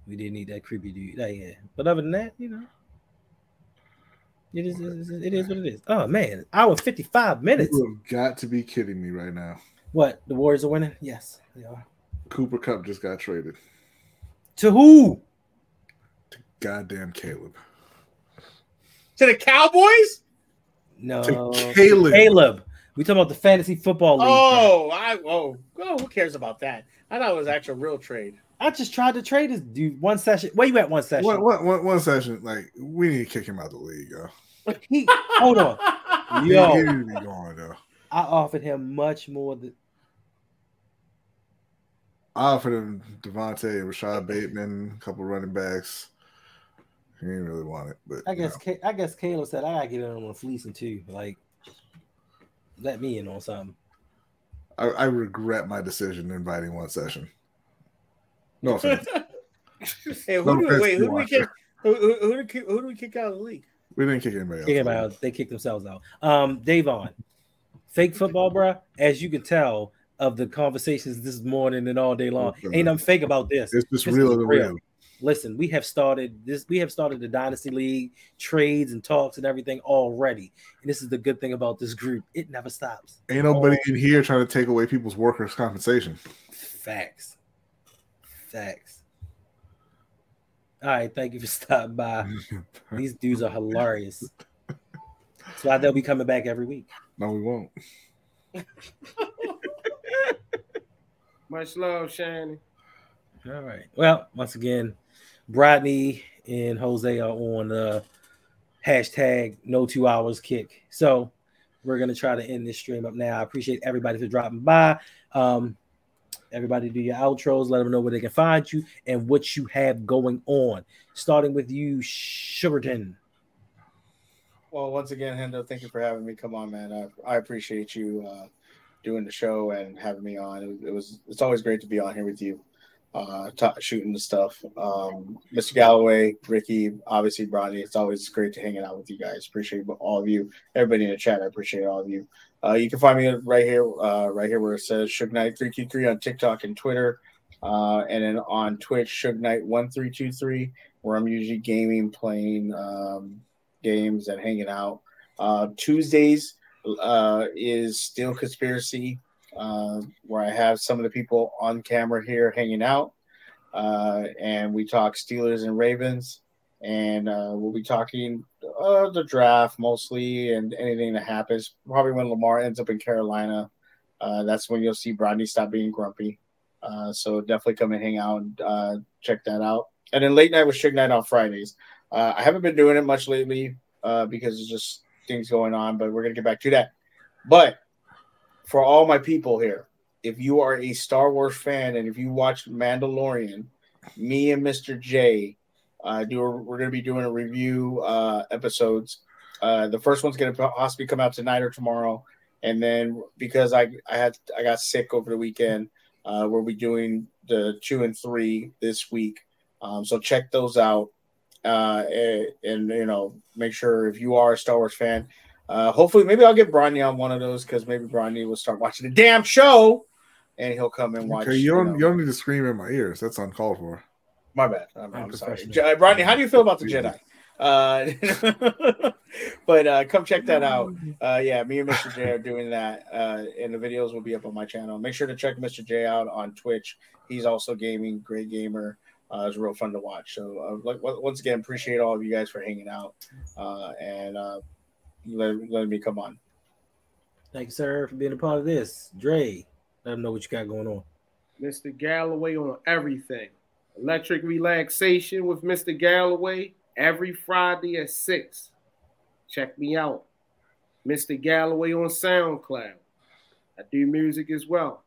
We didn't need that creepy dude. Yeah, yeah. But other than that, you know, it is. It is, it is what it is. Oh man, hour fifty five minutes. You have got to be kidding me right now. What? The Warriors are winning? Yes, they are. Cooper Kupp just got traded. To who? To goddamn Caleb. To the Cowboys? No, To Caleb. Caleb. We talking about the fantasy football league. Oh, I oh, oh, who cares about that? I thought it was actual real trade. I just tried to trade this dude one session. Where you at one session? One, one, one, session, like we need to kick him out of the league, yo. He, hold on. He- Yo. he to be gone, though. I offered him much more than I offered him Devontae Rashod Bateman, a couple running backs. He didn't really want it, but I guess. I guess Caleb said I gotta get in on fleecing too. Like let me in on something. I, I regret my decision inviting one session. No offense. Hey, No who do, offense wait, who do we kick? Who, who, who, do we kick, who do we kick out of the league? we didn't kick anybody else. Kick him out. They kicked themselves out. Um, Davon, fake football, bro. As you can tell of the conversations this morning and all day long, ain't nothing fake about this. It's just This real is real. Listen, we have started this. We have started the dynasty league trades and talks and everything already. And this is the good thing about this group; it never stops. Ain't nobody in here trying to take away people's workers' compensation. Facts. Facts. All right, thank you for stopping by. These dudes are hilarious. That's why they'll be coming back every week. No, we won't. Much love, Shannon. All right. Well, once again, Brodney and Jose are on the hashtag no two hours kick. So we're gonna try to end this stream up now. I appreciate everybody for dropping by. Um, everybody do your outros, let them know where they can find you and what you have going on. Starting with you, Sugarton. Well, once again, Hendo, thank you for having me. Come on, man. I, I appreciate you uh, doing the show and having me on. It, it was it's always great to be on here with you, uh, ta shooting the stuff. Um, Mr. Galloway, Ricky, obviously Brodney. It's always great to hanging out with you guys. Appreciate all of you, everybody in the chat. I appreciate all of you. Uh, you can find me right here, uh, right here where it says Suge Knight three two three on TikTok and Twitter, uh, and then on Twitch Suge Knight one three two three, where I'm usually gaming, playing um, games, and hanging out. Uh, Tuesdays uh, is still conspiracy, uh, where I have some of the people on camera here hanging out, and we talk Steelers and Ravens, and uh, we'll be talking uh, the draft mostly and anything that happens. Probably when Lamar ends up in Carolina, uh, that's when you'll see Brodney stop being grumpy. Uh, so definitely come and hang out and uh, check that out. And then late night with Suge Knight on Fridays. Uh, I haven't been doing it much lately because it's just things going on, but we're gonna get back to that. But for all my people here, if you are a Star Wars fan and if you watch Mandalorian, me and Mr. J uh, do we're going to be doing a review uh, episodes. Uh, the first one's going to possibly come out tonight or tomorrow, and then because I I had I got sick over the weekend, uh, we'll be doing the two and three this week. Um, so check those out, uh, and, and you know make sure if you are a Star Wars fan, uh, hopefully maybe I'll get Brodney on one of those because maybe Brodney will start watching the damn show, and he'll come and watch. Okay, you don't know. you don't need to scream in my ears. That's uncalled for. My bad. I'm, I'm sorry. Unprofessional. J- uh, Rodney, how do you feel about the Jedi? Uh, but uh, come check that out. Uh, yeah, me and Mr. J are doing that, uh, and the videos will be up on my channel. Make sure to check Mr. J out on Twitch. He's also gaming, great gamer. Uh, it's real fun to watch. So, uh, like, once again, appreciate all of you guys for hanging out uh, and uh, let, letting me come on. Thank you, sir, for being a part of this. Dre, let them know what you got going on. Mr. Galloway on everything. Electric relaxation with Mr. Galloway every Friday at 6. Check me out. Mr. Galloway on SoundCloud. I do music as well.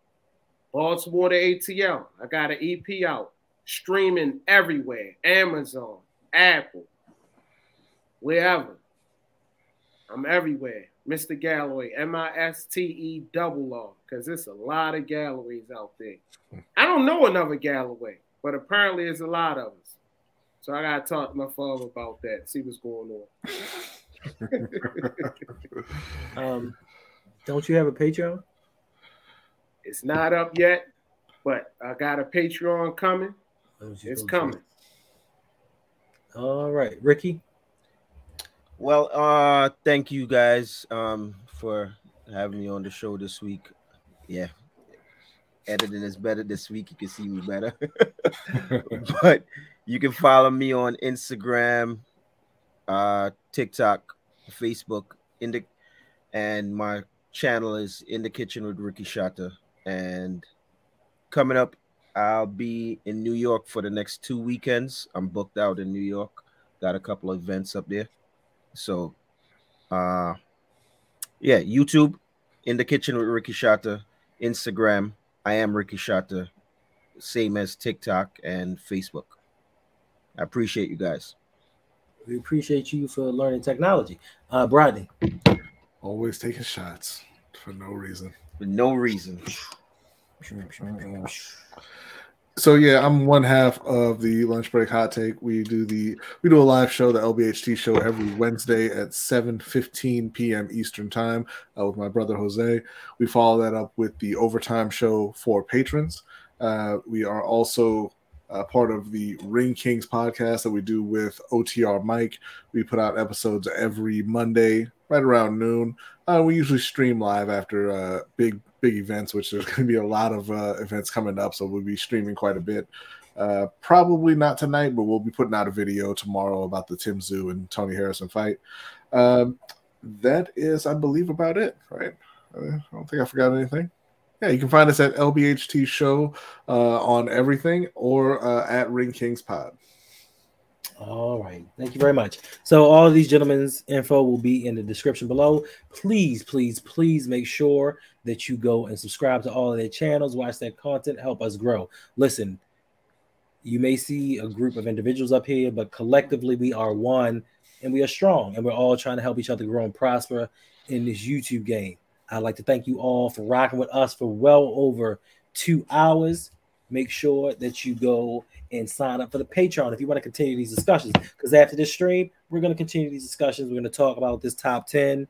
Baltimore to ATL. I got an EP out. Streaming everywhere. Amazon, Apple, wherever. I'm everywhere. Mr. Galloway, M I S T E double R, because there's a lot of Galloways out there. I don't know another Galloway, but apparently it's a lot of us. So I gotta talk to my father about that, see what's going on. Um, don't you have a Patreon? It's not up yet, but I got a Patreon coming. It's coming. All right, Ricky. Well, uh, thank you guys um for having me on the show this week. Yeah, editing is better this week. You can see me better. but you can follow me on Instagram, uh, TikTok, Facebook, in the and my channel is in the kitchen with Ricky Shata. And coming up, I'll be in New York for the next two weekends. I'm booked out in New York. Got a couple of events up there. So, uh, yeah, YouTube, in the kitchen with Ricky Shata, Instagram, I am Ricky Shata, same as TikTok and Facebook. I appreciate you guys. We appreciate you for learning technology. Uh, Brodney. Always taking shots for no reason. For no reason. So yeah, I'm one half of the lunch break hot take. We do the we do a live show, the LBHT show, every Wednesday at 7:15 p.m. Eastern time uh, with my brother Jose. We follow that up with the overtime show for patrons. Uh, we are also uh, part of the Ring Kings podcast that we do with OTR Mike. We put out episodes every Monday right around noon. Uh, we usually stream live after uh, big big events, which there's going to be a lot of uh, events coming up, so we'll be streaming quite a bit. Uh, probably not tonight, but we'll be putting out a video tomorrow about the Tim Tszyu and Tony Harrison fight. Um, that is, I believe, about it. Right? Uh, I don't think I forgot anything. Yeah, you can find us at LBHT Show uh, on everything or uh, at Ring Kings Pod. All right. Thank you very much. So all of these gentlemen's info will be in the description below. Please, please, please make sure that you go and subscribe to all of their channels, watch their content, help us grow. Listen, you may see a group of individuals up here, but collectively we are one and we are strong and we're all trying to help each other grow and prosper in this YouTube game. I'd like to thank you all for rocking with us for well over two hours. Make sure that you go and sign up for the Patreon if you want to continue these discussions. Because after this stream, we're going to continue these discussions. We're going to talk about this top 10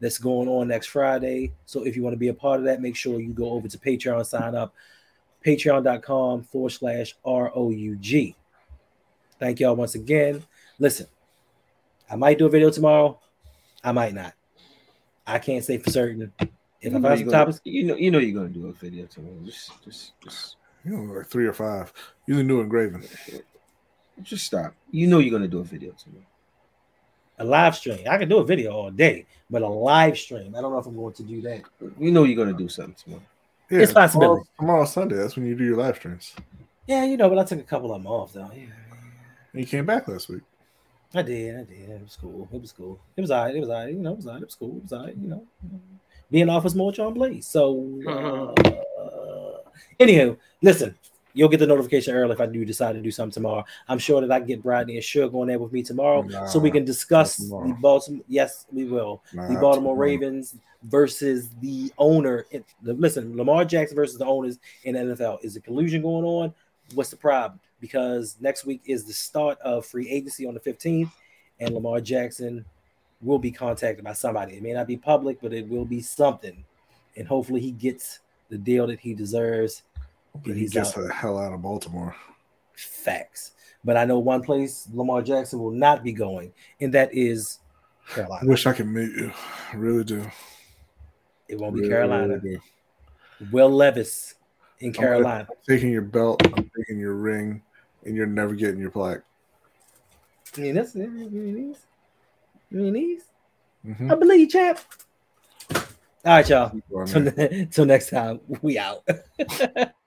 that's going on next Friday. So if you want to be a part of that, make sure you go over to Patreon, sign up, patreon.com forward slash R O U G. Thank y'all once again. Listen, I might do a video tomorrow, I might not. I can't say for certain. If you I find some topics, you know, you know you're gonna do a video tomorrow. Just, just, just, You know, like three or five. Use a new engraving. just stop. You know you're gonna do a video tomorrow. a live stream. I can do a video all day, but a live stream, I don't know if I'm going to do that. You know you're gonna do something tomorrow. Yeah, It's possibility. Tomorrow, tomorrow Sunday. That's when you do your live streams. Yeah, you know, but I took a couple of them off though. Yeah, And you came back last week. I did. I did. It was cool. It was cool. It was all right. It was all right. You know, it was all right. It was cool. It was all right. You know, being off was more John Blaze. So, uh, anywho, listen, you'll get the notification early if I do decide to do something tomorrow. I'm sure that I can get Bradley and Suge on there with me tomorrow, so we can discuss the. Baltimore. Yes, we will. Nah, the Baltimore. Ravens versus the owner. Listen, Lamar Jackson versus the owners in the NFL. Is a collusion going on? What's the problem? Because next week is the start of free agency on the 15th, and Lamar Jackson will be contacted by somebody. It may not be public, but it will be something. And hopefully he gets the deal that he deserves. But he He's gets out. the hell out of Baltimore. Facts. But I know one place Lamar Jackson will not be going, and that is I Carolina. wish I could meet you. I really do. It won't be Carolina. really. Will Levis in Carolina. I'm taking your belt. I'm taking your ring, and you're never getting your plaque. I mean, that's I mean, these. I mean, these. Mhm. I believe, champ. All right, y'all. Till, till next time, we out.